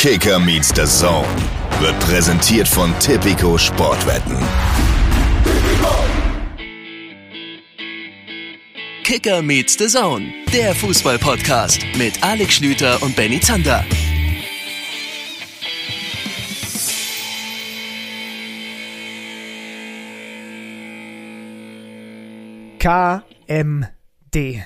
Kicker meets the Zone wird präsentiert von Tipico Sportwetten. Kicker meets the Zone, der Fußball-Podcast mit Alex Schlüter und Benny Zander. KMD.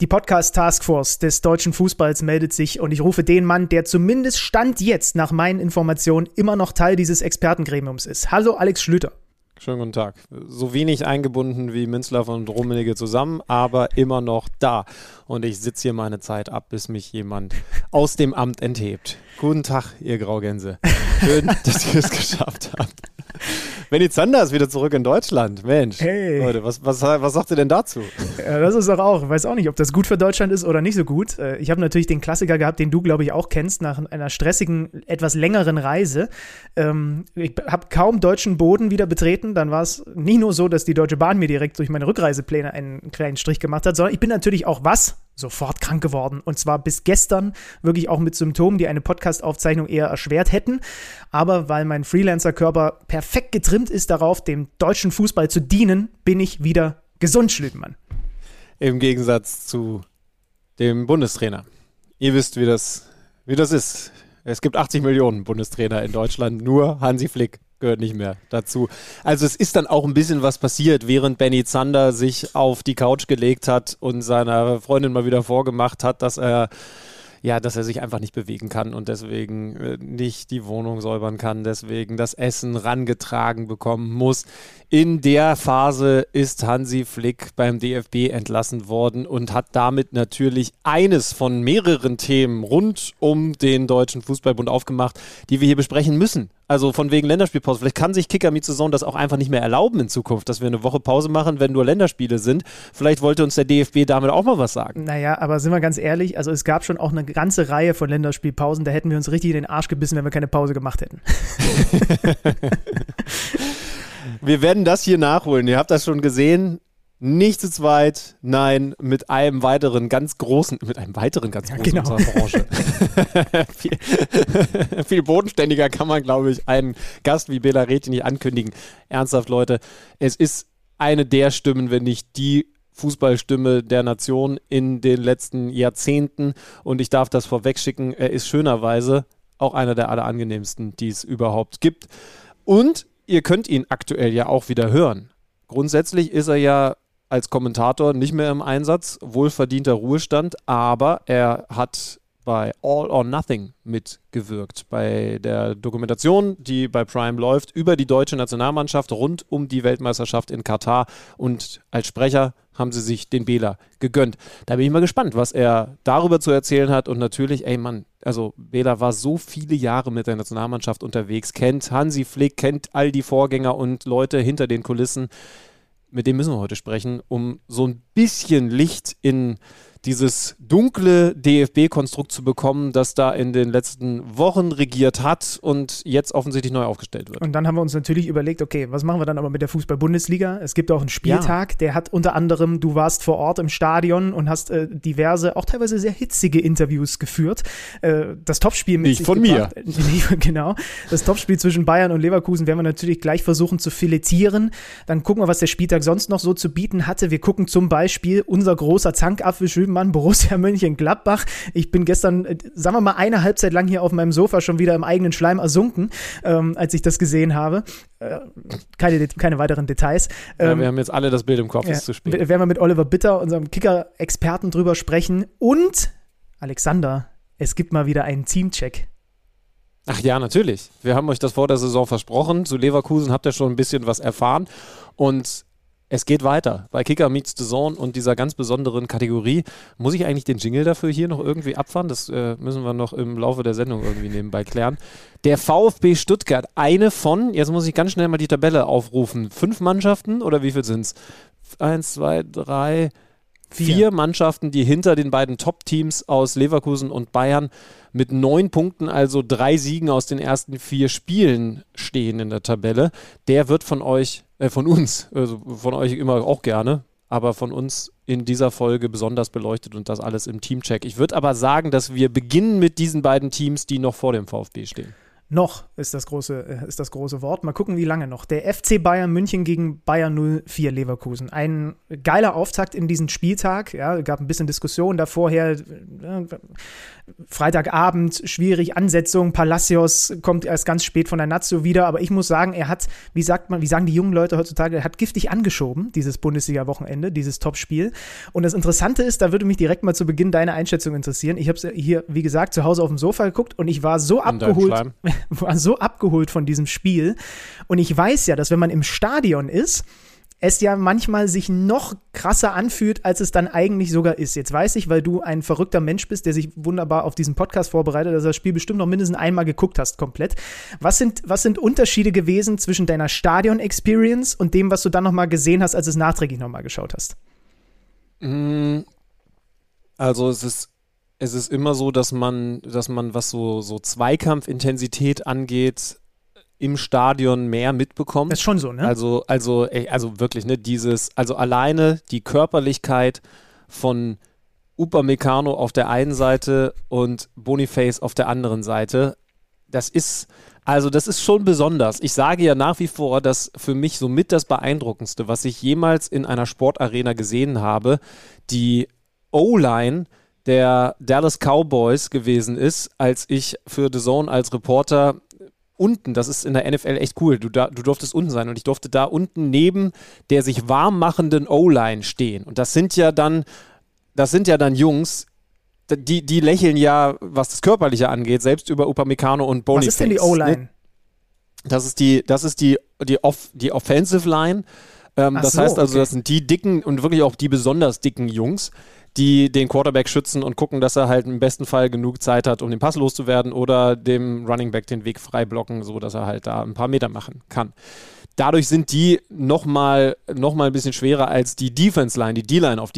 Die Podcast Taskforce des deutschen Fußballs meldet sich und ich rufe den Mann, der zumindest Stand jetzt nach meinen Informationen immer noch Teil dieses Expertengremiums ist. Hallo Alex Schlüter. Schönen guten Tag. So wenig eingebunden wie Münzler und Rummenigge zusammen, aber immer noch da. Und ich sitze hier meine Zeit ab, bis mich jemand aus dem Amt enthebt. Guten Tag, ihr Graugänse. Schön, dass ihr es geschafft habt. Benny Zander ist wieder zurück in Deutschland. Mensch, hey. Leute, was, was, was sagt ihr denn dazu? Ja, das ist doch auch, ich weiß auch nicht, ob das gut für Deutschland ist oder nicht so gut. Äh, ich habe natürlich den Klassiker gehabt, den du, glaube ich, auch kennst, nach einer stressigen, etwas längeren Reise. Ähm, ich habe kaum deutschen Boden wieder betreten. Dann war es nicht nur so, dass die Deutsche Bahn mir direkt durch meine Rückreisepläne einen kleinen Strich gemacht hat, sondern ich bin natürlich auch was? Sofort krank geworden. Und zwar bis gestern wirklich auch mit Symptomen, die eine Podcast-Aufzeichnung eher erschwert hätten. Aber weil mein Freelancer-Körper perfekt getrimmt ist darauf, dem deutschen Fußball zu dienen, bin ich wieder gesund, Schlütenmann. Im Gegensatz zu dem Bundestrainer. Ihr wisst, wie das, wie das ist. Es gibt 80 Millionen Bundestrainer in Deutschland, nur Hansi Flick gehört nicht mehr dazu. Also es ist dann auch ein bisschen was passiert, während Benny Zander sich auf die Couch gelegt hat und seiner Freundin mal wieder vorgemacht hat, dass er ja, dass er sich einfach nicht bewegen kann und deswegen äh, nicht die Wohnung säubern kann, deswegen das Essen rangetragen bekommen muss. In der Phase ist Hansi Flick beim DFB entlassen worden und hat damit natürlich eines von mehreren Themen rund um den Deutschen Fußballbund aufgemacht, die wir hier besprechen müssen. Also von wegen Länderspielpause. Vielleicht kann sich Kicker Saison das auch einfach nicht mehr erlauben in Zukunft, dass wir eine Woche Pause machen, wenn nur Länderspiele sind. Vielleicht wollte uns der DFB damit auch mal was sagen. Naja, aber sind wir ganz ehrlich, also es gab schon auch eine ganze Reihe von Länderspielpausen, da hätten wir uns richtig in den Arsch gebissen, wenn wir keine Pause gemacht hätten. wir werden das hier nachholen. Ihr habt das schon gesehen. Nicht zu zweit, nein, mit einem weiteren ganz großen, mit einem weiteren ganz großen ja, genau. unserer Branche. viel, viel, bodenständiger kann man, glaube ich, einen Gast wie Bela Reti nicht ankündigen. Ernsthaft, Leute, es ist eine der Stimmen, wenn nicht die Fußballstimme der Nation in den letzten Jahrzehnten. Und ich darf das vorwegschicken, er ist schönerweise auch einer der allerangenehmsten, die es überhaupt gibt. Und ihr könnt ihn aktuell ja auch wieder hören. Grundsätzlich ist er ja als Kommentator nicht mehr im Einsatz, wohlverdienter Ruhestand, aber er hat bei All or Nothing mitgewirkt, bei der Dokumentation, die bei Prime läuft, über die deutsche Nationalmannschaft rund um die Weltmeisterschaft in Katar und als Sprecher haben sie sich den Bela gegönnt. Da bin ich mal gespannt, was er darüber zu erzählen hat und natürlich, ey Mann, also Bela war so viele Jahre mit der Nationalmannschaft unterwegs, kennt Hansi Flick, kennt all die Vorgänger und Leute hinter den Kulissen mit dem müssen wir heute sprechen, um so ein bisschen Licht in dieses dunkle DFB-Konstrukt zu bekommen, das da in den letzten Wochen regiert hat und jetzt offensichtlich neu aufgestellt wird. Und dann haben wir uns natürlich überlegt, okay, was machen wir dann aber mit der Fußball-Bundesliga? Es gibt auch einen Spieltag, ja. der hat unter anderem, du warst vor Ort im Stadion und hast äh, diverse, auch teilweise sehr hitzige Interviews geführt. Äh, das Topspiel mit Nicht von gebracht, mir. genau. Das Topspiel zwischen Bayern und Leverkusen werden wir natürlich gleich versuchen zu filetieren. Dann gucken wir, was der Spieltag sonst noch so zu bieten hatte. Wir gucken zum Beispiel unser großer Zankapfel Mann, Borussia Mönchengladbach. Ich bin gestern, äh, sagen wir mal, eine Halbzeit lang hier auf meinem Sofa schon wieder im eigenen Schleim ersunken, ähm, als ich das gesehen habe. Äh, keine, keine weiteren Details. Ähm, ja, wir haben jetzt alle das Bild im Kopf, ja, zu spielen. Werden wir mit Oliver Bitter, unserem Kicker-Experten, drüber sprechen. Und, Alexander, es gibt mal wieder einen Teamcheck. Ach ja, natürlich. Wir haben euch das vor der Saison versprochen. Zu Leverkusen habt ihr schon ein bisschen was erfahren. Und es geht weiter bei Kicker Meets the Zone und dieser ganz besonderen Kategorie. Muss ich eigentlich den Jingle dafür hier noch irgendwie abfahren? Das äh, müssen wir noch im Laufe der Sendung irgendwie nebenbei klären. Der VfB Stuttgart, eine von, jetzt muss ich ganz schnell mal die Tabelle aufrufen. Fünf Mannschaften oder wie viel sind es? Eins, zwei, drei, vier. vier Mannschaften, die hinter den beiden Top-Teams aus Leverkusen und Bayern mit neun Punkten, also drei Siegen aus den ersten vier Spielen stehen in der Tabelle. Der wird von euch äh, von uns, also von euch immer auch gerne, aber von uns in dieser Folge besonders beleuchtet und das alles im Teamcheck. Ich würde aber sagen, dass wir beginnen mit diesen beiden Teams, die noch vor dem VfB stehen. Noch ist das, große, äh, ist das große Wort. Mal gucken, wie lange noch. Der FC Bayern München gegen Bayern 04 Leverkusen. Ein geiler Auftakt in diesen Spieltag. Ja, gab ein bisschen Diskussion da vorher. Freitagabend, schwierig, Ansetzung. Palacios kommt erst ganz spät von der Nazio wieder. Aber ich muss sagen, er hat, wie sagt man, wie sagen die jungen Leute heutzutage, er hat giftig angeschoben, dieses Bundesliga-Wochenende, dieses Topspiel. Und das Interessante ist, da würde mich direkt mal zu Beginn deine Einschätzung interessieren. Ich habe es hier, wie gesagt, zu Hause auf dem Sofa geguckt und ich war so abgeholt, war so abgeholt von diesem Spiel. Und ich weiß ja, dass wenn man im Stadion ist, es ja manchmal sich noch krasser anfühlt, als es dann eigentlich sogar ist. Jetzt weiß ich, weil du ein verrückter Mensch bist, der sich wunderbar auf diesen Podcast vorbereitet, dass du das Spiel bestimmt noch mindestens einmal geguckt hast, komplett. Was sind, was sind Unterschiede gewesen zwischen deiner Stadion-Experience und dem, was du dann nochmal gesehen hast, als du es nachträglich nochmal geschaut hast? Mm, also es ist es ist immer so, dass man, dass man, was so, so Zweikampfintensität angeht, im Stadion mehr mitbekommt. Das ist schon so, ne? Also, also, also wirklich, ne, dieses, also alleine die Körperlichkeit von Upamecano auf der einen Seite und Boniface auf der anderen Seite, das ist, also das ist schon besonders. Ich sage ja nach wie vor, dass für mich somit das Beeindruckendste, was ich jemals in einer Sportarena gesehen habe, die O-Line der Dallas Cowboys gewesen ist, als ich für The Zone als Reporter unten, das ist in der NFL echt cool, du, da, du durftest unten sein und ich durfte da unten neben der sich warm machenden O-Line stehen. Und das sind ja dann, das sind ja dann Jungs, die, die lächeln ja, was das Körperliche angeht, selbst über Upamecano und Boniface. Was ist denn die O-Line? Ne? Das ist die, das ist die, die, Off, die Offensive Line. Ähm, das so, heißt also, okay. das sind die dicken und wirklich auch die besonders dicken Jungs die den Quarterback schützen und gucken, dass er halt im besten Fall genug Zeit hat, um den Pass loszuwerden oder dem Running Back den Weg frei blocken, so dass er halt da ein paar Meter machen kann. Dadurch sind die nochmal noch mal ein bisschen schwerer als die Defense Line, die D-Line, auf,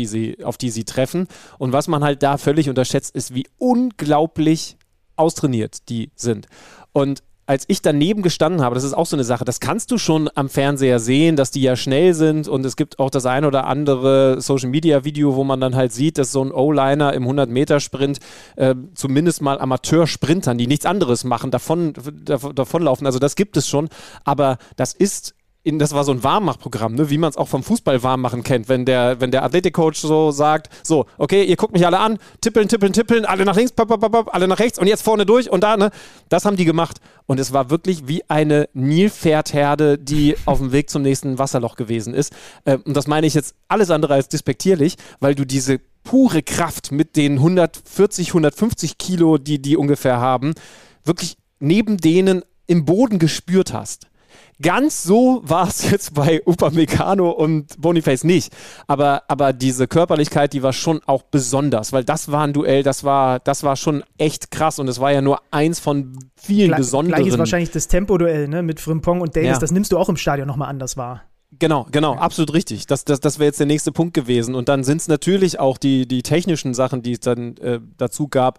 auf die sie treffen. Und was man halt da völlig unterschätzt, ist, wie unglaublich austrainiert die sind. Und als ich daneben gestanden habe, das ist auch so eine Sache, das kannst du schon am Fernseher sehen, dass die ja schnell sind und es gibt auch das ein oder andere Social Media Video, wo man dann halt sieht, dass so ein O-Liner im 100 Meter Sprint äh, zumindest mal Amateur-Sprintern, die nichts anderes machen, davon, davonlaufen. Also das gibt es schon, aber das ist in, das war so ein Warmmachprogramm, ne, wie man es auch vom Fußball warm machen kennt, wenn der, wenn der Athletikcoach so sagt, so, okay, ihr guckt mich alle an, tippeln, tippeln, tippeln, alle nach links, pop, pop, pop, alle nach rechts und jetzt vorne durch und da, ne, das haben die gemacht. Und es war wirklich wie eine Nilpferdherde, die auf dem Weg zum nächsten Wasserloch gewesen ist. Äh, und das meine ich jetzt alles andere als despektierlich, weil du diese pure Kraft mit den 140, 150 Kilo, die die ungefähr haben, wirklich neben denen im Boden gespürt hast. Ganz so war es jetzt bei Upamecano und Boniface nicht. Aber, aber diese Körperlichkeit, die war schon auch besonders, weil das war ein Duell, das war, das war schon echt krass und es war ja nur eins von vielen Gle besonderen. Gleich ist wahrscheinlich das Tempoduell ne, mit Frimpong und Davis, ja. das nimmst du auch im Stadion nochmal anders wahr. Genau, genau, absolut richtig. Das, das, das wäre jetzt der nächste Punkt gewesen. Und dann sind es natürlich auch die, die technischen Sachen, die es dann äh, dazu gab.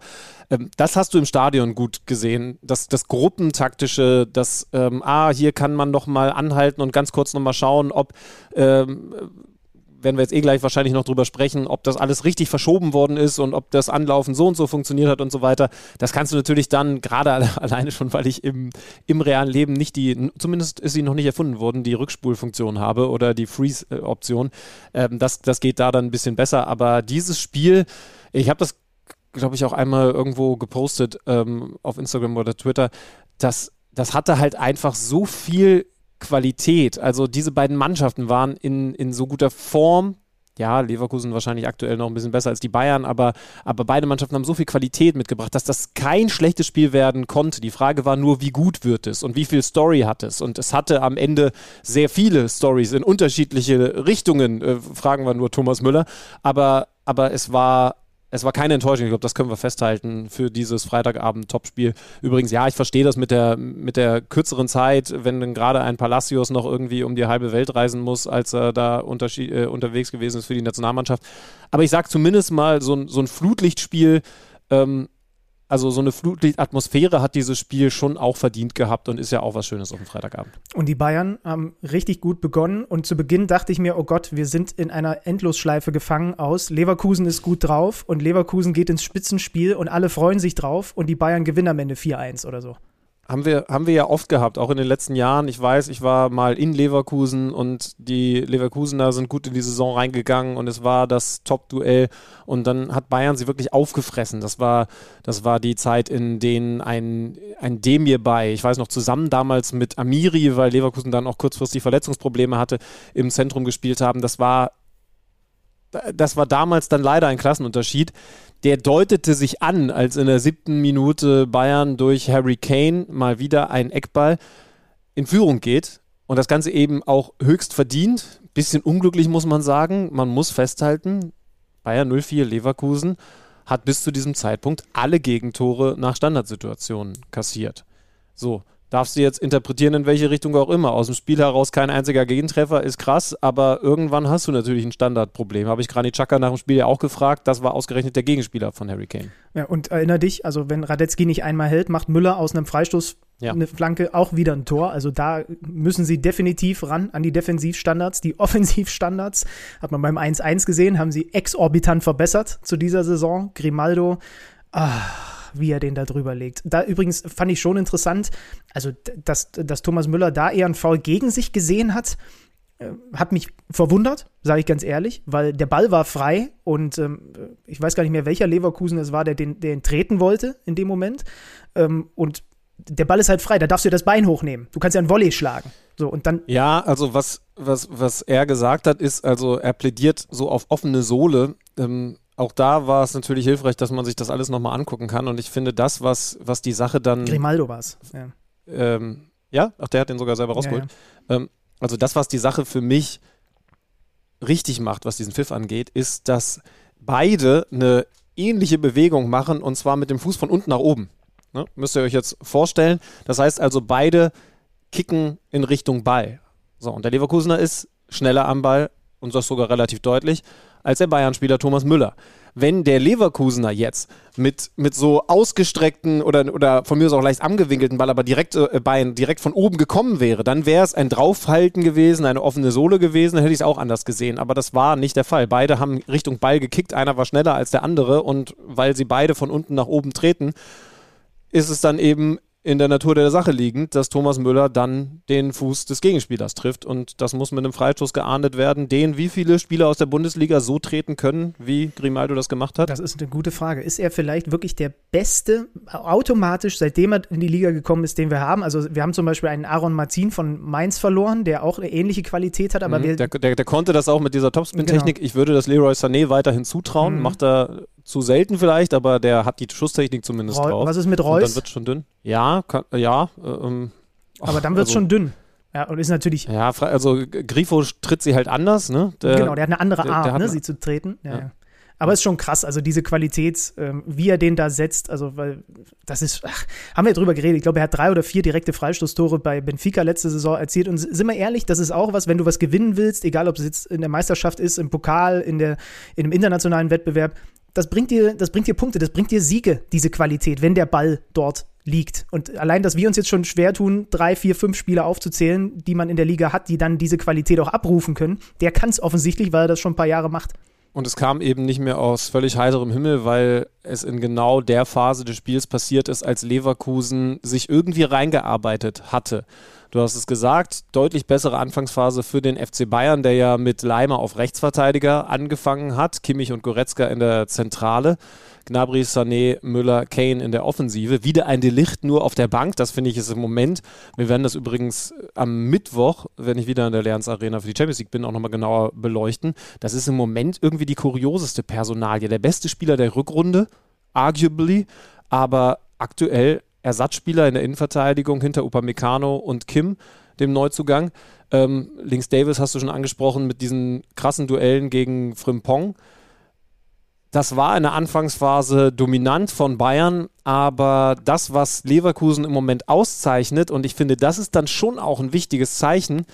Ähm, das hast du im Stadion gut gesehen. Das, das Gruppentaktische, das, ähm, ah, hier kann man noch mal anhalten und ganz kurz noch mal schauen, ob ähm, werden wir jetzt eh gleich wahrscheinlich noch drüber sprechen, ob das alles richtig verschoben worden ist und ob das Anlaufen so und so funktioniert hat und so weiter. Das kannst du natürlich dann gerade alleine schon, weil ich im, im realen Leben nicht die, zumindest ist sie noch nicht erfunden worden, die Rückspulfunktion habe oder die Freeze-Option. Ähm, das, das geht da dann ein bisschen besser. Aber dieses Spiel, ich habe das, glaube ich, auch einmal irgendwo gepostet ähm, auf Instagram oder Twitter, das, das hatte halt einfach so viel Qualität. Also diese beiden Mannschaften waren in, in so guter Form. Ja, Leverkusen wahrscheinlich aktuell noch ein bisschen besser als die Bayern, aber, aber beide Mannschaften haben so viel Qualität mitgebracht, dass das kein schlechtes Spiel werden konnte. Die Frage war nur, wie gut wird es und wie viel Story hat es. Und es hatte am Ende sehr viele Stories in unterschiedliche Richtungen, äh, fragen wir nur Thomas Müller. Aber, aber es war es war keine Enttäuschung. Ich glaube, das können wir festhalten für dieses Freitagabend-Topspiel. Übrigens, ja, ich verstehe das mit der, mit der kürzeren Zeit, wenn dann gerade ein Palacios noch irgendwie um die halbe Welt reisen muss, als er da äh, unterwegs gewesen ist für die Nationalmannschaft. Aber ich sage zumindest mal, so ein, so ein Flutlichtspiel ähm, also so eine Flutlichtatmosphäre hat dieses Spiel schon auch verdient gehabt und ist ja auch was Schönes auf dem Freitagabend. Und die Bayern haben richtig gut begonnen und zu Beginn dachte ich mir, oh Gott, wir sind in einer Endlosschleife gefangen aus. Leverkusen ist gut drauf und Leverkusen geht ins Spitzenspiel und alle freuen sich drauf und die Bayern gewinnen am Ende 4-1 oder so. Haben wir, haben wir ja oft gehabt, auch in den letzten Jahren. Ich weiß, ich war mal in Leverkusen und die Leverkusener sind gut in die Saison reingegangen und es war das Top-Duell und dann hat Bayern sie wirklich aufgefressen. Das war, das war die Zeit, in denen ein, ein Demir bei, ich weiß noch, zusammen damals mit Amiri, weil Leverkusen dann auch kurzfristig Verletzungsprobleme hatte, im Zentrum gespielt haben. Das war, das war damals dann leider ein Klassenunterschied der deutete sich an, als in der siebten Minute Bayern durch Harry Kane mal wieder ein Eckball in Führung geht. Und das Ganze eben auch höchst verdient. Bisschen unglücklich muss man sagen. Man muss festhalten, Bayern 04 Leverkusen hat bis zu diesem Zeitpunkt alle Gegentore nach Standardsituationen kassiert. So, darfst du jetzt interpretieren, in welche Richtung auch immer. Aus dem Spiel heraus kein einziger Gegentreffer ist krass, aber irgendwann hast du natürlich ein Standardproblem. Habe ich Granit Xhaka nach dem Spiel ja auch gefragt. Das war ausgerechnet der Gegenspieler von Harry Kane. Ja, und erinner dich, also wenn Radetzky nicht einmal hält, macht Müller aus einem Freistoß ja. eine Flanke auch wieder ein Tor. Also da müssen sie definitiv ran an die Defensivstandards. Die Offensivstandards hat man beim 1-1 gesehen, haben sie exorbitant verbessert zu dieser Saison. Grimaldo, ah, wie er den da drüber legt. Da übrigens fand ich schon interessant, also dass, dass Thomas Müller da eher einen Foul gegen sich gesehen hat, äh, hat mich verwundert, sage ich ganz ehrlich, weil der Ball war frei und ähm, ich weiß gar nicht mehr, welcher Leverkusen es war, der den, der ihn treten wollte in dem Moment. Ähm, und der Ball ist halt frei, da darfst du das Bein hochnehmen. Du kannst ja ein Volley schlagen. So, und dann ja, also was, was, was er gesagt hat, ist, also er plädiert so auf offene Sohle. Ähm, auch da war es natürlich hilfreich, dass man sich das alles nochmal angucken kann. Und ich finde, das, was, was die Sache dann. Grimaldo war es. Ja. Ähm, ja, ach, der hat den sogar selber rausgeholt. Ja, ja. Ähm, also, das, was die Sache für mich richtig macht, was diesen Pfiff angeht, ist, dass beide eine ähnliche Bewegung machen und zwar mit dem Fuß von unten nach oben. Ne? Müsst ihr euch jetzt vorstellen. Das heißt also, beide kicken in Richtung Ball. So, und der Leverkusener ist schneller am Ball und das sogar relativ deutlich als der Bayern-Spieler Thomas Müller. Wenn der Leverkusener jetzt mit, mit so ausgestreckten oder, oder von mir aus auch leicht angewinkelten Ball, aber direkt, äh, Bein, direkt von oben gekommen wäre, dann wäre es ein Draufhalten gewesen, eine offene Sohle gewesen, dann hätte ich es auch anders gesehen. Aber das war nicht der Fall. Beide haben Richtung Ball gekickt, einer war schneller als der andere und weil sie beide von unten nach oben treten, ist es dann eben in der Natur der Sache liegend, dass Thomas Müller dann den Fuß des Gegenspielers trifft. Und das muss mit einem Freistoß geahndet werden, den wie viele Spieler aus der Bundesliga so treten können, wie Grimaldo das gemacht hat? Das ist eine gute Frage. Ist er vielleicht wirklich der Beste, automatisch, seitdem er in die Liga gekommen ist, den wir haben? Also wir haben zum Beispiel einen Aaron Marzin von Mainz verloren, der auch eine ähnliche Qualität hat. Aber mhm, der, der, der, konnte das auch mit dieser Topspin-Technik. Genau. Ich würde das Leroy Sané weiterhin zutrauen. Mhm. Macht er zu selten vielleicht, aber der hat die Schusstechnik zumindest Reu drauf. Was ist mit Reus? Und dann wird es schon dünn. Ja, kann, ja. Ähm, aber dann wird es also, schon dünn. Ja, und ist natürlich. Ja, also Grifo tritt sie halt anders, ne? Der, genau, der hat eine andere Art, der, der ne, sie zu treten. Ja, ja. Aber es ist schon krass, also diese Qualität, ähm, wie er den da setzt, also weil das ist, ach, haben wir drüber geredet. Ich glaube, er hat drei oder vier direkte Freistoßtore bei Benfica letzte Saison erzielt. Und sind wir ehrlich, das ist auch was, wenn du was gewinnen willst, egal ob es jetzt in der Meisterschaft ist, im Pokal, in, der, in einem internationalen Wettbewerb, das bringt dir, das bringt dir Punkte, das bringt dir Siege, diese Qualität, wenn der Ball dort liegt. Und allein, dass wir uns jetzt schon schwer tun, drei, vier, fünf Spieler aufzuzählen, die man in der Liga hat, die dann diese Qualität auch abrufen können, der kann es offensichtlich, weil er das schon ein paar Jahre macht. Und es kam eben nicht mehr aus völlig heiterem Himmel, weil es in genau der Phase des Spiels passiert ist, als Leverkusen sich irgendwie reingearbeitet hatte. Du hast es gesagt, deutlich bessere Anfangsphase für den FC Bayern, der ja mit Leimer auf Rechtsverteidiger angefangen hat, Kimmich und Goretzka in der Zentrale. Gnabry, Sané, Müller, Kane in der Offensive. Wieder ein Delicht nur auf der Bank. Das finde ich ist im Moment. Wir werden das übrigens am Mittwoch, wenn ich wieder in der Lerns Arena für die Champions League bin, auch nochmal genauer beleuchten. Das ist im Moment irgendwie die kurioseste Personalie. Der beste Spieler der Rückrunde, arguably, aber aktuell Ersatzspieler in der Innenverteidigung hinter Upamecano und Kim, dem Neuzugang. Ähm, links Davis hast du schon angesprochen mit diesen krassen Duellen gegen Frimpong. Das war in der Anfangsphase dominant von Bayern, aber das, was Leverkusen im Moment auszeichnet, und ich finde, das ist dann schon auch ein wichtiges Zeichen,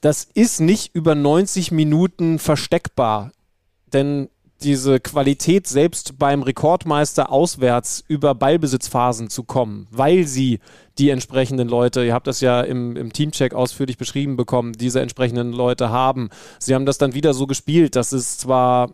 das ist nicht über 90 Minuten versteckbar. Denn diese Qualität selbst beim Rekordmeister auswärts über Ballbesitzphasen zu kommen, weil sie die entsprechenden Leute, ihr habt das ja im, im Teamcheck ausführlich beschrieben bekommen, diese entsprechenden Leute haben. Sie haben das dann wieder so gespielt, dass es zwar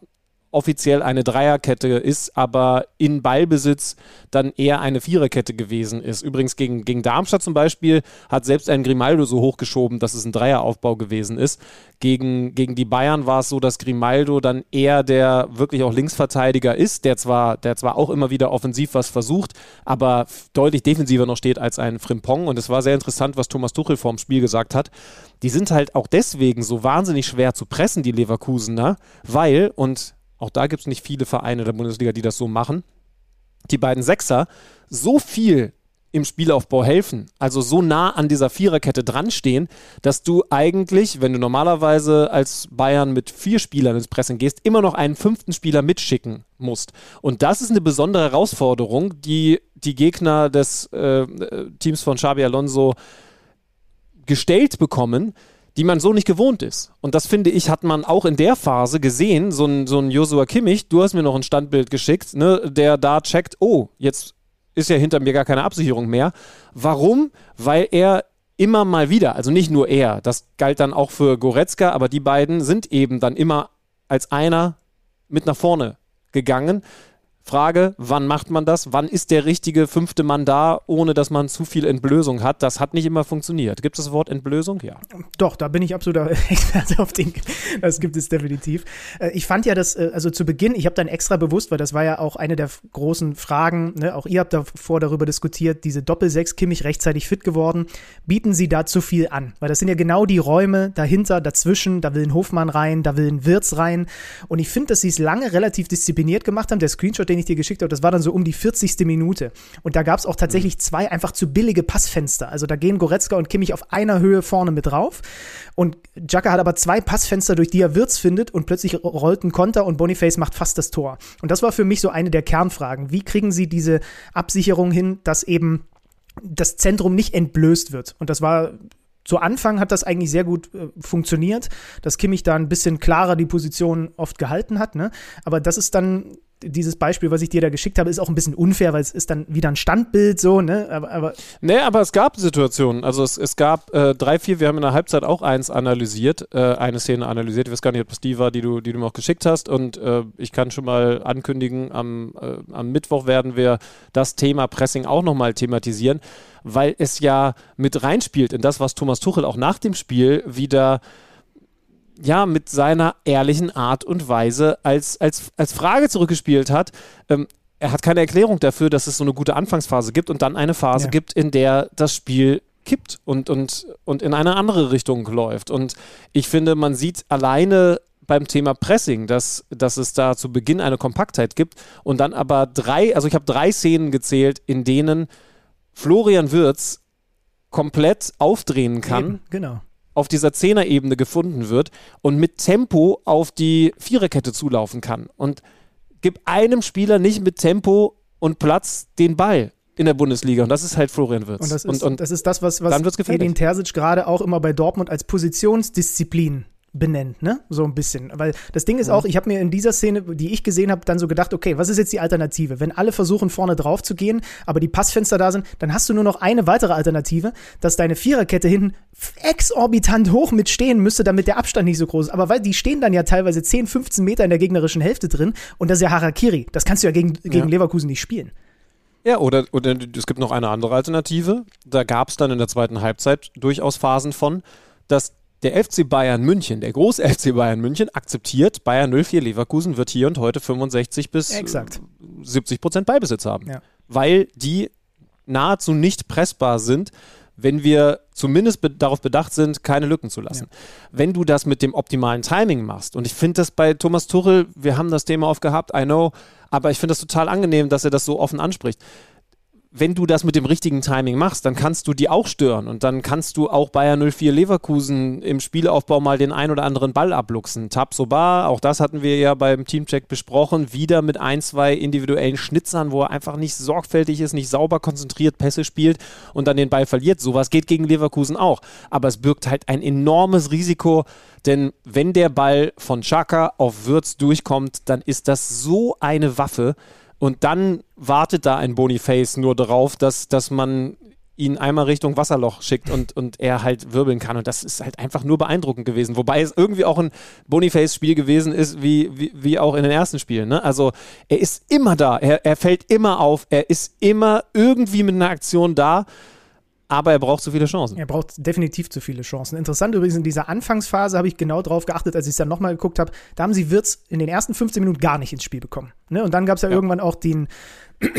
offiziell eine Dreierkette ist, aber in Ballbesitz dann eher eine Viererkette gewesen ist. Übrigens gegen, gegen Darmstadt zum Beispiel hat selbst ein Grimaldo so hochgeschoben, dass es ein Dreieraufbau gewesen ist. Gegen, gegen die Bayern war es so, dass Grimaldo dann eher der wirklich auch Linksverteidiger ist, der zwar, der zwar auch immer wieder offensiv was versucht, aber deutlich defensiver noch steht als ein Frimpong. Und es war sehr interessant, was Thomas Tuchel vorm Spiel gesagt hat. Die sind halt auch deswegen so wahnsinnig schwer zu pressen, die Leverkusener, weil, und auch da gibt es nicht viele Vereine der Bundesliga, die das so machen. Die beiden Sechser so viel im Spielaufbau helfen, also so nah an dieser Viererkette dran stehen, dass du eigentlich, wenn du normalerweise als Bayern mit vier Spielern ins Pressing gehst, immer noch einen fünften Spieler mitschicken musst. Und das ist eine besondere Herausforderung, die die Gegner des äh, Teams von Xabi Alonso gestellt bekommen, die man so nicht gewohnt ist. Und das finde ich, hat man auch in der Phase gesehen. So ein, so ein Joshua Kimmich, du hast mir noch ein Standbild geschickt, ne, der da checkt, oh, jetzt ist ja hinter mir gar keine Absicherung mehr. Warum? Weil er immer mal wieder, also nicht nur er, das galt dann auch für Goretzka, aber die beiden sind eben dann immer als einer mit nach vorne gegangen. Frage, wann macht man das? Wann ist der richtige fünfte Mann da, ohne dass man zu viel Entblößung hat? Das hat nicht immer funktioniert. Gibt es das Wort Entblößung? Ja. Doch, da bin ich absoluter Experte auf den. Das gibt es definitiv. Äh, ich fand ja das, äh, also zu Beginn, ich habe dann extra bewusst, weil das war ja auch eine der großen Fragen, ne? auch ihr habt davor darüber diskutiert, diese Doppel-6 Kimmich rechtzeitig fit geworden. Bieten sie da zu viel an? Weil das sind ja genau die Räume dahinter, dazwischen, da will ein Hofmann rein, da will ein Wirtz rein. Und ich finde, dass sie es lange relativ diszipliniert gemacht haben. Der Screenshot, den den ich dir geschickt habe, das war dann so um die 40. Minute. Und da gab es auch tatsächlich mhm. zwei einfach zu billige Passfenster. Also da gehen Goretzka und Kimmich auf einer Höhe vorne mit drauf. Und Jacka hat aber zwei Passfenster, durch die er Wirtz findet und plötzlich rollt ein Konter und Boniface macht fast das Tor. Und das war für mich so eine der Kernfragen. Wie kriegen sie diese Absicherung hin, dass eben das Zentrum nicht entblößt wird? Und das war zu Anfang hat das eigentlich sehr gut äh, funktioniert, dass Kimmich da ein bisschen klarer die Position oft gehalten hat. Ne? Aber das ist dann dieses Beispiel, was ich dir da geschickt habe, ist auch ein bisschen unfair, weil es ist dann wieder ein Standbild so, ne? Aber, aber nee, aber es gab Situationen. Also es, es gab äh, drei, vier, wir haben in der Halbzeit auch eins analysiert, äh, eine Szene analysiert. Ich weiß gar nicht, ob es die war, die du, die du mir auch geschickt hast. Und äh, ich kann schon mal ankündigen, am, äh, am Mittwoch werden wir das Thema Pressing auch nochmal thematisieren, weil es ja mit reinspielt in das, was Thomas Tuchel auch nach dem Spiel wieder ja, mit seiner ehrlichen Art und Weise als, als, als Frage zurückgespielt hat. Ähm, er hat keine Erklärung dafür, dass es so eine gute Anfangsphase gibt und dann eine Phase ja. gibt, in der das Spiel kippt und, und, und in eine andere Richtung läuft. Und ich finde, man sieht alleine beim Thema Pressing, dass, dass es da zu Beginn eine Kompaktheit gibt und dann aber drei, also ich habe drei Szenen gezählt, in denen Florian Würz komplett aufdrehen kann. Eben, genau auf dieser Zehnerebene gefunden wird und mit Tempo auf die Viererkette zulaufen kann. Und gib einem Spieler nicht mit Tempo und Platz den Ball in der Bundesliga. Und das ist halt Florian Wirtz. Und das ist, und, und das, ist das, was, was Edin Terzic gerade auch immer bei Dortmund als Positionsdisziplin benennt, ne? So ein bisschen. Weil das Ding ist auch, ich habe mir in dieser Szene, die ich gesehen habe, dann so gedacht, okay, was ist jetzt die Alternative? Wenn alle versuchen, vorne drauf zu gehen, aber die Passfenster da sind, dann hast du nur noch eine weitere Alternative, dass deine Viererkette hinten exorbitant hoch mitstehen müsste, damit der Abstand nicht so groß ist. Aber weil die stehen dann ja teilweise 10, 15 Meter in der gegnerischen Hälfte drin und das ist ja Harakiri. Das kannst du ja gegen, gegen ja. Leverkusen nicht spielen. Ja, oder, oder es gibt noch eine andere Alternative. Da gab es dann in der zweiten Halbzeit durchaus Phasen von, dass der FC Bayern München, der große FC Bayern München, akzeptiert, Bayern 04 Leverkusen wird hier und heute 65 bis Exakt. 70 Prozent Beibesitz haben. Ja. Weil die nahezu nicht pressbar sind, wenn wir zumindest be darauf bedacht sind, keine Lücken zu lassen. Ja. Wenn du das mit dem optimalen Timing machst, und ich finde das bei Thomas Tuchel, wir haben das Thema oft gehabt, I know, aber ich finde das total angenehm, dass er das so offen anspricht wenn du das mit dem richtigen Timing machst, dann kannst du die auch stören und dann kannst du auch Bayern 04 Leverkusen im Spielaufbau mal den ein oder anderen Ball abluchsen. Tabsoba, auch das hatten wir ja beim Teamcheck besprochen, wieder mit ein, zwei individuellen Schnitzern, wo er einfach nicht sorgfältig ist, nicht sauber konzentriert Pässe spielt und dann den Ball verliert. Sowas geht gegen Leverkusen auch, aber es birgt halt ein enormes Risiko, denn wenn der Ball von Chaka auf Würz durchkommt, dann ist das so eine Waffe, und dann wartet da ein Boniface nur darauf, dass, dass man ihn einmal Richtung Wasserloch schickt und, und er halt wirbeln kann. Und das ist halt einfach nur beeindruckend gewesen. Wobei es irgendwie auch ein Boniface-Spiel gewesen ist, wie, wie, wie auch in den ersten Spielen. Ne? Also er ist immer da, er, er fällt immer auf, er ist immer irgendwie mit einer Aktion da aber er braucht zu viele Chancen. Er braucht definitiv zu viele Chancen. Interessant übrigens, in dieser Anfangsphase habe ich genau drauf geachtet, als ich es dann nochmal geguckt habe. Da haben sie Wirtz in den ersten 15 Minuten gar nicht ins Spiel bekommen. Ne? Und dann gab es ja, ja, irgendwann auch den.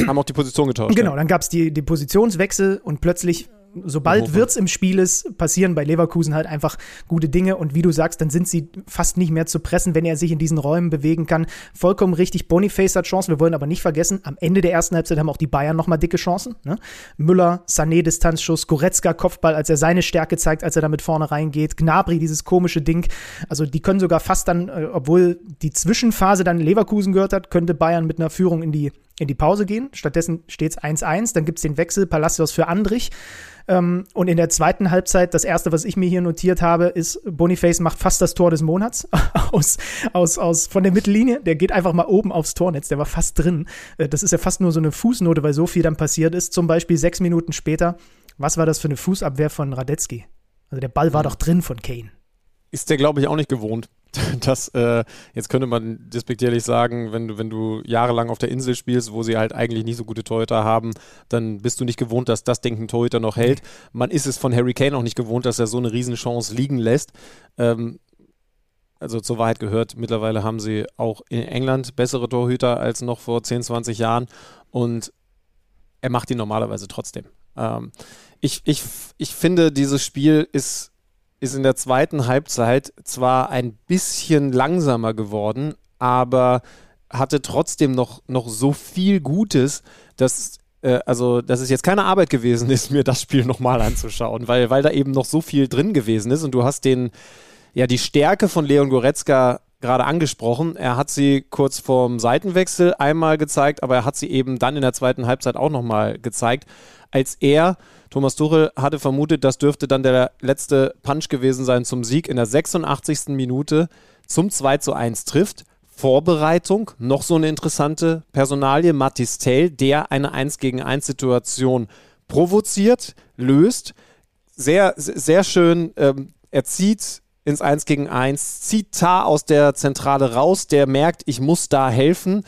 Haben auch die Position getauscht. Genau, dann gab es die, die Positionswechsel und plötzlich sobald Wirtz im Spiel ist, passieren bei Leverkusen halt einfach gute Dinge und wie du sagst, dann sind sie fast nicht mehr zu pressen, wenn er sich in diesen Räumen bewegen kann. Vollkommen richtig, Boniface hat Chancen, wir wollen aber nicht vergessen, am Ende der ersten Halbzeit haben auch die Bayern nochmal dicke Chancen. Ne? Müller, Sané Distanzschuss, Goretzka Kopfball, als er seine Stärke zeigt, als er damit vorne reingeht, Gnabry dieses komische Ding, also die können sogar fast dann, äh, obwohl die Zwischenphase dann Leverkusen gehört hat, könnte Bayern mit einer Führung in die in die Pause gehen. Stattdessen steht es 1-1. Dann gibt es den Wechsel Palacios für Andrich. Ähm, und in der zweiten Halbzeit, das erste, was ich mir hier notiert habe, ist, Boniface macht fast das Tor des Monats aus, aus, aus, von der Mittellinie. Der geht einfach mal oben aufs Tornetz, der war fast drin. Äh, das ist ja fast nur so eine Fußnote, weil so viel dann passiert ist. Zum Beispiel sechs Minuten später, was war das für eine Fußabwehr von Radetzky? Also der Ball war mhm. doch drin von Kane. Ist der, glaube ich, auch nicht gewohnt. dass äh, jetzt könnte man despektierlich sagen, wenn du, wenn du jahrelang auf der Insel spielst, wo sie halt eigentlich nicht so gute Torhüter haben, dann bist du nicht gewohnt, dass das Ding ein Torhüter noch hält. Man ist es von Harry Kane auch nicht gewohnt, dass er so eine Riesenchance liegen lässt. Ähm, also zur Wahrheit gehört, mittlerweile haben sie auch in England bessere Torhüter als noch vor 10, 20 Jahren und er macht ihn normalerweise trotzdem. Ähm, ich, ich, ich finde, dieses Spiel ist ist in der zweiten Halbzeit zwar ein bisschen langsamer geworden, aber hatte trotzdem noch, noch so viel Gutes, dass äh, also, dass es jetzt keine Arbeit gewesen ist, mir das Spiel nochmal anzuschauen, weil, weil da eben noch so viel drin gewesen ist und du hast den, ja, die Stärke von Leon Goretzka gerade angesprochen. Er hat sie kurz vorm Seitenwechsel einmal gezeigt, aber er hat sie eben dann in der zweiten Halbzeit auch nochmal gezeigt, als er Thomas Tuchel hatte vermutet, das dürfte dann der letzte Punch gewesen sein zum Sieg in der 86. Minute zum 2 zu 1 trifft. Vorbereitung, noch so eine interessante Personalie, Matis Tell, der eine 1 gegen 1 Situation provoziert, löst. Sehr, sehr schön. Ähm, er zieht ins 1 gegen 1, zieht Tar aus der Zentrale raus, der merkt, ich muss da helfen.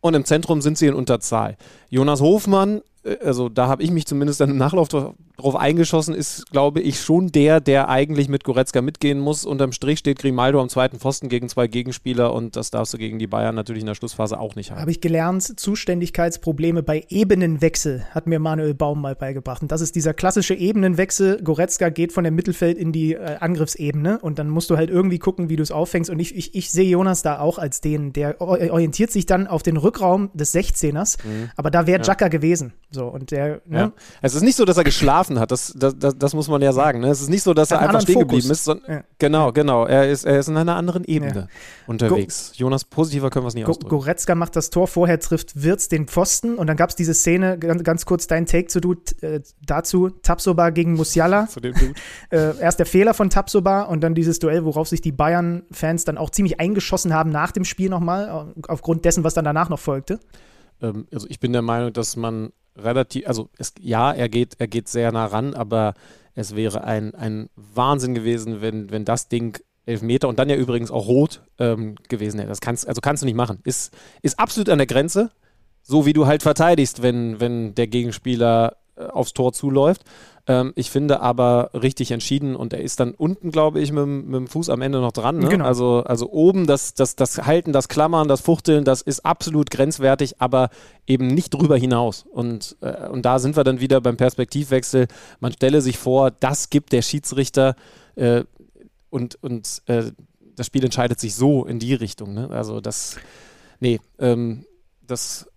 Und im Zentrum sind sie in Unterzahl. Jonas Hofmann also da habe ich mich zumindest dann im Nachlauf drauf eingeschossen, ist, glaube ich, schon der, der eigentlich mit Goretzka mitgehen muss. Unterm Strich steht Grimaldo am zweiten Pfosten gegen zwei Gegenspieler und das darfst du gegen die Bayern natürlich in der Schlussphase auch nicht haben. Habe ich gelernt, Zuständigkeitsprobleme bei Ebenenwechsel hat mir Manuel Baum mal beigebracht. Und das ist dieser klassische Ebenenwechsel. Goretzka geht von der Mittelfeld in die äh, Angriffsebene und dann musst du halt irgendwie gucken, wie du es auffängst. Und ich, ich, ich sehe Jonas da auch als den, der orientiert sich dann auf den Rückraum des 16ers, mhm. aber da wäre Jacka ja. gewesen. So, und der, ne? ja. Es ist nicht so, dass er geschlafen hat, das, das, das, das muss man ja sagen. Ne? Es ist nicht so, dass er, einfach stehen Fokus. geblieben ist. Sondern, ja. Genau, genau. Er ist, er ist in einer anderen Ebene ja. unterwegs. Go Jonas, positiver können wir es nicht Go ausdrücken. Goretzka macht das Tor, vorher trifft Wirtz den Pfosten und dann gab es diese Szene, ganz, ganz kurz dein Take zu, äh, dazu, Tapsoba gegen Musiala. Zu dem Dude. äh, erst der Fehler von Tapsoba und dann dieses Duell, worauf sich die Bayern-Fans dann auch ziemlich eingeschossen haben nach dem Spiel nochmal, aufgrund dessen, was dann danach noch folgte. Ähm, also ich bin der Meinung, dass man relativ, also es, ja, er geht, er geht sehr nah ran, aber es wäre ein, ein Wahnsinn gewesen, wenn, wenn das Ding Elfmeter und dann ja übrigens auch rot ähm, gewesen hätte. Das kannst, also kannst du nicht machen. Ist, ist absolut an der Grenze, so wie du halt verteidigst, wenn, wenn der Gegenspieler äh, aufs Tor zuläuft. Ähm, ich finde aber richtig entschieden und er ist dann unten, glaube ich, mit, mit, dem Fuß am Ende noch dran. Ne? Genau. Also, also oben das, das, das Halten, das Klammern, das Fuchteln, das ist absolut grenzwertig, aber eben nicht drüber hinaus. Und, äh, und da sind wir dann wieder beim Perspektivwechsel. Man stelle sich vor, das gibt der Schiedsrichter äh, und, und äh, das Spiel entscheidet sich so in die Richtung. Ne? Also das, nee, ähm, das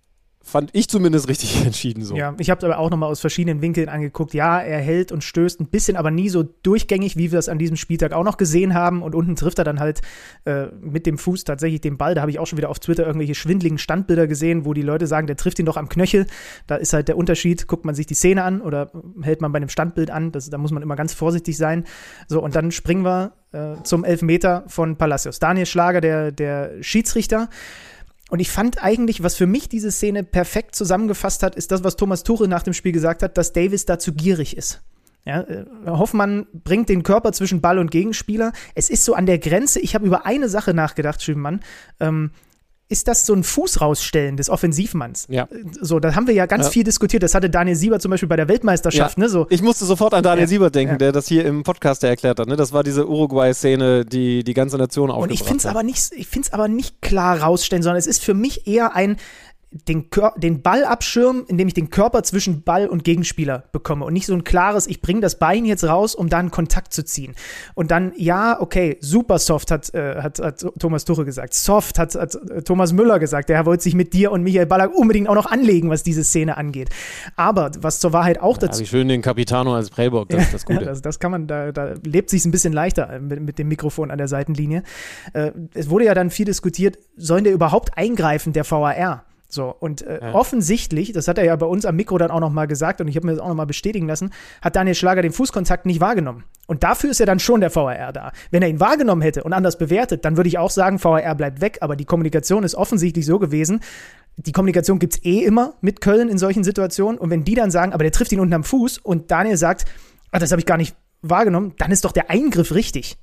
fand ich zumindest richtig entschieden so. Ja, ich habe es aber auch nochmal aus verschiedenen Winkeln angeguckt. Ja, er hält und stößt ein bisschen, aber nie so durchgängig, wie wir es an diesem Spieltag auch noch gesehen haben. Und unten trifft er dann halt äh, mit dem Fuß tatsächlich den Ball. Da habe ich auch schon wieder auf Twitter irgendwelche schwindligen Standbilder gesehen, wo die Leute sagen, der trifft ihn doch am Knöchel. Da ist halt der Unterschied, guckt man sich die Szene an oder hält man bei einem Standbild an. Das, da muss man immer ganz vorsichtig sein. So, und dann springen wir äh, zum Elfmeter von Palacios. Daniel Schlager, der, der Schiedsrichter. Und ich fand eigentlich, was für mich diese Szene perfekt zusammengefasst hat, ist das, was Thomas Tuchel nach dem Spiel gesagt hat, dass Davis dazu gierig ist. Ja, äh, Hoffmann bringt den Körper zwischen Ball und Gegenspieler. Es ist so an der Grenze. Ich habe über eine Sache nachgedacht, Schübenmann. Ähm, ist das so ein Fuß rausstellen des Offensivmanns. Ja. So, da haben wir ja ganz ja. viel diskutiert. Das hatte Daniel Sieber zum Beispiel bei der Weltmeisterschaft. Ja. Ne, so. Ich musste sofort an Daniel ja. Sieber denken, der das hier im Podcast erklärt hat. Ne? Das war diese Uruguay-Szene, die die ganze Nation aufgebracht Und ich finde es aber nicht, ich finde es aber nicht klar rausstellen, sondern es ist für mich eher ein den, Kör den Ball abschirmen, indem ich den Körper zwischen Ball und Gegenspieler bekomme und nicht so ein klares, ich bringe das Bein jetzt raus, um dann Kontakt zu ziehen. Und dann, ja, okay, super soft, hat, äh, hat, hat Thomas Tuche gesagt. Soft hat, hat äh, Thomas Müller gesagt. Der wollte sich mit dir und Michael Ballack unbedingt auch noch anlegen, was diese Szene angeht. Aber was zur Wahrheit auch dazu. Ja, wie schön den Capitano als Prellbock, das ist das Gute. Ja, das, das, kann man, da, da lebt sich ein bisschen leichter mit, mit dem Mikrofon an der Seitenlinie. Äh, es wurde ja dann viel diskutiert, sollen der überhaupt eingreifen, der VAR? So, und äh, ja. offensichtlich, das hat er ja bei uns am Mikro dann auch nochmal gesagt und ich habe mir das auch nochmal bestätigen lassen, hat Daniel Schlager den Fußkontakt nicht wahrgenommen. Und dafür ist ja dann schon der VAR da. Wenn er ihn wahrgenommen hätte und anders bewertet, dann würde ich auch sagen, VAR bleibt weg, aber die Kommunikation ist offensichtlich so gewesen, die Kommunikation gibt's eh immer mit Köln in solchen Situationen und wenn die dann sagen, aber der trifft ihn unten am Fuß und Daniel sagt, ah, das habe ich gar nicht wahrgenommen, dann ist doch der Eingriff richtig.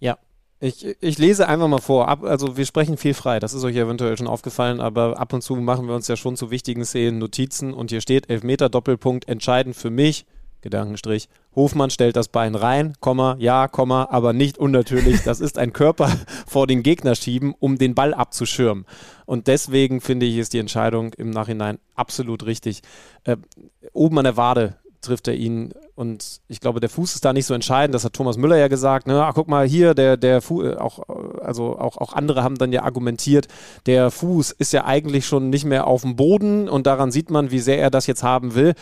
Ja, ich, ich lese einfach mal vor. Ab, also wir sprechen viel frei, das ist euch eventuell schon aufgefallen, aber ab und zu machen wir uns ja schon zu wichtigen Szenen Notizen und hier steht Elfmeter Doppelpunkt entscheidend für mich. Gedankenstrich. Hofmann stellt das Bein rein, Komma, ja, Komma, aber nicht unnatürlich. Das ist ein Körper vor den Gegner schieben, um den Ball abzuschirmen. Und deswegen finde ich, ist die Entscheidung im Nachhinein absolut richtig. Äh, oben an der Wade trifft er ihn. Und ich glaube, der Fuß ist da nicht so entscheidend. Das hat Thomas Müller ja gesagt. Ne? Ach, guck mal hier, der, der Fuß, äh, auch, äh, also auch, auch andere haben dann ja argumentiert, der Fuß ist ja eigentlich schon nicht mehr auf dem Boden und daran sieht man, wie sehr er das jetzt haben will.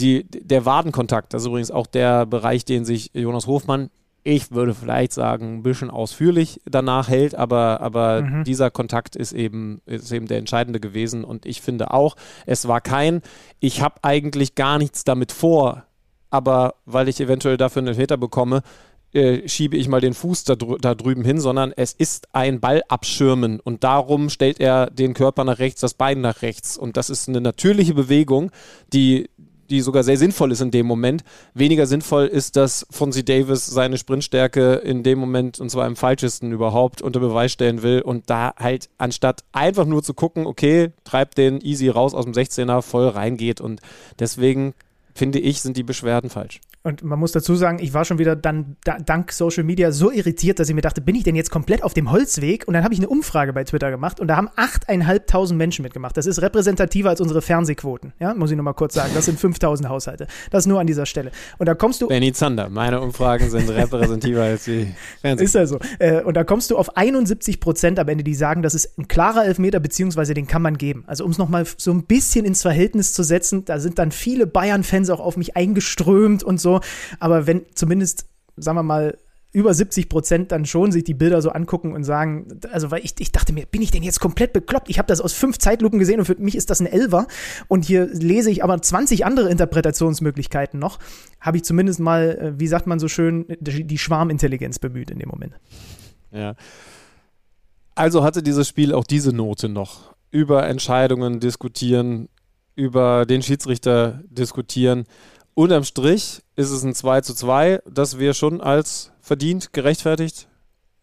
Die, der Wadenkontakt, das ist übrigens auch der Bereich, den sich Jonas Hofmann ich würde vielleicht sagen, ein bisschen ausführlich danach hält, aber, aber mhm. dieser Kontakt ist eben, ist eben der entscheidende gewesen und ich finde auch, es war kein, ich habe eigentlich gar nichts damit vor, aber weil ich eventuell dafür einen Elfmeter bekomme, äh, schiebe ich mal den Fuß da, drü da, drüben hin, sondern es ist ein Ball abschirmen. Und darum stellt er den Körper nach rechts, das Bein nach rechts. Und das ist eine natürliche Bewegung, die die sogar sehr sinnvoll ist in dem Moment. Weniger sinnvoll ist, dass Fonzie Davis seine Sprintstärke in dem Moment, und zwar im falschesten überhaupt, unter Beweis stellen will. Und da halt anstatt einfach nur zu gucken, okay, treibt den easy raus aus dem 16er, voll reingeht. Und deswegen finde ich, sind die Beschwerden falsch. Und man muss dazu sagen, ich war schon wieder dann da, dank Social Media so irritiert, dass ich mir dachte, bin ich denn jetzt komplett auf dem Holzweg? Und dann habe ich eine Umfrage bei Twitter gemacht und da haben 8.500 Menschen mitgemacht. Das ist repräsentativer als unsere Fernsehquoten. Ja, muss ich nochmal kurz sagen. Das sind 5.000 Haushalte. Das nur an dieser Stelle. Und da kommst du. Benny Zander, meine Umfragen sind repräsentativer als die Fernsehquoten. Ist also. Und da kommst du auf 71 Prozent am Ende, die sagen, das ist ein klarer Elfmeter, beziehungsweise den kann man geben. Also um es nochmal so ein bisschen ins Verhältnis zu setzen, da sind dann viele Bayern-Fans auch auf mich eingeströmt und so. Aber wenn zumindest, sagen wir mal, über 70 Prozent dann schon sich die Bilder so angucken und sagen, also weil ich, ich dachte mir, bin ich denn jetzt komplett bekloppt? Ich habe das aus fünf Zeitlupen gesehen und für mich ist das ein Elver und hier lese ich aber 20 andere Interpretationsmöglichkeiten noch. Habe ich zumindest mal, äh, wie sagt man so schön, die Schwarmintelligenz bemüht in dem Moment. Ja. Also hatte dieses Spiel auch diese Note noch. Über Entscheidungen diskutieren, über den Schiedsrichter diskutieren unterm Strich ist es ein 2 zu 2, das wir schon als verdient, gerechtfertigt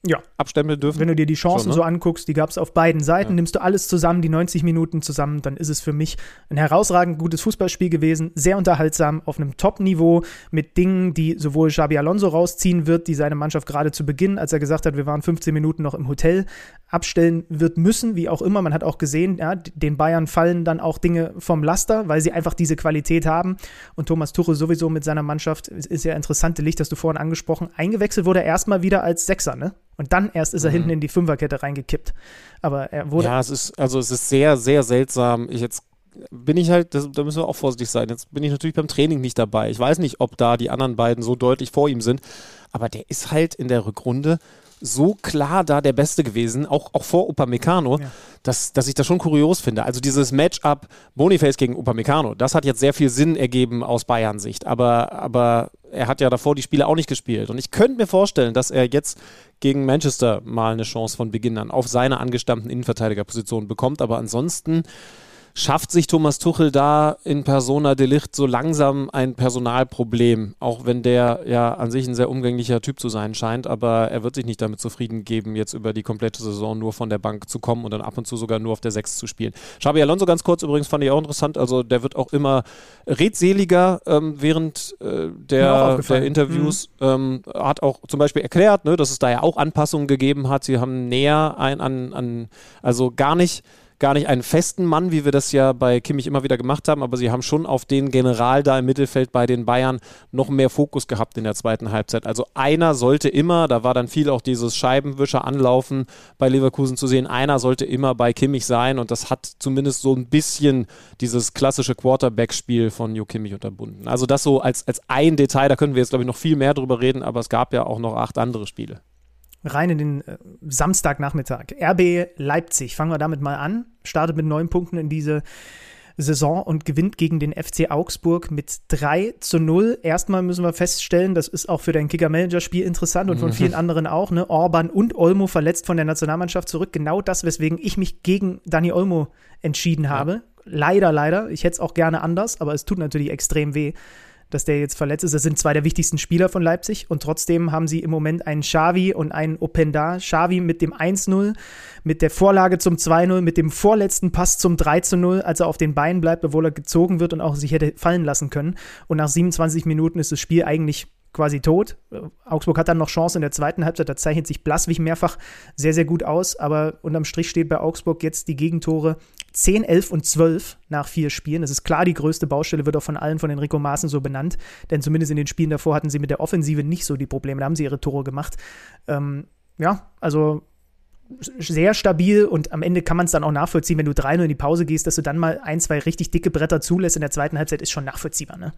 ja. abstempeln dürfen. Wenn du dir die Chancen so, ne? so anguckst, die gab es auf beiden Seiten, ja. nimmst du alles zusammen, die 90 Minuten zusammen, dann ist es für mich ein herausragend gutes Fußballspiel gewesen, sehr unterhaltsam, auf einem Top-Niveau, mit Dingen, die sowohl Xabi Alonso rausziehen wird, die seine Mannschaft gerade zu Beginn, als er gesagt hat, wir waren 15 Minuten noch im Hotel, abstellen wird müssen, wie auch immer. Man hat auch gesehen, ja, den Bayern fallen dann auch Dinge vom Laster, weil sie einfach diese Qualität haben. Und Thomas Tuchel sowieso mit seiner Mannschaft, ist ja interessante Licht, das du vorhin angesprochen, eingewechselt wurde er erstmal wieder als Sechser, ne? Und dann erst ist er Mhm. hinten in die Fünferkette reingekippt. Aber er wurde. Ja, es ist, also es ist sehr, sehr seltsam. Ich jetzt bin ich halt, das, da müssen wir auch vorsichtig sein. Jetzt bin ich natürlich beim Training nicht dabei. Ich weiß nicht, ob da die anderen beiden so deutlich vor ihm sind, aber der ist halt in der Rückrunde so klar da der Beste gewesen, auch, auch vor Upamecano, Ja. dass, dass ich das schon kurios finde. Also dieses Matchup Boniface gegen Upamecano, das hat jetzt sehr viel Sinn ergeben aus Bayern-Sicht, aber, aber er hat ja davor die Spiele auch nicht gespielt. Und ich könnte mir vorstellen, dass er jetzt gegen Manchester mal eine Chance von Beginn an auf seine angestammten Innenverteidigerposition bekommt, aber ansonsten schafft sich Thomas Tuchel da in Persona Delicht so langsam ein Personalproblem, auch wenn der ja an sich ein sehr umgänglicher Typ zu sein scheint, aber er wird sich nicht damit zufrieden geben, jetzt über die komplette Saison nur von der Bank zu kommen und dann ab und zu sogar nur auf der 6 zu spielen. Xabi Alonso ganz kurz übrigens fand ich auch interessant, also der wird auch immer redseliger ähm, während äh, der, der Interviews, ähm, hat auch zum Beispiel erklärt, ne, dass es da ja auch Anpassungen gegeben hat, sie haben näher ein, an, an also gar nicht gar nicht einen festen Mann, wie wir das ja bei Kimmich immer wieder gemacht haben, aber sie haben schon auf den General da im Mittelfeld bei den Bayern noch mehr Fokus gehabt in der zweiten Halbzeit. Also einer sollte immer, da war dann viel auch dieses Scheibenwischer anlaufen bei Leverkusen zu sehen, einer sollte immer bei Kimmich sein und das hat zumindest so ein bisschen dieses klassische Quarterback-Spiel von Jo Kimmich unterbunden. Also das so als, als ein Detail, da können wir jetzt glaube ich noch viel mehr drüber reden, aber es gab ja auch noch acht andere Spiele. Rein in den äh, Samstagnachmittag. RB Leipzig, fangen wir damit mal an. Startet mit neun Punkten in diese Saison und gewinnt gegen den FC Augsburg mit 3 zu 0. Erstmal müssen wir feststellen, das ist auch für dein Kicker-Manager-Spiel interessant und von vielen anderen auch, ne? Orban und Olmo verletzt von der Nationalmannschaft zurück. Genau das, weswegen ich mich gegen Dani Olmo entschieden habe. Leider, leider. Ich hätte es auch gerne anders, aber es tut natürlich extrem weh dass der jetzt verletzt ist. Das sind zwei der wichtigsten Spieler von Leipzig und trotzdem haben sie im Moment einen Xavi und einen Openda. Xavi mit dem 1-0, mit der Vorlage zum 2-0, mit dem vorletzten Pass zum 3-0, als er auf den Beinen bleibt, obwohl er gezogen wird und auch sich hätte fallen lassen können. Und nach 27 Minuten ist das Spiel eigentlich quasi tot. Augsburg hat dann noch Chance in der zweiten Halbzeit, da zeichnet sich Blaswig mehrfach sehr, sehr gut aus, aber unterm Strich steht bei Augsburg jetzt die Gegentore 10, 11 und 12 nach vier Spielen. Das ist klar die größte Baustelle, wird auch von allen von Enrico Maaßen so benannt, denn zumindest in den Spielen davor hatten sie mit der Offensive nicht so die Probleme, da haben sie ihre Tore gemacht. Ähm, ja, also sehr stabil und am Ende kann man es dann auch nachvollziehen, wenn du 3-0 in die Pause gehst, dass du dann mal ein, zwei richtig dicke Bretter zulässt in der zweiten Halbzeit, ist schon nachvollziehbar, ne?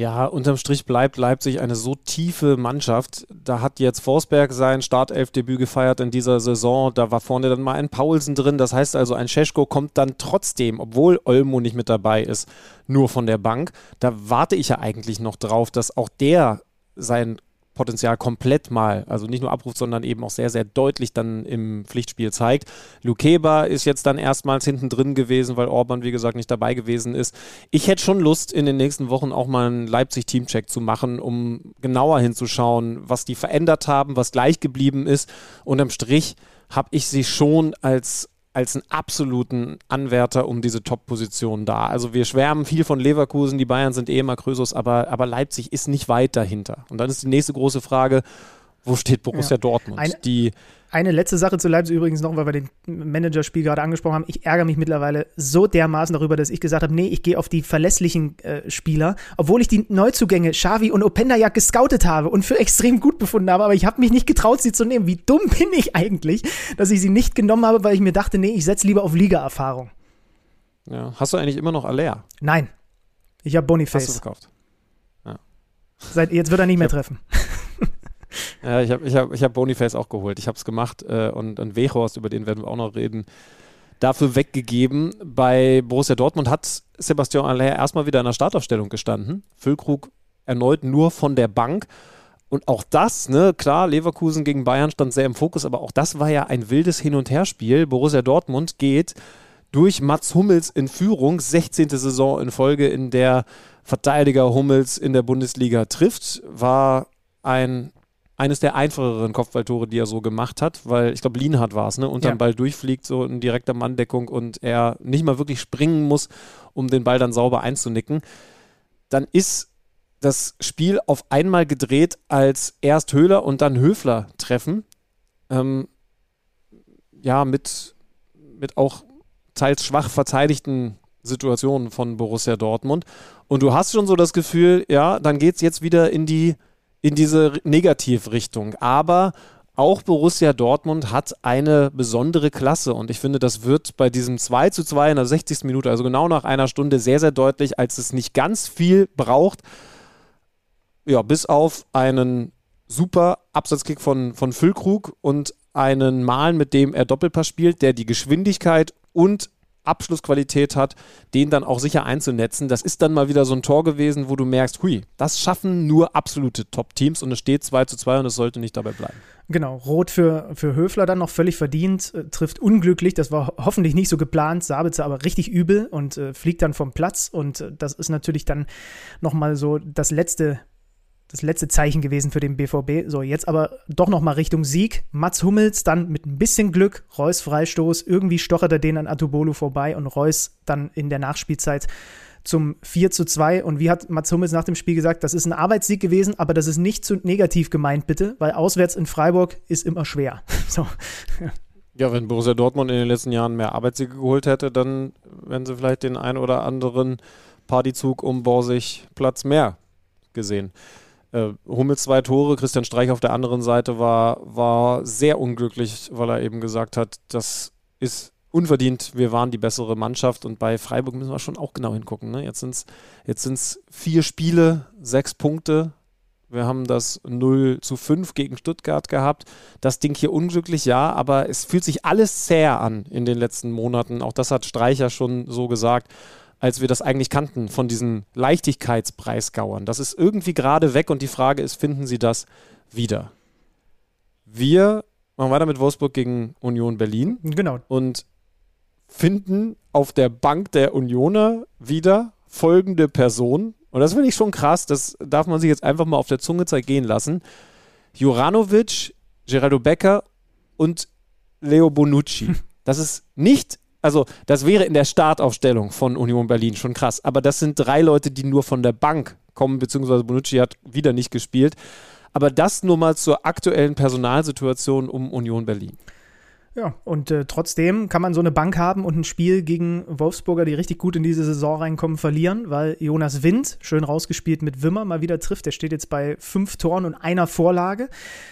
Ja, unterm Strich bleibt Leipzig eine so tiefe Mannschaft. Da hat jetzt Forsberg sein Startelfdebüt gefeiert in dieser Saison. Da war vorne dann mal ein Paulsen drin. Das heißt also, ein Scheschko kommt dann trotzdem, obwohl Olmo nicht mit dabei ist, nur von der Bank. Da warte ich ja eigentlich noch drauf, dass auch der sein Potenzial komplett mal, also nicht nur abruft, sondern eben auch sehr, sehr deutlich dann im Pflichtspiel zeigt. Lukeba ist jetzt dann erstmals hinten drin gewesen, weil Orban, wie gesagt, nicht dabei gewesen ist. Ich hätte schon Lust, in den nächsten Wochen auch mal einen Leipzig-Teamcheck zu machen, um genauer hinzuschauen, was die verändert haben, was gleich geblieben ist. Unterm Strich habe ich sie schon als als einen absoluten Anwärter um diese Top-Position da. Also wir schwärmen viel von Leverkusen, die Bayern sind eh immer Krösus, aber, aber Leipzig ist nicht weit dahinter. Und dann ist die nächste große Frage, wo steht Borussia Ja. Dortmund? Ein- die Eine letzte Sache zu Leipzig übrigens noch, weil wir den Managerspiel gerade angesprochen haben. Ich ärgere mich mittlerweile so dermaßen darüber, dass ich gesagt habe, nee, ich gehe auf die verlässlichen äh, Spieler, obwohl ich die Neuzugänge Xavi und Openda ja gescoutet habe und für extrem gut befunden habe, aber ich habe mich nicht getraut, sie zu nehmen. Wie dumm bin ich eigentlich, dass ich sie nicht genommen habe, weil ich mir dachte, nee, ich setze lieber auf Liga-Erfahrung. ja, hast du eigentlich immer noch Aller? Nein, ich habe Hast du Boniface. verkauft? Seit, jetzt wird er nicht mehr treffen. Ja, ich habe ich hab, ich hab Boniface auch geholt. Ich habe es gemacht äh, und, und Weghorst, über den werden wir auch noch reden, dafür weggegeben. Bei Borussia Dortmund hat Sebastian Aller erstmal wieder in der Startaufstellung gestanden. Füllkrug erneut nur von der Bank. Und auch das, ne, klar, Leverkusen gegen Bayern stand sehr im Fokus, aber auch das war ja ein wildes Hin- und Herspiel. Borussia Dortmund geht durch Mats Hummels in Führung, 16. Saison in Folge, in der Verteidiger Hummels in der Bundesliga trifft, war ein eines der einfacheren Kopfballtore, die er so gemacht hat, weil ich glaube, Lienhardt war es, ne? Unterm Ja. Ball durchfliegt, so in direkter Manndeckung und er nicht mal wirklich springen muss, um den Ball dann sauber einzunicken. Dann ist das Spiel auf einmal gedreht, als erst Höhler und dann Höfler treffen. Ähm, ja, mit, mit auch teils schwach verteidigten Situationen von Borussia Dortmund. Und du hast schon so das Gefühl, ja, dann geht es jetzt wieder in die in diese Negativrichtung. Aber auch Borussia Dortmund hat eine besondere Klasse und ich finde, das wird bei diesem 2 zu 2 in der 60. Minute, also genau nach einer Stunde, sehr, sehr deutlich, als es nicht ganz viel braucht. Ja, bis auf einen super Absatzkick von, von Füllkrug und einen Malen, mit dem er Doppelpass spielt, der die Geschwindigkeit und Abschlussqualität hat, den dann auch sicher einzunetzen. Das ist dann mal wieder so ein Tor gewesen, wo du merkst, hui, das schaffen nur absolute Top-Teams und es steht 2 zu 2 und es sollte nicht dabei bleiben. Genau, Rot für, für Höfler dann noch völlig verdient, äh, trifft unglücklich, das war hoffentlich nicht so geplant, Sabitzer aber richtig übel und äh, fliegt dann vom Platz und äh, das ist natürlich dann nochmal so das letzte das letzte Zeichen gewesen für den BVB. So, jetzt aber doch nochmal Richtung Sieg. Mats Hummels dann mit ein bisschen Glück, Reus Freistoß, irgendwie stochert er den an Atubolu vorbei und Reus dann in der Nachspielzeit zum 4 zu 2. Und wie hat Mats Hummels nach dem Spiel gesagt, das ist ein Arbeitssieg gewesen, aber das ist nicht zu negativ gemeint, bitte, weil auswärts in Freiburg ist immer schwer. so. Ja, wenn Borussia Dortmund in den letzten Jahren mehr Arbeitssiege geholt hätte, dann wären sie vielleicht den ein oder anderen Partyzug um Borsig Platz mehr gesehen. Äh, Hummels zwei Tore, Christian Streich auf der anderen Seite war, war sehr unglücklich, weil er eben gesagt hat, das ist unverdient, wir waren die bessere Mannschaft und bei Freiburg müssen wir schon auch genau hingucken. Ne? Jetzt sind es jetzt sind's vier Spiele, sechs Punkte. Wir haben das 0 zu 5 gegen Stuttgart gehabt. Das Ding hier unglücklich, ja, aber es fühlt sich alles zäh an in den letzten Monaten. Auch das hat Streicher schon so gesagt als wir das eigentlich kannten von diesen Leichtigkeitspreisgauern. Das ist irgendwie gerade weg und die Frage ist, finden sie das wieder? Wir machen weiter mit Wolfsburg gegen Union Berlin. Genau. Und finden auf der Bank der Unioner wieder folgende Person. Und das finde ich schon krass, das darf man sich jetzt einfach mal auf der Zunge zergehen lassen. Juranovic, Geraldo Becker und Leo Bonucci. Das ist nicht also das wäre in der Startaufstellung von Union Berlin schon krass. Aber das sind drei Leute, die nur von der Bank kommen, beziehungsweise Bonucci hat wieder nicht gespielt. Aber das nur mal zur aktuellen Personalsituation um Union Berlin. Ja, und äh, trotzdem kann man so eine Bank haben und ein Spiel gegen Wolfsburger, die richtig gut in diese Saison reinkommen, verlieren, weil Jonas Wind, schön rausgespielt mit Wimmer, mal wieder trifft. Der steht jetzt bei fünf Toren und einer Vorlage.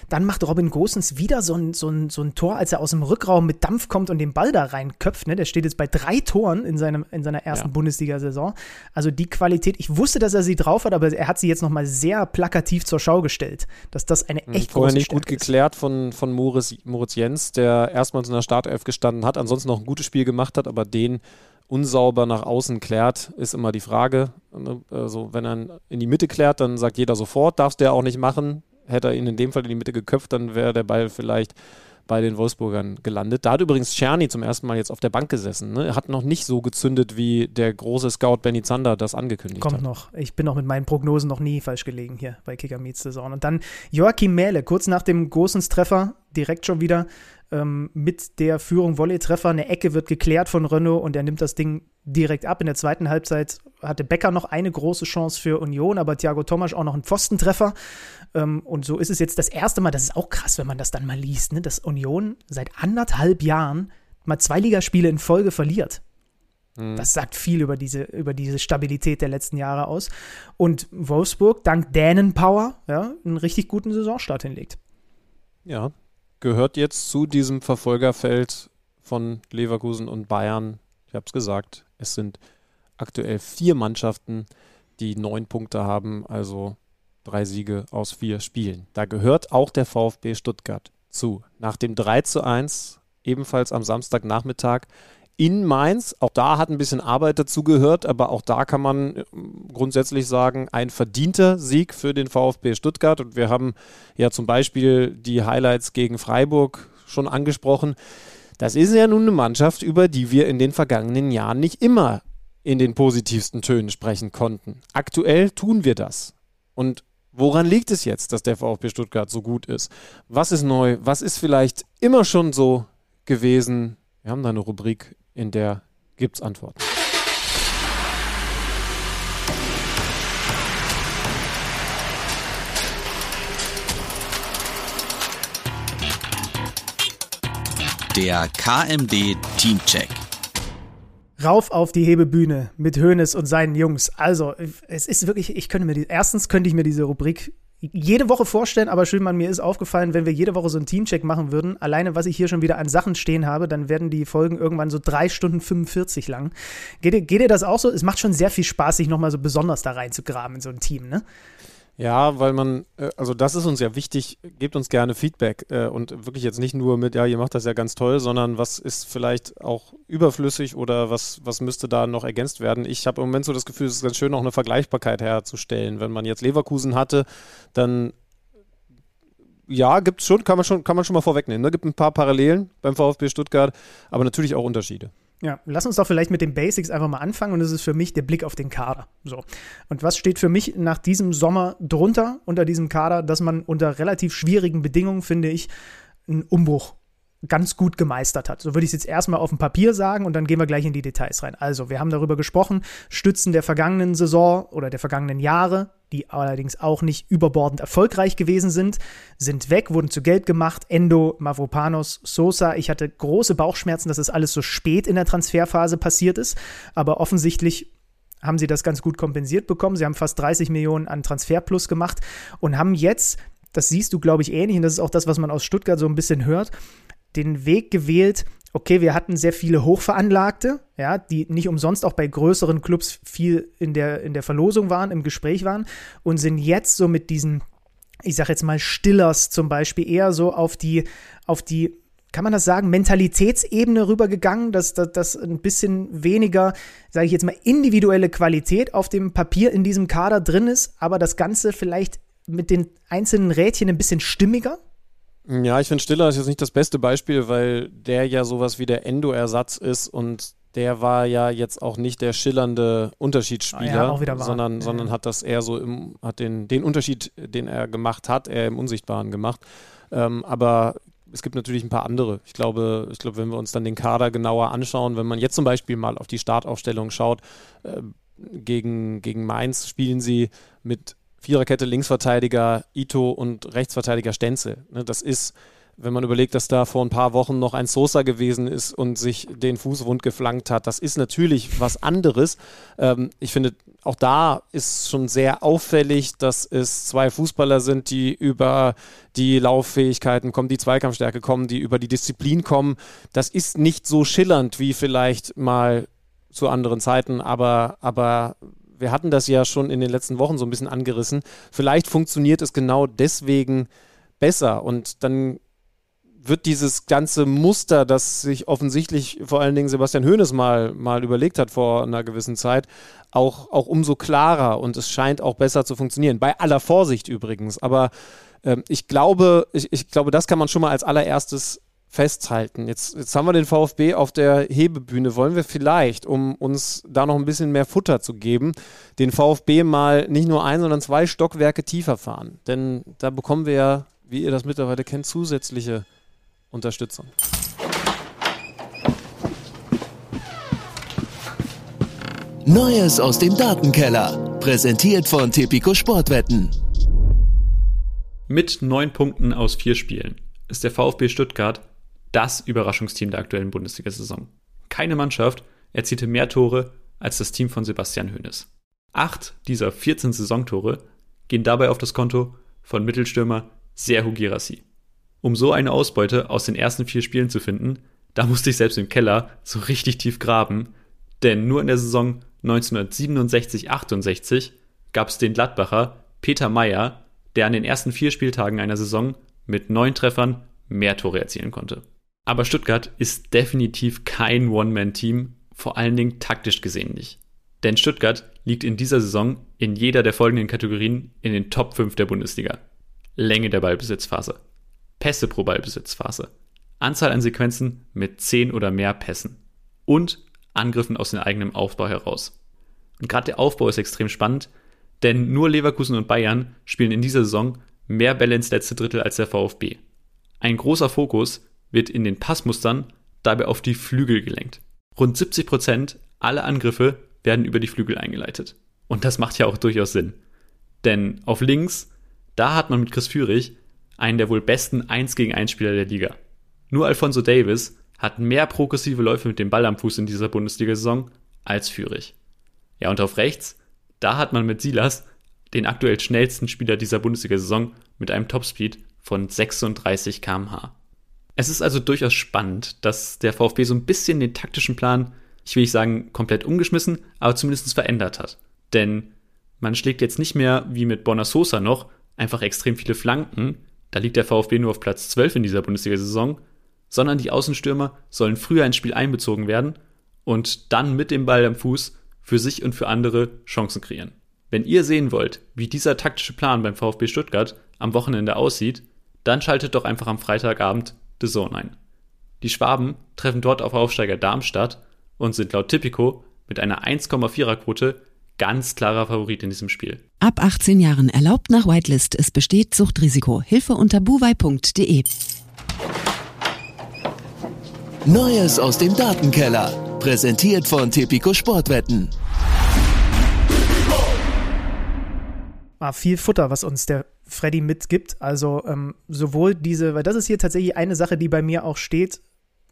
Dann macht Robin Gosens wieder so ein, so, ein, so ein Tor, als er aus dem Rückraum mit Dampf kommt und den Ball da reinköpft. Ne? Der steht jetzt bei drei Toren in, seinem, in seiner ersten ja. Bundesliga-Saison. Also die Qualität, ich wusste, dass er sie drauf hat, aber er hat sie jetzt nochmal sehr plakativ zur Schau gestellt, dass das eine hm, echt Vorher große nicht gut geklärt von, von Moritz, Moritz Jens, der erst erstmals in der Startelf gestanden hat, ansonsten noch ein gutes Spiel gemacht hat, aber den unsauber nach außen klärt, ist immer die Frage. Also wenn er in die Mitte klärt, dann sagt jeder sofort, darfst ja auch nicht machen. Hätte er ihn in dem Fall in die Mitte geköpft, dann wäre der Ball vielleicht bei den Wolfsburgern gelandet. Da hat übrigens Czerny zum ersten Mal jetzt auf der Bank gesessen. Ne? Er hat noch nicht so gezündet, wie der große Scout Benny Zander das angekündigt Kommt hat. Kommt noch. Ich bin auch mit meinen Prognosen noch nie falsch gelegen hier bei Kicker Meets Saison. Und dann Joachim Mähle, kurz nach dem Gosens-Treffer, direkt schon wieder ähm, mit der Führung Volley-Treffer. Eine Ecke wird geklärt von Renault und er nimmt das Ding direkt ab. In der zweiten Halbzeit hatte Becker noch eine große Chance für Union, aber Thiago Tomasch auch noch einen Pfostentreffer. Ähm, und so ist es jetzt das erste Mal, das ist auch krass, wenn man das dann mal liest, ne, dass Union seit anderthalb Jahren mal zwei Ligaspiele in Folge verliert. Mhm. Das sagt viel über diese, über diese Stabilität der letzten Jahre aus. Und Wolfsburg, dank Dänenpower, ja, einen richtig guten Saisonstart hinlegt. Ja, gehört jetzt zu diesem Verfolgerfeld von Leverkusen und Bayern. Ich habe es gesagt, es sind aktuell vier Mannschaften, die neun Punkte haben, also drei Siege aus vier Spielen. Da gehört auch der VfB Stuttgart zu. Nach dem 3 zu 1, ebenfalls am Samstagnachmittag in Mainz. Auch da hat ein bisschen Arbeit dazu gehört, aber auch da kann man äh, grundsätzlich sagen, ein verdienter Sieg für den VfB Stuttgart. Und wir haben ja zum Beispiel die Highlights gegen Freiburg schon angesprochen. Das ist ja nun eine Mannschaft, über die wir in den vergangenen Jahren nicht immer in den positivsten Tönen sprechen konnten. Aktuell tun wir das. Und woran liegt es jetzt, dass der VfB Stuttgart so gut ist? Was ist neu? Was ist vielleicht immer schon so gewesen? Wir haben da eine Rubrik in der gibt es Antworten. Der KMD Teamcheck. Rauf auf die Hebebühne mit Hoeneß und seinen Jungs. Also, es ist wirklich, ich könnte mir die, erstens könnte ich mir diese Rubrik jede Woche vorstellen, aber schön, man, mir ist aufgefallen, wenn wir jede Woche so einen Teamcheck machen würden, alleine was ich hier schon wieder an Sachen stehen habe, dann werden die Folgen irgendwann so drei Stunden 45 lang. Geht geht dir das auch so? Es macht schon sehr viel Spaß, sich nochmal so besonders da reinzugraben in so ein Team, ne? Ja, weil man, äh, also das ist uns ja wichtig, gebt uns gerne Feedback äh, und wirklich jetzt nicht nur mit, ja, ihr macht das ja ganz toll, sondern was ist vielleicht auch überflüssig oder was, was müsste da noch ergänzt werden. Ich habe im Moment so das Gefühl, es ist ganz schön, auch eine Vergleichbarkeit herzustellen. Wenn man jetzt Leverkusen hatte, dann ja, gibt es schon, kann man schon, kann man schon mal vorwegnehmen. Ne? Gibt ein paar Parallelen beim VfB Stuttgart, aber natürlich auch Unterschiede. Ja, lass uns doch vielleicht mit den Basics einfach mal anfangen und das ist für mich der Blick auf den Kader. So. Und was steht für mich nach diesem Sommer drunter unter diesem Kader, dass man unter relativ schwierigen Bedingungen, finde ich, einen Umbruch ganz gut gemeistert hat. So würde ich es jetzt erstmal auf dem Papier sagen und dann gehen wir gleich in die Details rein. Also, wir haben darüber gesprochen, Stützen der vergangenen Saison oder der vergangenen Jahre, die allerdings auch nicht überbordend erfolgreich gewesen sind, sind weg, wurden zu Geld gemacht. Endo, Mavropanos, Sosa. Ich hatte große Bauchschmerzen, dass das alles so spät in der Transferphase passiert ist, aber offensichtlich haben sie das ganz gut kompensiert bekommen. Sie haben fast 30 Millionen an Transferplus gemacht und haben jetzt das siehst du, glaube ich, ähnlich, und das ist auch das, was man aus Stuttgart so ein bisschen hört, den Weg gewählt, okay, wir hatten sehr viele Hochveranlagte, ja, die nicht umsonst auch bei größeren Clubs viel in der, in der Verlosung waren, im Gespräch waren und sind jetzt so mit diesen, ich sag jetzt mal, Stillers zum Beispiel eher so auf die, auf die, kann man das sagen, Mentalitätsebene rübergegangen, dass das ein bisschen weniger, sage ich jetzt mal, individuelle Qualität auf dem Papier in diesem Kader drin ist, aber das Ganze vielleicht mit den einzelnen Rädchen ein bisschen stimmiger? Ja, ich finde Stiller ist jetzt nicht das beste Beispiel, weil der ja sowas wie der Endo-Ersatz ist und der war ja jetzt auch nicht der schillernde Unterschiedsspieler, oh ja, sondern, ja. sondern hat das eher so im, hat den, den Unterschied, den er gemacht hat, eher im Unsichtbaren gemacht. Ähm, aber es gibt natürlich ein paar andere. Ich glaube, ich glaube, wenn wir uns dann den Kader genauer anschauen, wenn man jetzt zum Beispiel mal auf die Startaufstellung schaut, äh, gegen, gegen Mainz spielen sie mit Viererkette Linksverteidiger Ito und Rechtsverteidiger Stenzel. Ne, das ist, wenn man überlegt, dass da vor ein paar Wochen noch ein Sosa gewesen ist und sich den Fuß wund geflankt hat, das ist natürlich was anderes. Ähm, ich finde, auch da ist schon sehr auffällig, dass es zwei Fußballer sind, die über die Lauffähigkeiten kommen, die Zweikampfstärke kommen, die über die Disziplin kommen. Das ist nicht so schillernd wie vielleicht mal zu anderen Zeiten, aber, aber wir hatten das ja schon in den letzten Wochen so ein bisschen angerissen. Vielleicht funktioniert es genau deswegen besser und dann wird dieses ganze Muster, das sich offensichtlich vor allen Dingen Sebastian Hoeneß mal, mal überlegt hat vor einer gewissen Zeit, auch, auch umso klarer und es scheint auch besser zu funktionieren. Bei aller Vorsicht übrigens. Aber ähm, ich glaube, ich, ich glaube, das kann man schon mal als allererstes festhalten. Jetzt, jetzt haben wir den VfB auf der Hebebühne. Wollen wir vielleicht, um uns da noch ein bisschen mehr Futter zu geben, den VfB mal nicht nur ein, sondern zwei Stockwerke tiefer fahren? Denn da bekommen wir ja, wie ihr das mittlerweile kennt, zusätzliche Unterstützung. Neues aus dem Datenkeller. Präsentiert von Tipico Sportwetten. Mit neun Punkten aus vier Spielen ist der VfB Stuttgart das Überraschungsteam der aktuellen Bundesliga-Saison. Keine Mannschaft erzielte mehr Tore als das Team von Sebastian Hoeneß. Acht dieser 14 Saisontore gehen dabei auf das Konto von Mittelstürmer Serhu Girassi. Um so eine Ausbeute aus den ersten vier Spielen zu finden, da musste ich selbst im Keller so richtig tief graben, denn nur in der Saison 1967-68 gab es den Gladbacher Peter Meyer, der an den ersten vier Spieltagen einer Saison mit neun Treffern mehr Tore erzielen konnte. Aber Stuttgart ist definitiv kein One-Man-Team, vor allen Dingen taktisch gesehen nicht. Denn Stuttgart liegt in dieser Saison in jeder der folgenden Kategorien in den Top 5 der Bundesliga. Länge der Ballbesitzphase, Pässe pro Ballbesitzphase, Anzahl an Sequenzen mit 10 oder mehr Pässen und Angriffen aus dem eigenen Aufbau heraus. Und gerade der Aufbau ist extrem spannend, denn nur Leverkusen und Bayern spielen in dieser Saison mehr Bälle ins letzte Drittel als der VfB. Ein großer Fokus wird in den Passmustern dabei auf die Flügel gelenkt. Rund 70 Prozent aller Angriffe werden über die Flügel eingeleitet. Und das macht ja auch durchaus Sinn. Denn auf links, da hat man mit Chris Führig einen der wohl besten 1 gegen 1 Spieler der Liga. Nur Alfonso Davis hat mehr progressive Läufe mit dem Ball am Fuß in dieser Bundesliga-Saison als Führig. Ja, und auf rechts, da hat man mit Silas den aktuell schnellsten Spieler dieser Bundesliga-Saison mit einem Topspeed von 36 km/h. Es ist also durchaus spannend, dass der VfB so ein bisschen den taktischen Plan, ich will nicht sagen komplett umgeschmissen, aber zumindest verändert hat. Denn man schlägt jetzt nicht mehr wie mit Bonner Sosa noch einfach extrem viele Flanken, da liegt der VfB nur auf Platz 12 in dieser Bundesliga-Saison, sondern die Außenstürmer sollen früher ins Spiel einbezogen werden und dann mit dem Ball am Fuß für sich und für andere Chancen kreieren. Wenn ihr sehen wollt, wie dieser taktische Plan beim VfB Stuttgart am Wochenende aussieht, dann schaltet doch einfach am Freitagabend Zone ein. Die Schwaben treffen dort auf Aufsteiger Darmstadt und sind laut Tipico mit einer 1,4er Quote ganz klarer Favorit in diesem Spiel. Ab 18 Jahren erlaubt nach Whitelist. Es besteht Suchtrisiko. Hilfe unter buwei.de. Neues aus dem Datenkeller. Präsentiert von Tipico Sportwetten. Ah, viel Futter, was uns der Freddy mitgibt. Also ähm, sowohl diese, weil das ist hier tatsächlich eine Sache, die bei mir auch steht,